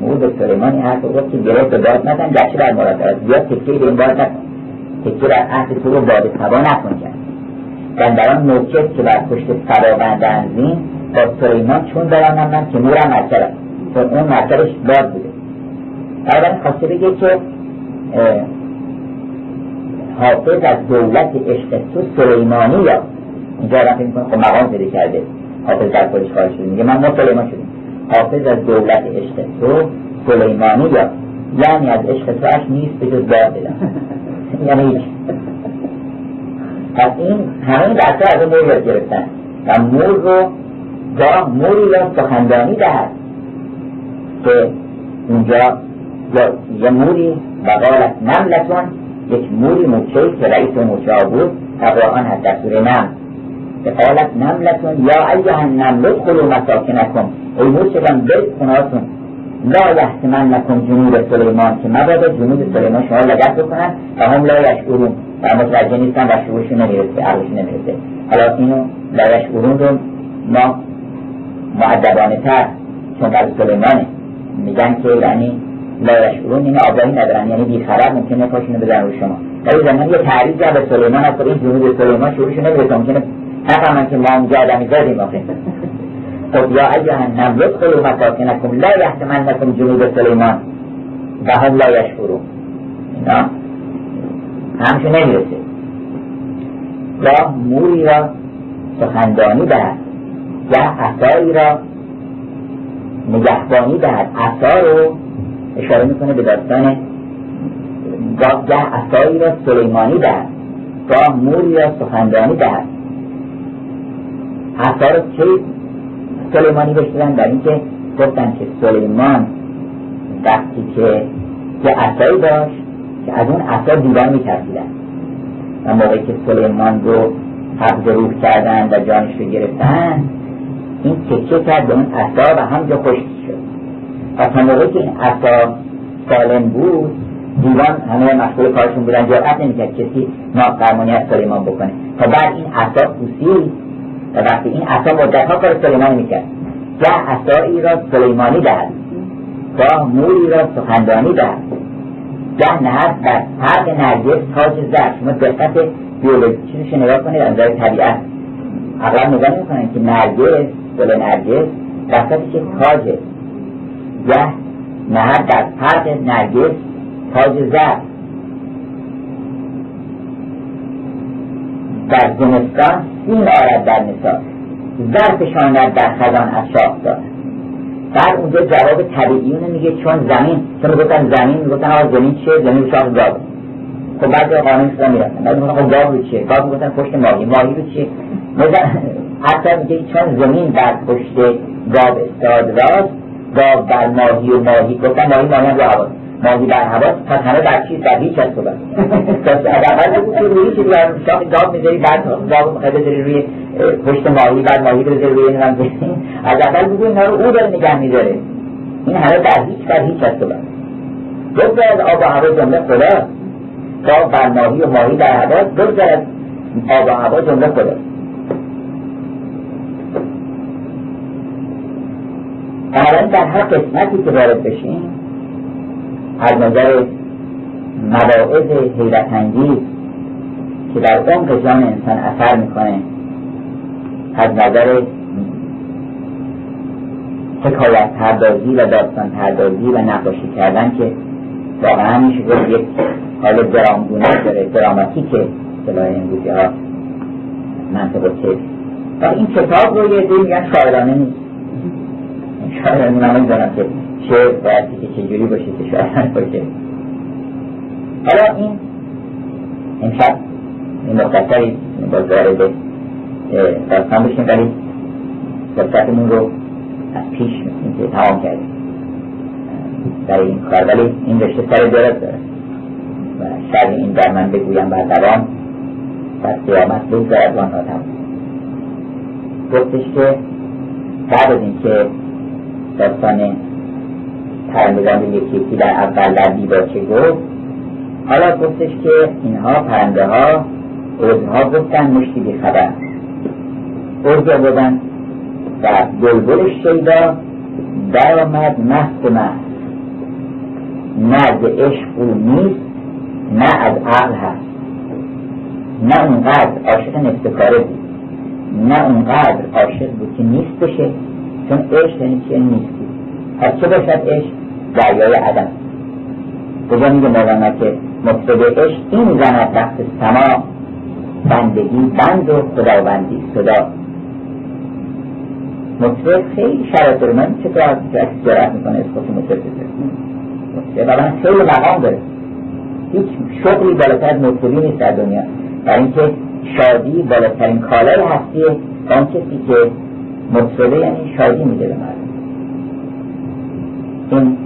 نور به سلیمان این حرف گفت که گره به داد ندن گرچه در مراد رود زیاد تکیه به این بار نکن. تکیه در عهد تو رو باد سبا نکن کرد گندران موکب که بر پشت سبا بندن زین با سلیمان چون برانم من که نورم مرکب چون اون مرکبش باد بوده. بنابراین خواسته بگه که حافظ از دولت عشق تو سلیمانی یا اینجا رفت می‌کنه خب مقام پیدا کرده. حافظ در خودش خواهد شده میگه من ما سلیمان شدیم حافظ از دولت عشق تو سلیمانی یا یعنی از عشق توش نیست به جز دار بدم. یعنی پس این همه این بچه از مور گرفتن. و مور رو گاه موری را سخندانی دهد که اونجا یه موری و قالت نملتون یک موری موچه که رئیس موچه بود هست در سوره نم که قالت نملتون یا ایها النمل ادخلوا مساکنکم. ای موچگان برید خونهاتون. لا یحتمن نکن جنود سلیمان که مبادا جنود سلیمان شما لگت بکنن و هم لا یشعرون. و متوجه نیستن و شعورشون نمی‌رسه عقلشون نمی‌رسه. حالا اینو لا یشعرون رو ما معدبانه تر چون در سلیمانه. میگن که یعنی لا این آگاهی ندارن. یعنی بیخبر ممکنه پاشونو بزن رو شما. ولی زمان یه تعریض به سلیمان. از این جنود سلیمان شعورشون نمی‌رسه ممکنه نفهمن که ما اونجا آدمی زادیم آخه. خب یا ایها النمل ادخلوا مساکنکم لا یحتملنکم جنود سلیمان و هم لا یشعرون اینا همشون نمی‌رسه. یا موری را سخندانی دهد یا عصایی را نگهبانی دهد. عصا رو اشاره می‌کنه به داستان گاه عصایی را سلیمانی دهد. گاه موری را سخندانی دهد. عصا رو چه سلیمانی بشترن در اینکه گفتن که سلیمان وقتی که یه عصایی داشت که از اون عصا دیوان میترسیدن و موقعی که سلیمان رو حفظ روح کردن و جانش رو گرفتن این تکه کرد به اون عصا و همجا خشک شد. تا موقعی که این عصا سالم بود دیوان همه مشغول کارشون بودن جرأت نمی‌کرد کسی نافرمانی از سلیمان بکنه. تا بعد این عصا پوسید و وقتی این عصا مدتها کار سلیمان می‌کرد. گه عصایی را سلیمانی دهد گاه موری را سخندانی دهد. گه نهد بر فرق نرگس تاج زر شما دقت بیولوژی چیزش نگاه کنید از نظر طبیعت. اغلب نگاه می‌کنن که نرگس گل نرگس وسطش تاجه. گه نهد در فرق نرگس تاج زر در زمستان سیم آرد در مثال زر فشاند در خزان از شاخدار بعد اونجا جواب طبیعی اونو میگه چون زمین. چون گفتن زمین می‌گفتن آقا زمین چیه؟ زمین شاخ گاو خب بعد قانون اسلام می‌رفتن. بعد می‌گفتن خب گاو رو چیه؟ گاو می‌گفتن پشت ماهی. ماهی رو چیه؟ حتی میگه چون زمین بر پشت گاو استاد راست گاو بر ماهی و ماهی گفتن ماهی ماهی هم رو ماهی در هوا پس همه در چیز در هیچ هست بس اول بود که روی چیزی بر شاق گاب می‌ذاری بعد گاب می‌خوای بذاری روی پشت ماهی بعد ماهی بذاری روی نمیم از اول بگو اینا رو او داره نگه میداره. این همه در هیچ در هیچ هست بس بگذار از آب و هوا جمله خدا گاب بر ماهی و ماهی در هوا بگذار از آب و هوا جمله خدا الان در هر قسمتی که وارد بشیم از نظر مواعظ حیرت انگیز که در عمق جان انسان اثر می‌کنه از نظر حکایت پردازی و داستان پردازی و نقاشی کردن که واقعا میشه گفت یک حال درامگونه داره دراماتیکه صلاح امروزی ها منطقه تک و این کتاب رو یه دی میگن شاعرانه نیست. شاعرانه نمی‌دونم که شعر باید که چجوری باشه که شاید باشه. حالا این امشب این مختصری باز وارد داستان بشیم ولی فرصتمون رو از پیش مثل که تمام کردیم. برای این کار. ولی این رشته سر دارد داره. و شاید این در من بگویم بر دوام در قیامت بگذارد آنها تمام. گفتش که بعد از اینکه داستان پرندگان یکی یکی در اول در دیباچه گفت حالا گفتش که اینها پرنده ها ارزها گفتن مشتی بی خبر ارز بودن و بلبل شیدا در آمد مست مست. نه از عشق او نیست نه از عقل هست. نه اونقدر عاشق نستکاره بود نه اونقدر عاشق بود که نیست بشه چون عشق یعنی چیه نیستی. پس چه باشد عشق؟ دریای عدم. کجا میگه مولانا که مفسد عشق؟ این زند وقت سما. بندگی بند و خداوندی صدا. مطرب خیلی شرط داره. من چطور از جرأت می‌کنه اسقاط مطرب بزنه و خیلی مقام داره. هیچ شغلی بالاتر از مطربی نیست در دنیا. در اینکه شادی بالاترین کالای هستی آن کسی که مطربه یعنی شادی میده به مردم این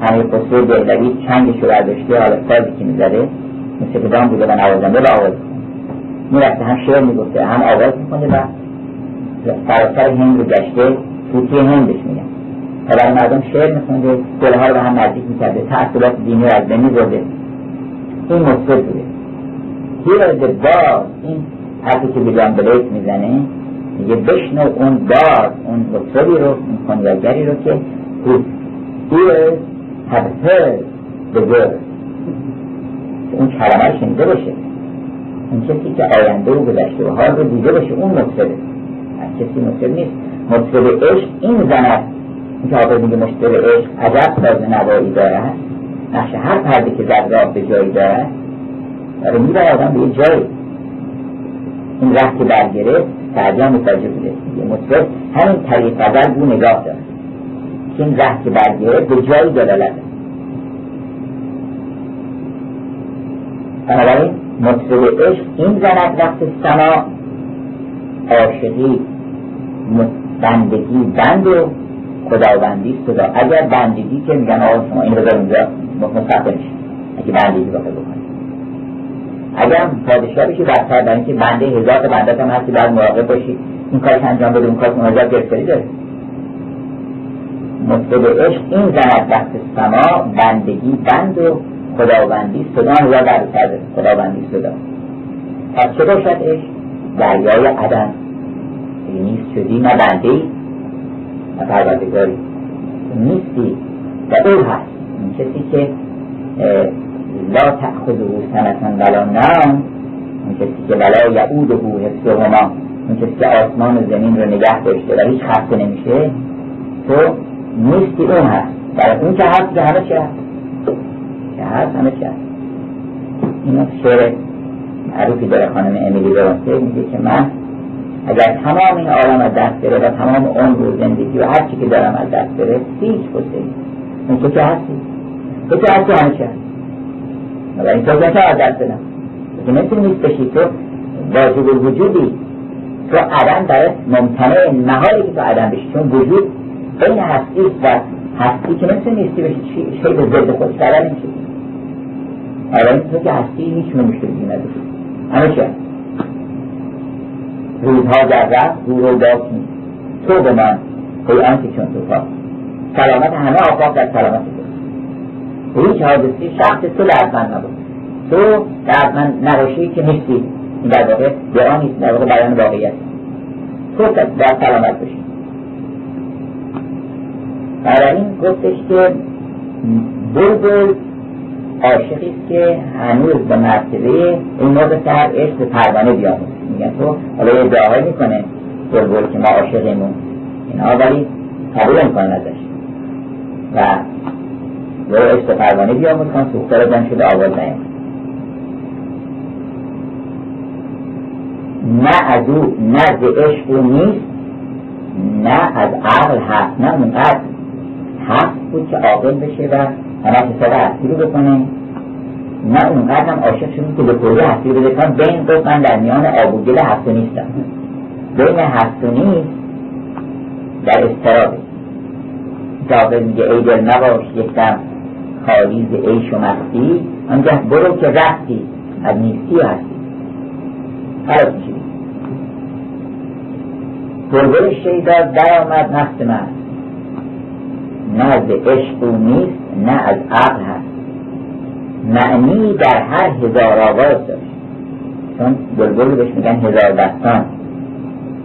همه خسرو دهلوی چنگش رو برداشته حالا سازی که می‌زده مثل کدام بوده و نوازنده و آواز می‌رفته هم شعر می‌گفته هم آواز می‌کنه و سراسر هند رو گشته توتی هندش میگن. برای مردم شعر میخونده گلها رو به هم نزدیک می‌کرده تعصبات دینی رو از بین میبرده. این مطرب بوده. هیر باز این حرفی که بیلیان بلیت می‌زنه میگه بشنو اون باز اون مطربی رو اون کنیاگری رو که whose ears have heard the word اون کلمه رو شنیده باشه. اون کسی که آینده و گذشته و حال رو دیده باشه اون مطربه کسی مطرب نیست. مطرب عشق این زند این که آقا میگه مطرب عشق عجب ساز نوایی دارد نقش هر پرده که زد راه به جایی دارد داره می‌بره آدم به یه جایی. این ره که برگرفت سعدی هم متوجه بوده یه مطرب همین طریق قدر بو نگاه داره. که این ره که برگرفت به جایی دلالت بنابراین مطرب عشق این زند وقت سما عاشقی بندگی بند و خداوندی صدا اگر بندگی که میگن آقا شما این بذار اونجا مستقل اگه بندگی بکنی اگر پادشاه بشی برتر در اینکه بنده هزار تا بنده هم هستی بعد مراقب باشی این کارش انجام بده اون کار مناجات گرفتاری داره مطلب عشق این زند وقت سما بندگی بند و خداوندی صدا. هزار در کرده خداوندی صدا. پس چه باشد عشق؟ دریای عدم. نیست شدی نه بنده ای نه پروردگاری. نیستی. و او هست. این کسی که لا تأخذه سنتن ولا نام اون کسی که ولا یعوده حفظهما اون کسی که آسمان و زمین رو نگه داشته و هیچ خسته نمیشه تو نیستی اون هست. برای اون که هست که همه چی هست. که هست همه چی هست. این شعر معروفی داره خانم امیلی برانسه میگه که من اگر تمام این عالم از دست بره و تمام عمر و زندگی و هر چی که دارم از دست بره هیچ حسین اون تو که هستی؟ تو که هستی همه چی هست. این تو از دست بدم تو نمی‌تونی نیست بشی تو واجب الوجودی. تو عدم برات ممتنع نهایی که تو عدم بشی. چون وجود بین هستی و هستی که نمی‌تونی نیستی بشی. شی به ضد خودش قرار نمیشه حالا تو که هستی هیچ مشکلی نداری همه چی روزها در رفت رو رو باکی تو به من ای آنکه چون تو سلامت همه آفاق در سلامت تو. هیچ حادثی شخص تو دردمند نبود. تو دردمند نباشی که نیستی. این در واقع دران نیست در واقع بیان واقعیت. تو در سلامت باشی. این گفتش که بلبل عاشقی است که هنوز به مرتبه این موقع سر عشق پروانه بیاموز میگن تو حالا یه دعای می‌کنه بلبل که ما عاشقیمون. اینها ولی قبول می‌کنن ازش. و برو عشق پروانه بیاموز کن سوخته رو جمع شده آواز نیم نه از او نه ز عشق او نیست نه از عقل هست نه اونقدر هست بود که عاقل بشه و همه حساب هستی رو بکنه. نه اونقدر هم عاشق شدیم که به کلی هستی رو بکنم بین گفت من در میان آب و گل هست و نیستم. بین هست و نیست در استرابه جابر میگه ای دل نباش یک دم خالی ز عیش و مستی آنگه برو که رفتی. از نیستی هستی. خلاص میشی بلبل شیدا در آمد نفس من. نه از عشق او نیست نه از عقل هست. معنی در هر هزار آواز داشت. چون بلبل بهش میگن هزار دستان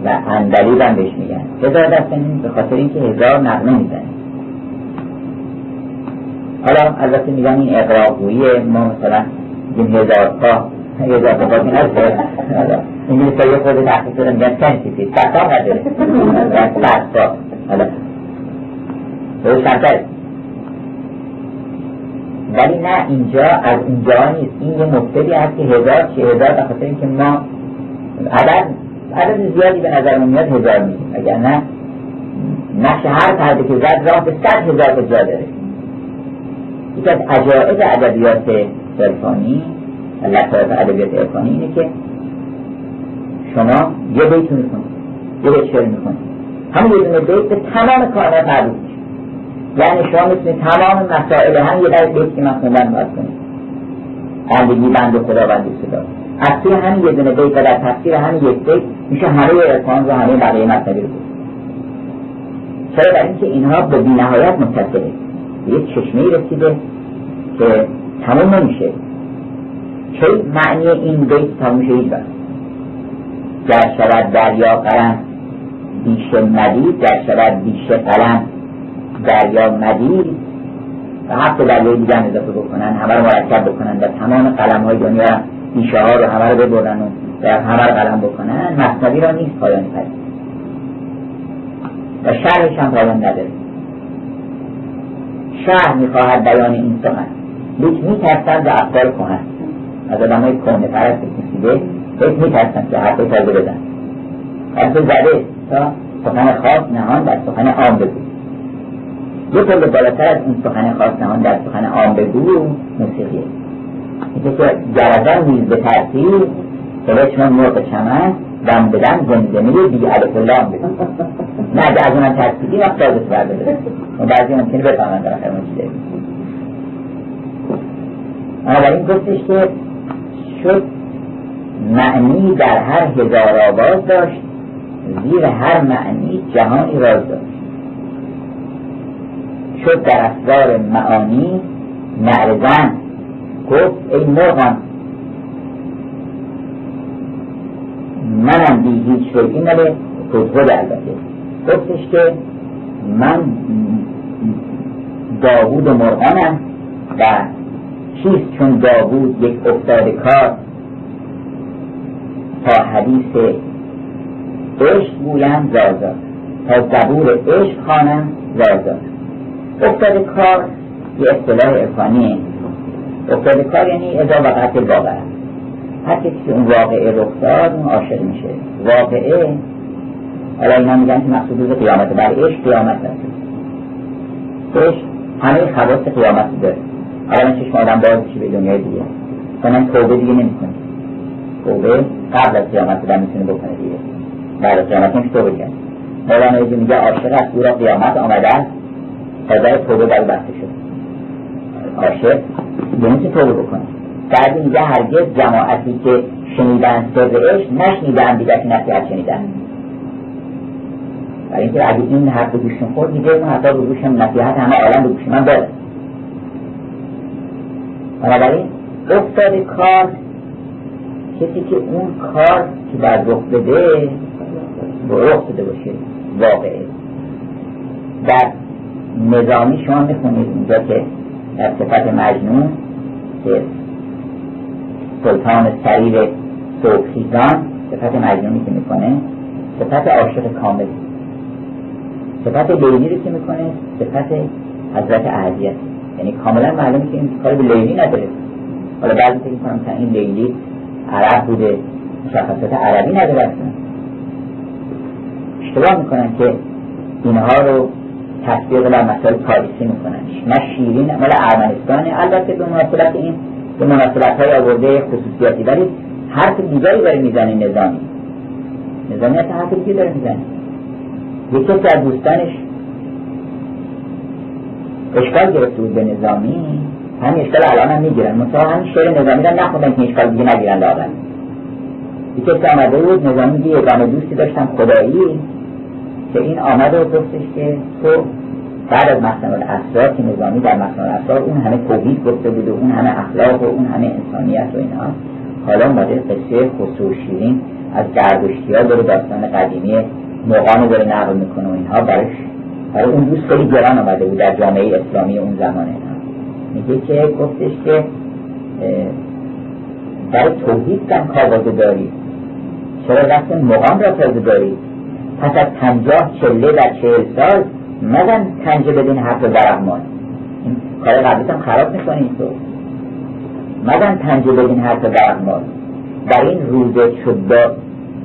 و اندلیب هم بهش میگن. هزار دستان به خاطر اینکه هزار نغمه می‌زنه. حالا البته میگن این اقراقویی ما مثلا میگیم هزار پا هزار پا این از انگلیسی خود تحقیق دارن میگن سنسیتی ستا نداره ستا حالا. درست ولی نه اینجا از اینجا نیست. این یه مبتدی هست که هزار چه هزار به خاطر اینکه ما عدد عدد زیادی به نظر میاد هزار میگیم. اگر نه نقش هر پرده که زد راه به صد هزار تا جا داره. یکی از عجائب ادبیات عرفانی لطایف ادبیات عرفانی اینه که شما یه بیت می‌کنید یه بیت شعر می‌کنید همون یه دونه بیت به تمام کارهای مربوط یعنی شما می‌تونید تمام مسائل هم یه بیت بیت که من خوندن باید کنید بندگی بند خداوندی صدا. از توی همین یه دونه بیت و در تفسیر همین یک بیت میشه همه عرفان رو همه بقیه مطلبی رو چرا؟ در اینکه اینها به بینهایت متصله یک چشمه رسیده که تموم نمیشه. چه معنی این بیت تموم میشه هیچ گر شود دریا قلم بیش مدید گر شود بیش قلم. دریا مدید و هفت دریای دیگه هم اضافه بکنن همه رو مرکب بکنن و تمام قلم های دنیا بیشه ها رو همه رو ببرن و در همه رو قلم بکنن. مصنوی را نیست پایانی پس و شرحش هم پایان نداره. شهر می‌خواهد بیان این سخن. لیک میترسند به افکار کنند از آدم های کنه پرست کسیده هیچ میترسند که حرفه تازه بزن حرف زده تا سخن خاص نهان در سخن عام بگو. یه پل بالاتر از این سخن خاص نهان در سخن عام بگو موسیقیه. اینکه که گردن نیز به ترتیب چون مرغ چمن دم بدن زمزمه بی علف الله بگو نه اگه از اونم ترتیبی وقت تازه برداره. و بعضی ممکنه بفهمن در آخر چیزه بنابراین گفتش که شد معنی در هر هزار آواز داشت زیر هر معنی جهانی راز داشت. شد در افزار معانی نعرزن گفت ای مرغان منم بی هیچ این ماله توزهد البته. گفتش که من داوود مرغانم و چیست چون داوود یک افتاد کار تا حدیث عشق گویم زازا. تا زبور عشق خوانم زازا. افتاد کار یه اصطلاح ارفانیه افتاد کار یعنی ازا وقت واقع هر کسی که اون واقعه رخ داد اون عاشق میشه. واقعه حالا اینا میگن که مقصود روز قیامت بر عشق قیامت هست عشق همه خواست قیامت داره. حالا چشم آدم باز میشه به دنیای دیگه. کنم توبه دیگه نمی‌کنه توبه قبل از قیامت بودن می‌تونه بکنه دیگه. بعد از قیامت نمیشه توبه کرد. مولانا ایجی میگه عاشق از دورا قیامت آمده است. تا توبه در بسته شد. عاشق نمیشه توبه بکنه. بعد میگه هرگز جماعتی که شنیدن سر عشق نشنیدن دیگه نصیحت شنیدن. برای اینکه اگه این حرف به گوشم خورد دیگه اون حتی به گوشم نصیحت همه عالم به گوش من داره. بنابراین افتاد کار کسی که اون کار که در رخ بده رخ بده باشه واقعه. در نظامی شما می‌خونید اینجا که در صفت مجنون که سلطان سریر صبحخیزان صفت مجنونی که می‌کنه صفت عاشق کامل صفت لیلی رو که می‌کنه صفت حضرت اعلیت یعنی کاملا معلومه که این کار به لیلی نداره. حالا بعضی فکر می‌کنم که این لیلی عرب بوده مشخصات عربی نداره اصلا. اشتباه می‌کنن که اینها رو تصدیق در مسائل تاریخی می‌کنن. نه شیرین مال ارمنستان. البته به مناسبت این به مناسبت های آورده خصوصیاتی. ولی حرف دیگری داره می‌زنه نظامی. نظامی حتی حرف دیگه داره می‌زنه. یکی کسی از دوستانش اشکال گرفته بود به نظامی همین اشکال الان هم می‌گیرن. مثلا همین شعر نظامی رو نخوندن که اشکال دیگه نگیرن لاغن یکی کسی آمده بود نظامی یه دوستی داشتم خدایی که این آمده و گفتش که تو بعد از مخصم الاسرار که نظامی در مخصم الاسرار اون همه توحید گفته بود و اون همه اخلاق و اون همه انسانیت و اینها حالا ماده قصه خسرو شیرین از گردشتی ها داره داستان قدیمی مقام داره نقل می‌کنه و اینها برش. برای اون دوست خیلی گران آمده بود در جامعه اسلامی اون زمانه. میگه که گفتش که در توحید کم کاغذ داری. چرا دست مقام را تازه داری؟ پس از پنجاه چله در چهل سال مزن پنجه بدین حرف برحمان این کار قبلیت هم خراب می‌کنی تو مزن پنجه بدین حرف برحمان در این روزه شد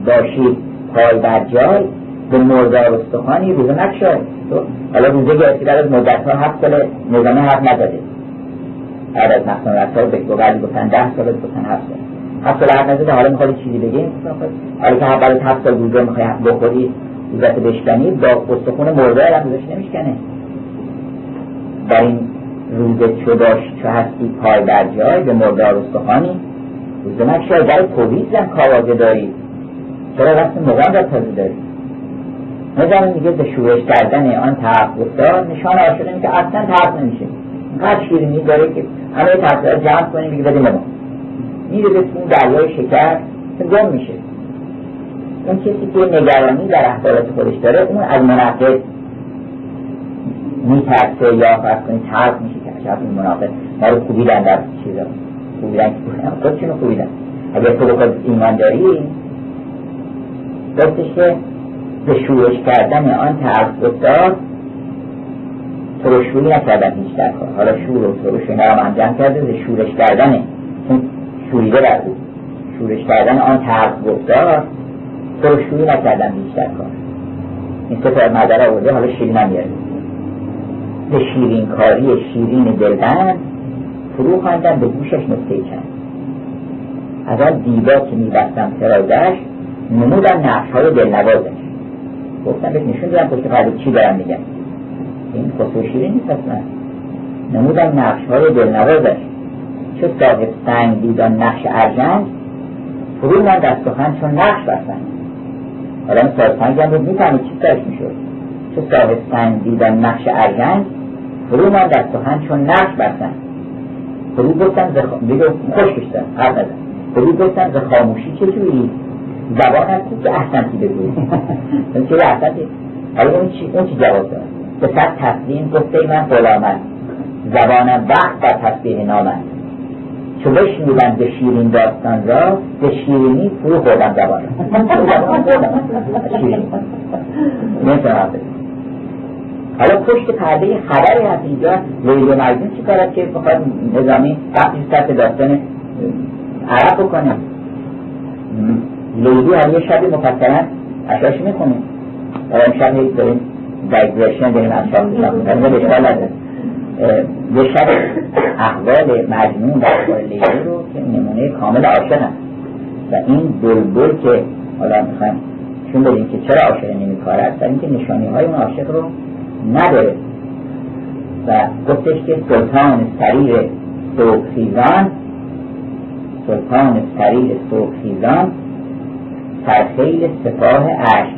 باشید پای بر جای به مردار استخوانی روزه نکشای. حالا روزه گرفتی از مدت ها هفت سال نظامه حق نداده بعد از مخصوص رفتار به بعدی گفتن ده سال گفتن هفت سال. هفت سال حق نداده حالا می‌خواد چیزی بگیم حالا که بعد هفت سال روزه می‌خوای بخوری روزت بشکنی با استخون مردار هم روزش نمیشکنه. در این روزه چو داشت چو هستی پای بر جای به مردار استخوانی. روزه نکشای در کووید زن کاواجه داری. چرا رسم مقام را تازه داری؟ نظام میگه به شورش کردن آن گفتار نشان عاشقی که اصلا تحق نمیشه. اینقدر شیرینی داره که همه تحقیقات جمع کنیم بگه بده ما میره به اون دریای شکر گم میشه. اون کسی که نگرانی در احوالات خودش داره اون از منافق میترسه یا فرض کنید ترک میشه که شب این منافق ما رو کوبیدن در چیزا. خوبیدن که خودشونو خوبیدن اگر تو بخواد ایمان داری گفتش که به شورش کردن آن گفتار ترشوری نکردن هیچ در کار. حالا شور و ترش اینا رو انجام کرده به شورش کردن. چون شوریده در بود شورش کردن آن گفتار ترشوری نکردن در کار. این سه تا مدر آورده حالا شیرین نمیاره به شیرین کاری شیرین دلبند فرو خواندن به گوشش نسته چند. از آن دیبا که میبستم سرازش نمودم نقش های دلنوازش. گفتم بهت نشون دیدم پشت پرده چی دارم میگم. این خسرو شیرین نیست اصلا. نمودم نقش های دلنوازش. چه صاحب سنگ دیدان نقش ارجنگ فرو من دست سخن چون نقش بستن صاحب سنگ هم بود می‌فهمید چی سرش می‌شد چه صاحب سنگ دیدان نقش ارجنگ فرو من دست سخن چون نقش بستن فرو گفتم ز بگو خوش کشتن هر نزن فرو گفتم ز خاموشی چه جوری؟ زبان هستی که احسنتی بگویی اون چه احسنتی؟ حالا اون چی اون چی جواب داد. به صد تسلیم گفته من غلامت زبانم وقت در تسبیح نامد چو بشنیدم به شیرین داستان را به شیرینی فرو خوردم شیرینی حالا پشت پرده خبری هست اینجا لیل و مجنون چی کارد که بخواد نظامی وقتی سطح داستان عرب بکنه؟ لیلی هم یه شبی مفصلا اشاش می‌خونیم امشب هیچ داریم دایگرشن داریم اشاش می‌خونیم به اشکال نداره. یه شب احوال مجنون در لیلی رو که نمونه کامل عاشق هست و این بلبل که حالا می‌خوایم چون بدیم که چرا عاشق نمی کار در اینکه نشانی های اون عاشق رو نداره. و گفتش که سلطان سریر سوخیزان سلطان سریر سوخیزان سرخیل سپاه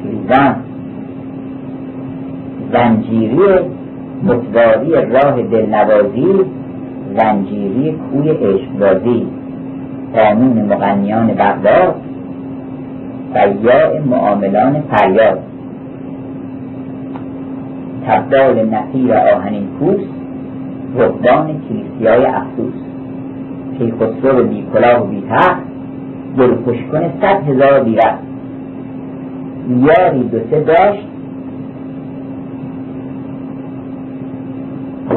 ریزان زنجیری متواری راه دلنوازی زنجیری کوی عشقبازی. قانون مغنیان بغداد سیاع معاملان فریاد. تبدال نفیر آهنین پوست رهبان کلیسیای افسوس. کیخسرو بی کلاه و بی تخت صد هزار بیرد یاری دو سه داشت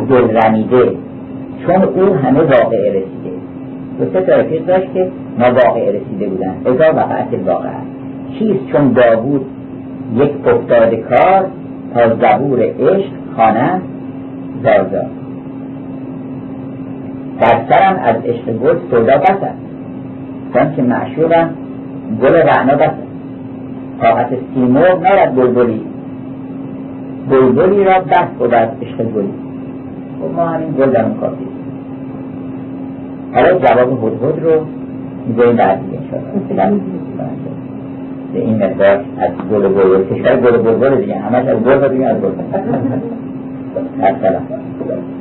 دل رمیده. چون او همه واقع رسیده. دو سه تا داشت که واقع رسیده بودن. ازا وقعت واقع چیست چون داوود یک افتاده کار تا زبور عشق خانه زازا. در سرم از عشق گل سودا بسد چون که معشوقم گل رعنا بسه طاقت سیمور نرد بلبلی. بلبلی را بس بود از عشق گلی. ما همین گل اون کافی حالا جواب هدهد رو می‌ذاریم بعد دیگه انشاءالله به این مقدار از گل و بلبل کشور گل و بلبل دیگه. همش از گل دیگه از گل.